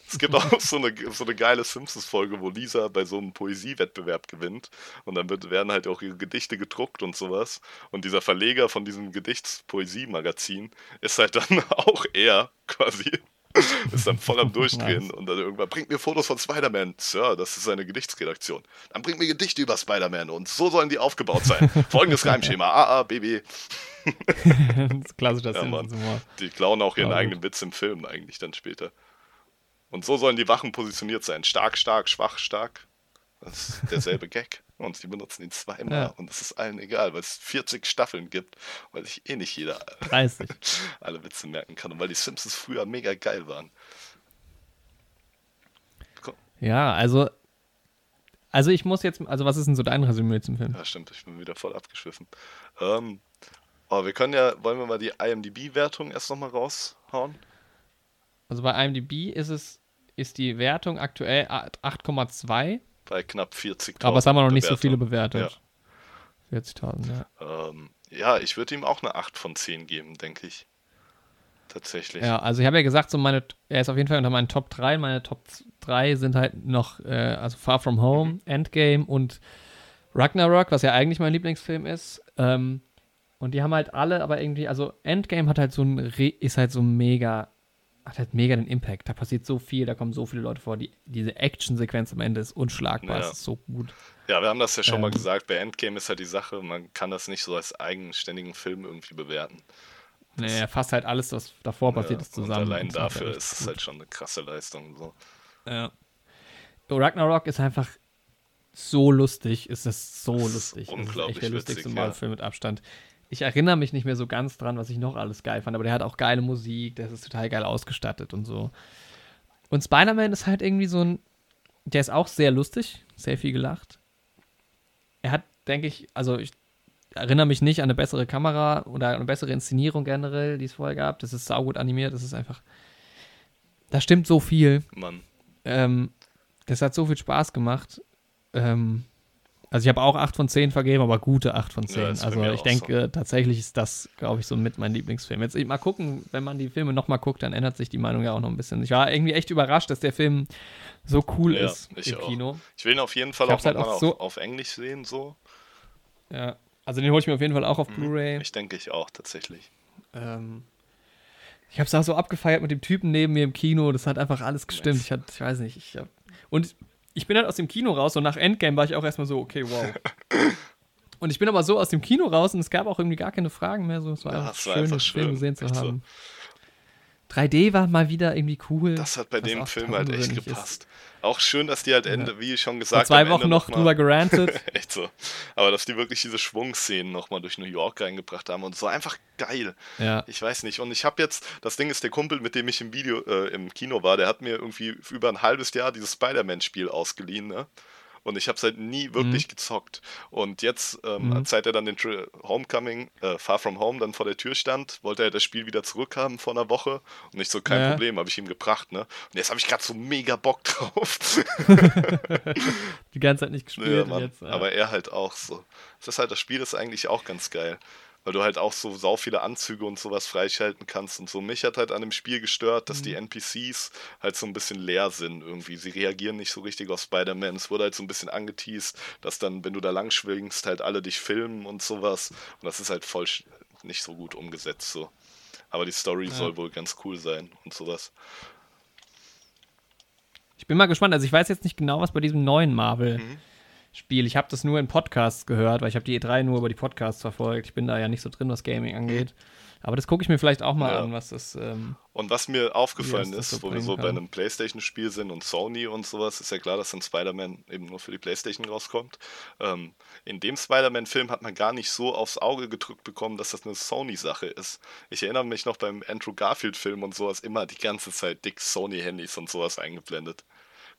Es gibt auch so eine, so eine geile Simpsons-Folge, wo Lisa bei so einem Poesiewettbewerb gewinnt. Und dann wird, werden halt auch ihre Gedichte gedruckt und sowas. Und dieser Verleger von diesem Gedichts-Poesie-Magazin ist halt dann auch er quasi. Ist dann voll am Durchdrehen und dann irgendwann bringt mir Fotos von Spider-Man. Sir, das ist eine Gedichtsredaktion. Dann bringt mir Gedichte über Spider-Man und so sollen die aufgebaut sein. Folgendes Reimschema: A, A, B, B. das ist klassischer Ja, Mann. Die klauen auch ihren Ja, eigenen Witz im Film eigentlich dann später. Und so sollen die Wachen positioniert sein. Stark, stark, schwach, stark. Das ist derselbe Gag. Und sie benutzen ihn zweimal. Ja. Und es ist allen egal, weil es 40 Staffeln gibt, weil sich eh nicht jeder 30. alle Witze merken kann. Und weil die Simpsons früher mega geil waren. Ja, also, also ich muss jetzt, also was ist denn so dein Resümee zum Film? Ja, stimmt, ich bin wieder voll abgeschwiffen. Ähm, aber wir können ja, wollen wir mal die IMDb-Wertung erst nochmal raushauen? Also bei IMDb ist es, ist die Wertung aktuell 8,2, Bei knapp 40.000. aber es haben wir noch nicht so viele bewertet. 40.000, ja. Ja, ähm, ja ich würde ihm auch eine 8 von 10 geben, denke ich. Tatsächlich. Ja, also ich habe ja gesagt, so meine, er ist auf jeden Fall unter meinen Top 3. Meine Top 3 sind halt noch, äh, also Far From Home, Mhm. Endgame und Ragnarok, was ja eigentlich mein Lieblingsfilm ist. Ähm, und die haben halt alle, aber irgendwie, also Endgame hat halt so ein, ist halt so mega, hat halt mega den Impact. Da passiert so viel, da kommen so viele Leute vor. Die, diese Action-Sequenz am Ende ist unschlagbar, Ja. es ist so gut. Ja, wir haben das ja schon mal Ähm. gesagt. Bei Endgame ist halt die Sache, man kann das nicht so als eigenständigen Film irgendwie bewerten. Nee, er fasst halt alles, was davor passiert Ja, ist, zusammen. Und allein das er dafür ist es halt schon eine krasse Leistung. So. Ja. Ragnarok ist einfach so lustig. Ist so Das ist lustig. Ist unglaublich echt der lustigste witzig, ja. Marvel-Film mit Abstand. Ich erinnere mich nicht mehr so ganz dran, was ich noch alles geil fand, aber der hat auch geile Musik, der ist total geil ausgestattet und so. Und Spider-Man ist halt irgendwie so ein. Der ist auch sehr lustig, sehr viel gelacht. Er hat, denke ich, also ich erinnere mich nicht an eine bessere Kamera oder eine bessere Inszenierung generell, die es vorher gab. Das ist saugut animiert, das ist einfach. Da stimmt so viel. Mann. Ähm, das hat so viel Spaß gemacht. Ähm, Also ich habe auch 8 von 10 vergeben, aber gute 8 von 10. Ja, also ich denke, äh, tatsächlich ist das, glaube ich, so mit mein Lieblingsfilm. Jetzt mal gucken, wenn man die Filme nochmal guckt, dann ändert sich die Meinung ja auch noch ein bisschen. Ich war irgendwie echt überrascht, dass der Film so cool Ja, ist im auch. Kino. Ich will ihn auf jeden Fall Ich auch halt auch so- auf, auf Englisch sehen, so. Ja. Also den hole ich mir auf jeden Fall auch auf Blu-ray. Ich denke ich auch, tatsächlich. Ähm, ich habe es auch so abgefeiert mit dem Typen neben mir im Kino. Das hat einfach alles gestimmt. Ich, hat, ich weiß nicht. Ich hab, und ich bin halt aus dem Kino raus und nach Endgame war ich auch erstmal so, okay, wow. und ich bin aber so aus dem Kino raus und es gab auch irgendwie gar keine Fragen mehr. So, es war Ja, einfach es war schön, einfach schön. gesehen zu Echt so. haben. 3D war mal wieder irgendwie cool. Das hat bei dem Film halt echt ungewöhnlich ist. Auch schön, dass die halt Ende, wie ich schon Vor gesagt zwei am Ende Wochen noch mal- drüber gerantet. Echt so. Aber dass die wirklich diese Schwungszenen nochmal durch New York reingebracht haben und so einfach geil. ja. Ich weiß nicht. Und ich habe jetzt, das Ding ist, der Kumpel, mit dem ich im Video, äh, im Kino war, der hat mir irgendwie über ein halbes Jahr dieses Spider-Man-Spiel ausgeliehen, ne? Und ich habe es halt nie wirklich gezockt. Und jetzt, ähm, Mhm. als er dann den Tri Homecoming, äh, Far From Home dann vor der Tür stand, wollte er das Spiel wieder zurückhaben vor einer Woche. Und ich so, kein Ja. Problem, habe ich ihm gebracht, ne? Und jetzt habe ich gerade so mega Bock drauf. Die ganze Zeit nicht Ja, gespielt. Mann. jetzt, ja. Aber er halt auch so. Das ist halt, das Spiel ist eigentlich auch ganz geil. Weil du halt auch so sau viele Anzüge und sowas freischalten kannst und so. Mich hat halt an dem Spiel gestört, dass die Mhm. NPCs halt so ein bisschen leer sind irgendwie. Sie reagieren nicht so richtig auf Spider-Man. Es wurde halt so ein bisschen angeteased, dass dann, wenn du da lang schwingst, halt alle dich filmen und sowas. Und das ist halt voll nicht so gut umgesetzt so. Aber die Story Ja. soll wohl ganz cool sein und sowas. Ich bin mal gespannt. Also ich weiß jetzt nicht genau, was bei diesem neuen Marvel-Spiel. Ich habe das nur in Podcasts gehört, weil ich habe die E3 nur über die Podcasts verfolgt. Ich bin da ja nicht so drin, was Gaming angeht. Aber das gucke ich mir vielleicht auch mal Ja. an, was das. Ähm, Und was mir aufgefallen ist, so wo wir so bei kann. einem Playstation-Spiel sind und Sony und sowas, ist ja klar, dass dann Spider-Man eben nur für die Playstation rauskommt. Ähm, in dem Spider-Man-Film hat man gar nicht so aufs Auge gedrückt bekommen, dass das eine Sony-Sache ist. Ich erinnere mich noch beim Andrew Garfield-Film und sowas immer die ganze Zeit dick Sony-Handys und sowas eingeblendet.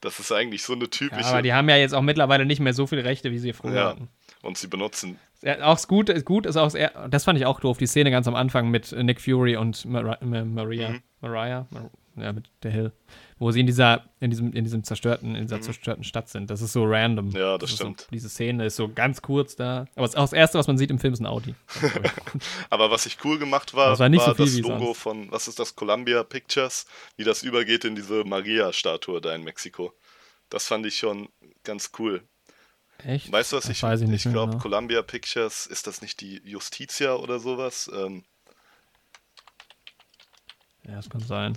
Das ist eigentlich so eine ja, typische. aber die haben ja jetzt auch mittlerweile nicht mehr so viele Rechte, wie sie früher Ja. hatten. und sie benutzen. Ja, auch das Gute, gut ist auch, das fand ich auch doof, die Szene ganz am Anfang mit Nick Fury und Mar Ma- Maria, Mhm. Mariah, Mar ja, mit der Hill, wo sie in dieser, in diesem, in diesem zerstörten, in dieser zerstörten Stadt sind. Das ist so random. Mhm. Ja, das ist stimmt. So, diese Szene ist so ganz kurz da. Aber das, das Erste, was man sieht im Film, ist ein Audi. Aber was ich cool gemacht war, Das war nicht so das Logo sonst. von, was ist das, Columbia Pictures, wie das übergeht in diese Maria-Statue da in Mexiko. Das fand ich schon ganz cool. Echt? Weißt du, was Das ich, ich mehr glaube, genau. Columbia Pictures, ist das nicht die Justitia oder sowas? Ähm, Ja, das kann sein.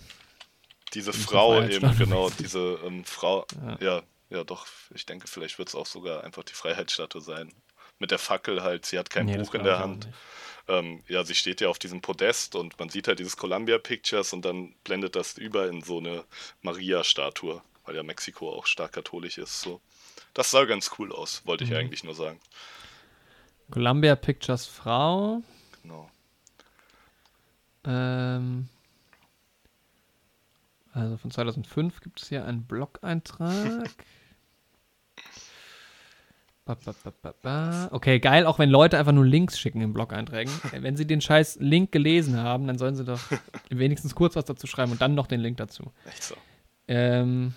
Diese Frau eben, genau, diese ähm, Frau, Ja. ja. ja, doch, ich denke, vielleicht wird es auch sogar einfach die Freiheitsstatue sein. Mit der Fackel halt, sie hat kein Nee, Buch in der Hand. Ähm, ja, sie steht ja auf diesem Podest und man sieht halt dieses Columbia Pictures und dann blendet das über in so eine Maria-Statue, weil ja Mexiko auch stark katholisch ist. So. Das sah ganz cool aus, wollte ich Mhm. eigentlich nur sagen. Columbia Pictures Frau. Genau. Ähm, also von 2005 gibt es hier einen Blog-Eintrag. Okay, geil, auch wenn Leute einfach nur Links schicken in Blog-Einträgen. wenn sie den scheiß Link gelesen haben, dann sollen sie doch wenigstens kurz was dazu schreiben und dann noch den Link dazu. Echt so. Ähm,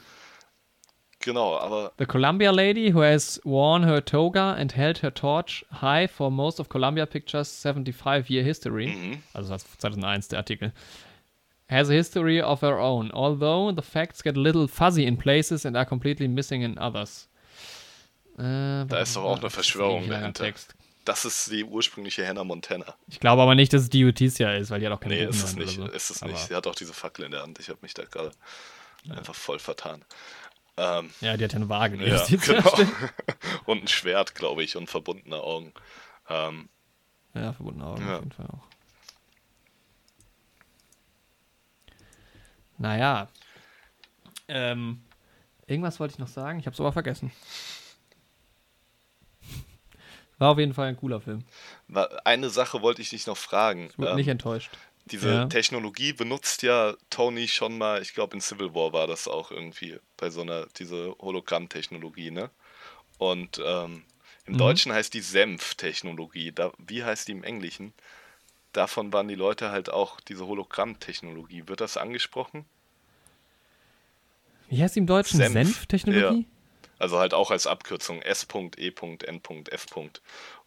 Genau, aber The Columbia lady who has worn her toga and held her torch high for most of Columbia Pictures 75-year history, mhm. also das ist 2001 der Artikel, has a history of her own, although the facts get a little fuzzy in places and are completely missing in others. Äh, Da ist doch auch eine Verschwörung dahinter. Text. das ist die ursprüngliche Hannah Montana. Ich glaube aber nicht, dass es die Justitia ist, weil die hat auch keine Nee, ist es nicht. so. Ist es Aber- nicht. Sie hat auch diese Fackel in der Hand. Ich habe mich da gerade einfach voll vertan. Ähm, Ja, die hat ja eine Waage. die ja, genau. und ein Schwert, glaube ich, und verbundene Augen. Ähm, Ja, verbundene Augen Ja. auf jeden Fall auch. Naja. Ähm, irgendwas wollte ich noch sagen, ich habe es aber vergessen. War auf jeden Fall ein cooler Film. eine Sache wollte ich dich noch fragen. Ich wurde Ähm, nicht enttäuscht. Diese Ja. Technologie benutzt ja Tony schon mal, ich glaube in Civil War war das auch irgendwie bei so einer, diese Hologramm-Technologie, ne? Und ähm, im Mhm. Deutschen heißt die Senf-Technologie. Wie heißt die im Englischen? Davon waren die Leute halt auch diese Hologramm-Technologie. Wird das angesprochen? Wie heißt die im Deutschen? Senf. Senf-Technologie? Also halt auch als Abkürzung S.E.N.F.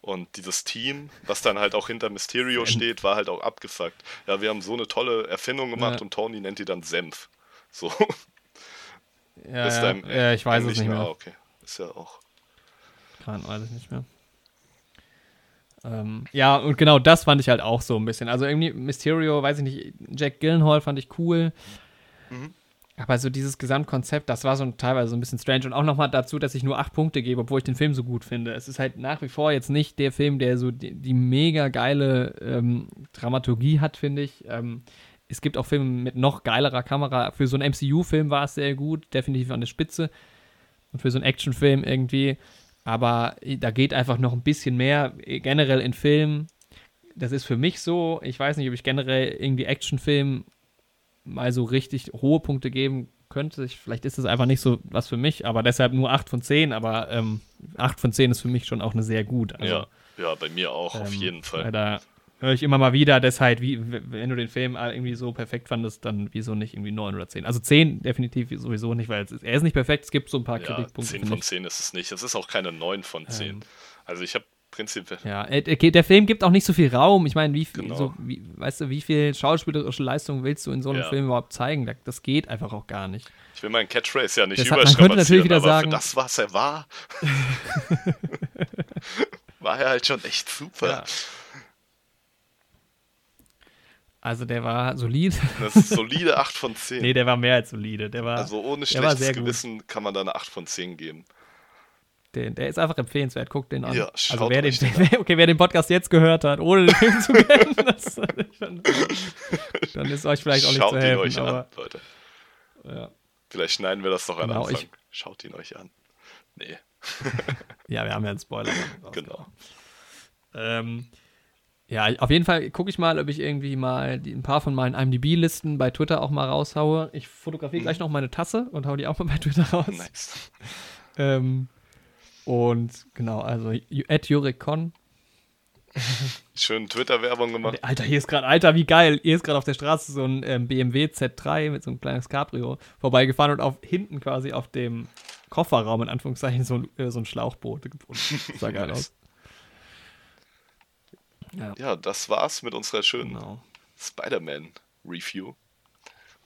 Und dieses Team, was dann halt auch hinter Mysterio steht, war halt auch abgefuckt. Ja, wir haben so eine tolle Erfindung gemacht Ja. und Tony nennt die dann Senf. So. Ja, ja, dein ja ich weiß es nicht mehr. Ah, okay. Ist ja auch. Kann, ich nicht mehr. Ähm, ja, und genau das fand ich halt auch so ein bisschen. Also irgendwie Mysterio, weiß ich nicht, Jack Gyllenhaal fand ich cool. Mhm. Aber so dieses Gesamtkonzept, das war so teilweise so ein bisschen strange. Und auch nochmal dazu, dass ich nur acht Punkte gebe, obwohl ich den Film so gut finde. Es ist halt nach wie vor jetzt nicht der Film, der so die, die mega geile ähm, Dramaturgie hat, finde ich. Ähm, es gibt auch Filme mit noch geilerer Kamera. Für so einen MCU-Film war es sehr gut, definitiv an der Spitze. Und für so einen Actionfilm irgendwie. Aber da geht einfach noch ein bisschen mehr generell in Filmen. Das ist für mich so. Ich weiß nicht, ob ich generell irgendwie Actionfilm mal so richtig hohe Punkte geben könnte. Ich, vielleicht ist es einfach nicht so was für mich, aber deshalb nur 8 von 10. Aber ähm, 8 von 10 ist für mich schon auch eine sehr gut. Also, ja. ja, bei mir auch, auf ähm, jeden Fall. Da höre ich immer mal wieder, deshalb, wie, w- wenn du den Film irgendwie so perfekt fandest, dann wieso nicht irgendwie 9 oder 10? Also 10 definitiv sowieso nicht, weil es ist, er ist nicht perfekt. Es gibt so ein paar Ja, Kritikpunkte. 10 finde von ich. 10 ist es nicht. Es ist auch keine 9 von 10. Ähm. Also ich habe prinzipiell. Ja, okay, der Film gibt auch nicht so viel Raum. Ich meine, wie viel, Genau. so, wie, weißt du, wie viel schauspielerische Leistung willst du in so einem Ja. Film überhaupt zeigen? Das, geht einfach auch gar nicht. Ich will meinen Catchphrase ja nicht Das hat- man könnte natürlich wieder sagen- das, was er war, war er halt schon echt super. Ja. Also der war solide. Das ist solide 8 von 10. nee, der war mehr als solide. Der war, also ohne schlechtes sehr gut. Gewissen kann man da eine 8 von 10 geben. Der, der ist einfach empfehlenswert. Guckt den an. Ja, also wer den, den okay, wer den Podcast jetzt gehört hat, ohne den Film zu kennen, das, dann, dann ist euch vielleicht auch nicht Schaut zu ihn helfen. euch aber, an, Leute. ja. Vielleicht schneiden wir das doch an Genau, Anfang. ich- Schaut ihn euch an. Nee, ja, wir haben ja einen Spoiler. genau. Ähm, ja, auf jeden Fall gucke ich mal, ob ich irgendwie mal die, ein paar von meinen IMDb-Listen bei Twitter auch mal raushaue. Ich fotografiere Mhm. gleich noch meine Tasse und hau die auch mal bei Twitter raus. Nice. Ähm, und genau, also at JurikCon. Schön Twitter-Werbung gemacht. Alter, hier ist gerade, Alter, wie geil. Hier ist gerade auf der Straße so ein ähm, BMW Z3 mit so einem kleines Cabrio vorbeigefahren und auf hinten quasi auf dem Kofferraum in Anführungszeichen so ein, äh, so ein Schlauchboot gefunden. Sah geil aus. Ja, Ja, das war's mit unserer schönen genau. Spider-Man-Review.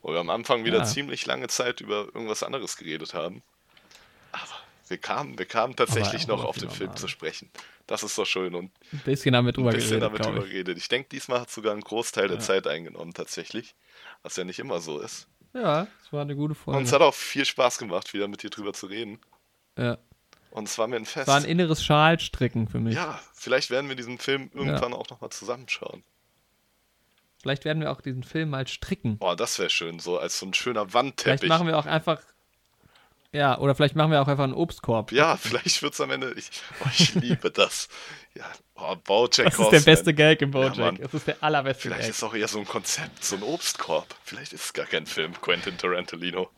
Wo wir am Anfang wieder Ja. ziemlich lange Zeit über irgendwas anderes geredet haben. Aber wir kamen, wir kamen tatsächlich noch auf den Film normal. zu sprechen. Das ist so schön und Ein bisschen wir drüber bisschen geredet, damit drüber ich. geredet. Ich denke, diesmal hat sogar einen Großteil der Ja. Zeit eingenommen, tatsächlich. Was ja nicht immer so ist. Ja, es war eine gute Folge. Und es hat auch viel Spaß gemacht, wieder mit dir drüber zu reden. ja. Und es war mir ein Fest. Es war ein inneres Schalstricken für mich. ja, vielleicht werden wir diesen Film irgendwann auch nochmal zusammenschauen. Vielleicht werden wir auch diesen Film mal stricken. Boah, das wäre schön, so als so ein schöner Vielleicht Wandteppich. machen wir auch einfach. Ja, oder vielleicht machen wir auch einfach einen Obstkorb. Ja, vielleicht wird es am Ende. Ich, oh, ich liebe das. Ja, oh, Bojack Das ist der Horseman. beste Gag im Ja, Bojack. Mann. das ist der allerbeste Vielleicht Gag. ist es auch eher so ein Konzept, so ein Obstkorb. Vielleicht ist es gar kein Film, Quentin Tarantino.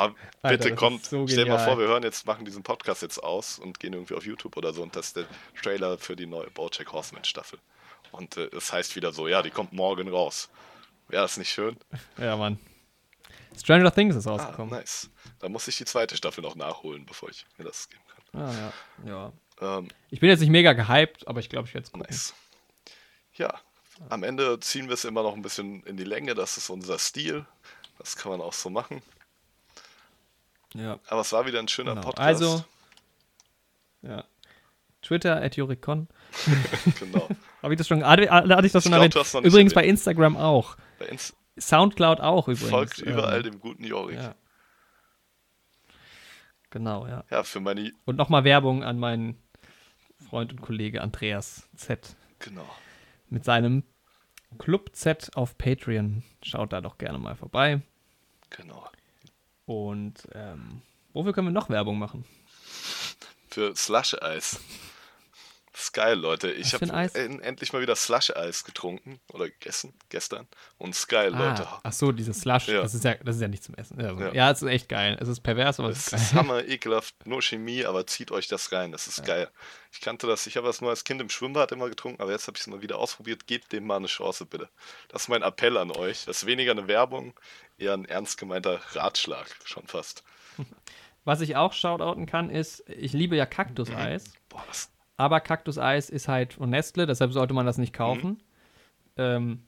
Alter, bitte das kommt. ist so Stell dir mal vor, wir hören jetzt, machen diesen Podcast jetzt aus und gehen irgendwie auf YouTube oder so und das ist der Trailer für die neue Bojack Horseman Staffel. Und äh, es heißt wieder so, ja, die kommt morgen raus. Wäre das nicht schön? Ja, Mann. Stranger Things ist Ah, rausgekommen. nice. Da muss ich die zweite Staffel noch nachholen, bevor ich mir das geben kann. Ah, ja. ja. Ähm, Ich bin jetzt nicht mega gehypt, aber ich glaube, ich werde es gucken. Nice. Ja, am Ende ziehen wir es immer noch ein bisschen in die Länge. Das ist unser Stil. Das kann man auch so machen. Ja. Aber es war wieder ein schöner Genau. Podcast. Also, ja. Twitter at Jurikon. genau. Habe ich das schon, hatte, hatte ich das Ich schon glaub, erwähnt? Übrigens erwähnt. bei Instagram auch. Bei uns Soundcloud auch übrigens. folgt überall Ähm, dem guten Jorik. Ja. Ja. Genau, ja. für meine. Und nochmal Werbung an meinen Freund und Kollege Andreas Z. Genau. Mit seinem Club Z auf Patreon. Schaut da doch gerne mal vorbei. Genau. Und ähm, wofür können wir noch Werbung machen? Für Slush-Eis. Das ist geil, Leute. Ich habe endlich mal wieder Slush-Eis getrunken oder gegessen gestern. Und es ist geil, Leute. Ah, ach so, dieses Slush, Ja. das, ist ja, das ist ja nicht zum Essen. Ja, so. Ja. ja, es ist echt geil. Es ist pervers, aber es Es ist ist geil. hammer ekelhaft, nur Chemie, aber zieht euch das rein. Das ist geil. Ich kannte das, ich habe das nur als Kind im Schwimmbad immer getrunken, aber jetzt habe ich es mal wieder ausprobiert. Gebt dem mal eine Chance, bitte. Das ist mein Appell an euch. Das ist weniger eine Werbung, eher ein ernst gemeinter Ratschlag, schon fast. Was ich auch shoutouten kann, ist, ich liebe ja Kaktuseis. Boah, was? Aber Kaktuseis ist halt von Nestle, deshalb sollte man das nicht kaufen. Ähm,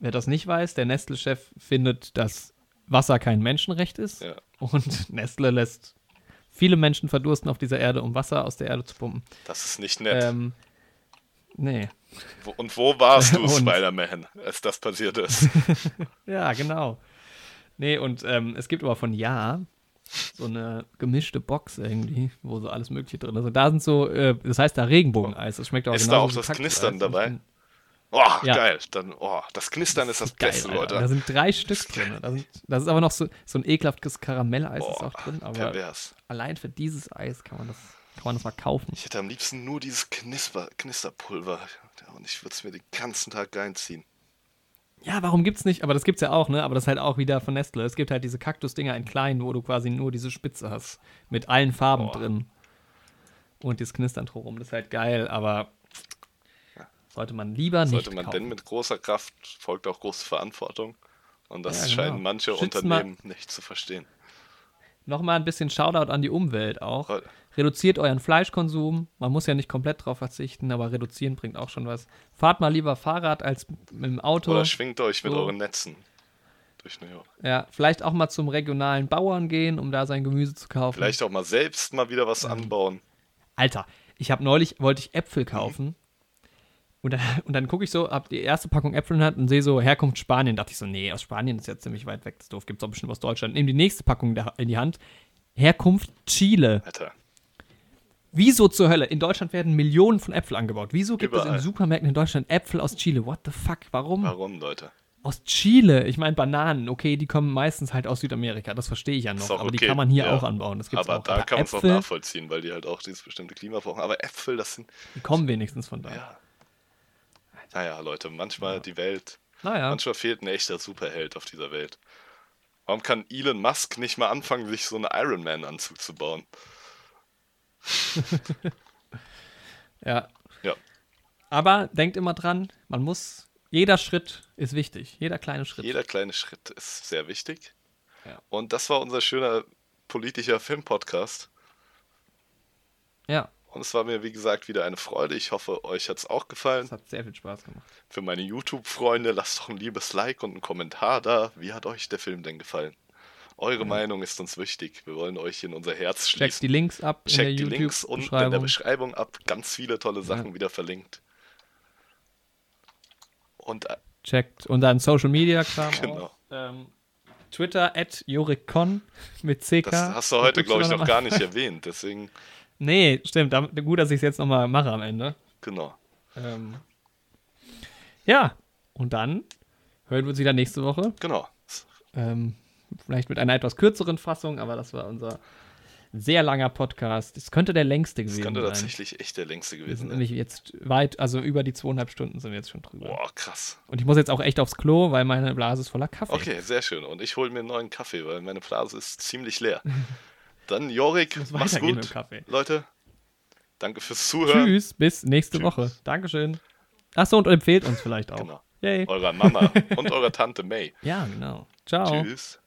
wer das nicht weiß, der Nestle-Chef findet, dass Wasser kein Menschenrecht ist. Ja. Und Nestle lässt viele Menschen verdursten auf dieser Erde, um Wasser aus der Erde zu pumpen. Das ist nicht nett. Ähm, nee. Und wo warst du, Spider-Man, als das passiert ist? Ja, genau. Nee, und ähm, es gibt aber von Ja so eine gemischte Box irgendwie, wo so alles Mögliche drin ist. Und da sind so, äh, das heißt da Regenbogeneis. Das schmeckt auch Ist da auch das. Knistern dabei? Oh, Ja. geil. Dann, oh, das Knistern ist das Geil, Beste, Alter. Leute. Da sind drei Stück drin. Da, sind, da ist aber noch so, so ein ekelhaftes Karamelleis ist Boah, auch drin. Aber pervers. allein für dieses Eis kann man das, kann man das mal kaufen. Ich hätte am liebsten nur dieses Knisper, Knisterpulver. Und ich würde es mir den ganzen Tag reinziehen. Ja, warum gibt's nicht? Aber das gibt's ja auch, ne? Aber das ist halt auch wieder von Nestle. Es gibt halt diese Kaktusdinger in klein, wo du quasi nur diese Spitze hast. Mit allen Farben Boah. drin. Und das Knistern drumherum. Das ist halt geil, aber sollte man lieber nicht Sollte man kaufen. denn mit großer Kraft, folgt auch große Verantwortung. Und das Ja, genau. scheinen manche Schützt Unternehmen nicht zu verstehen. Nochmal ein bisschen Shoutout an die Umwelt auch. Voll. Reduziert euren Fleischkonsum. Man muss ja nicht komplett drauf verzichten, aber reduzieren bringt auch schon was. Fahrt mal lieber Fahrrad als mit dem Auto. Oder schwingt euch mit So. euren Netzen durch New York. Ja, vielleicht auch mal zum regionalen Bauern gehen, um da sein Gemüse zu kaufen. Vielleicht auch mal selbst mal wieder was anbauen. Alter, ich habe neulich, wollte ich Mhm. Äpfel kaufen. Und dann, und dann gucke ich so, hab die erste Packung Äpfel in der Hand und sehe so Herkunft Spanien. Dachte ich so, nee, aus Spanien ist ja ziemlich weit weg. Das doof. Gibt es auch bestimmt aus Deutschland. Nehme die nächste Packung in die Hand. Herkunft Chile. Alter, Wieso zur Hölle? In Deutschland werden Millionen von Äpfel angebaut. Wieso gibt es Überall. in Supermärkten in Deutschland Äpfel aus Chile? What the fuck? Warum? warum, Leute? Aus Chile? Ich meine, Bananen, okay, die kommen meistens halt aus Südamerika. Das verstehe ich ja noch. Aber die okay, kann man hier ja. auch anbauen. Das gibt's Aber auch. da kann man es auch nachvollziehen, weil die halt auch dieses bestimmte Klima brauchen. Aber Äpfel, das sind. die kommen wenigstens von da. Ja. Naja, Leute, manchmal die Welt. Naja. Manchmal fehlt ein echter Superheld auf dieser Welt. Warum kann Elon Musk nicht mal anfangen, sich so einen Iron Man-Anzug zu bauen? Ja. Ja. Aber denkt immer dran, man muss, jeder Schritt ist wichtig. Jeder kleine Schritt. Jeder kleine Schritt ist sehr wichtig. Ja. Und das war unser schöner politischer Film-Podcast. Ja, Und es war mir, wie gesagt, wieder eine Freude. Ich hoffe, euch hat es auch gefallen. das hat sehr viel Spaß gemacht. Für meine YouTube-Freunde, lasst doch ein liebes Like und einen Kommentar da. Wie hat euch der Film denn gefallen? Eure Meinung ist uns wichtig. Wir wollen euch in unser Herz Checkt schließen. die Links ab in der Checkt die Links unten in der. Beschreibung ab. Ganz viele tolle Sachen wieder verlinkt. Und äh, Checkt unseren Social Media Kram Genau. Ähm, Twitter at JorikCon mit CK. das hast du heute, glaube ich, noch gar nicht erwähnt. Deswegen, Nee, stimmt. Gut, dass ich es jetzt nochmal mache am Ende. genau. Ähm, ja, und dann hören wir uns wieder nächste Woche. Genau. Ähm, vielleicht mit einer etwas kürzeren Fassung, aber das war unser sehr langer Podcast. Es könnte der längste gewesen könnte sein. tatsächlich echt der längste Wir gewesen sind sein. nämlich jetzt weit, also über die zweieinhalb Stunden sind wir jetzt schon drüber. Boah, krass. Und ich muss jetzt auch echt aufs Klo, weil meine Blase ist voller Kaffee. Okay, sehr schön. Und ich hole mir einen neuen Kaffee, weil meine Blase ist ziemlich leer. Dann, Jorik, mach's gut. Leute, danke fürs Zuhören. Tschüss, bis nächste Tschüss. Woche. Dankeschön. Achso, und empfehlt uns vielleicht auch. Genau. Yay. Eurer Mama und eurer Tante May. Ja, genau. Ciao. Tschüss.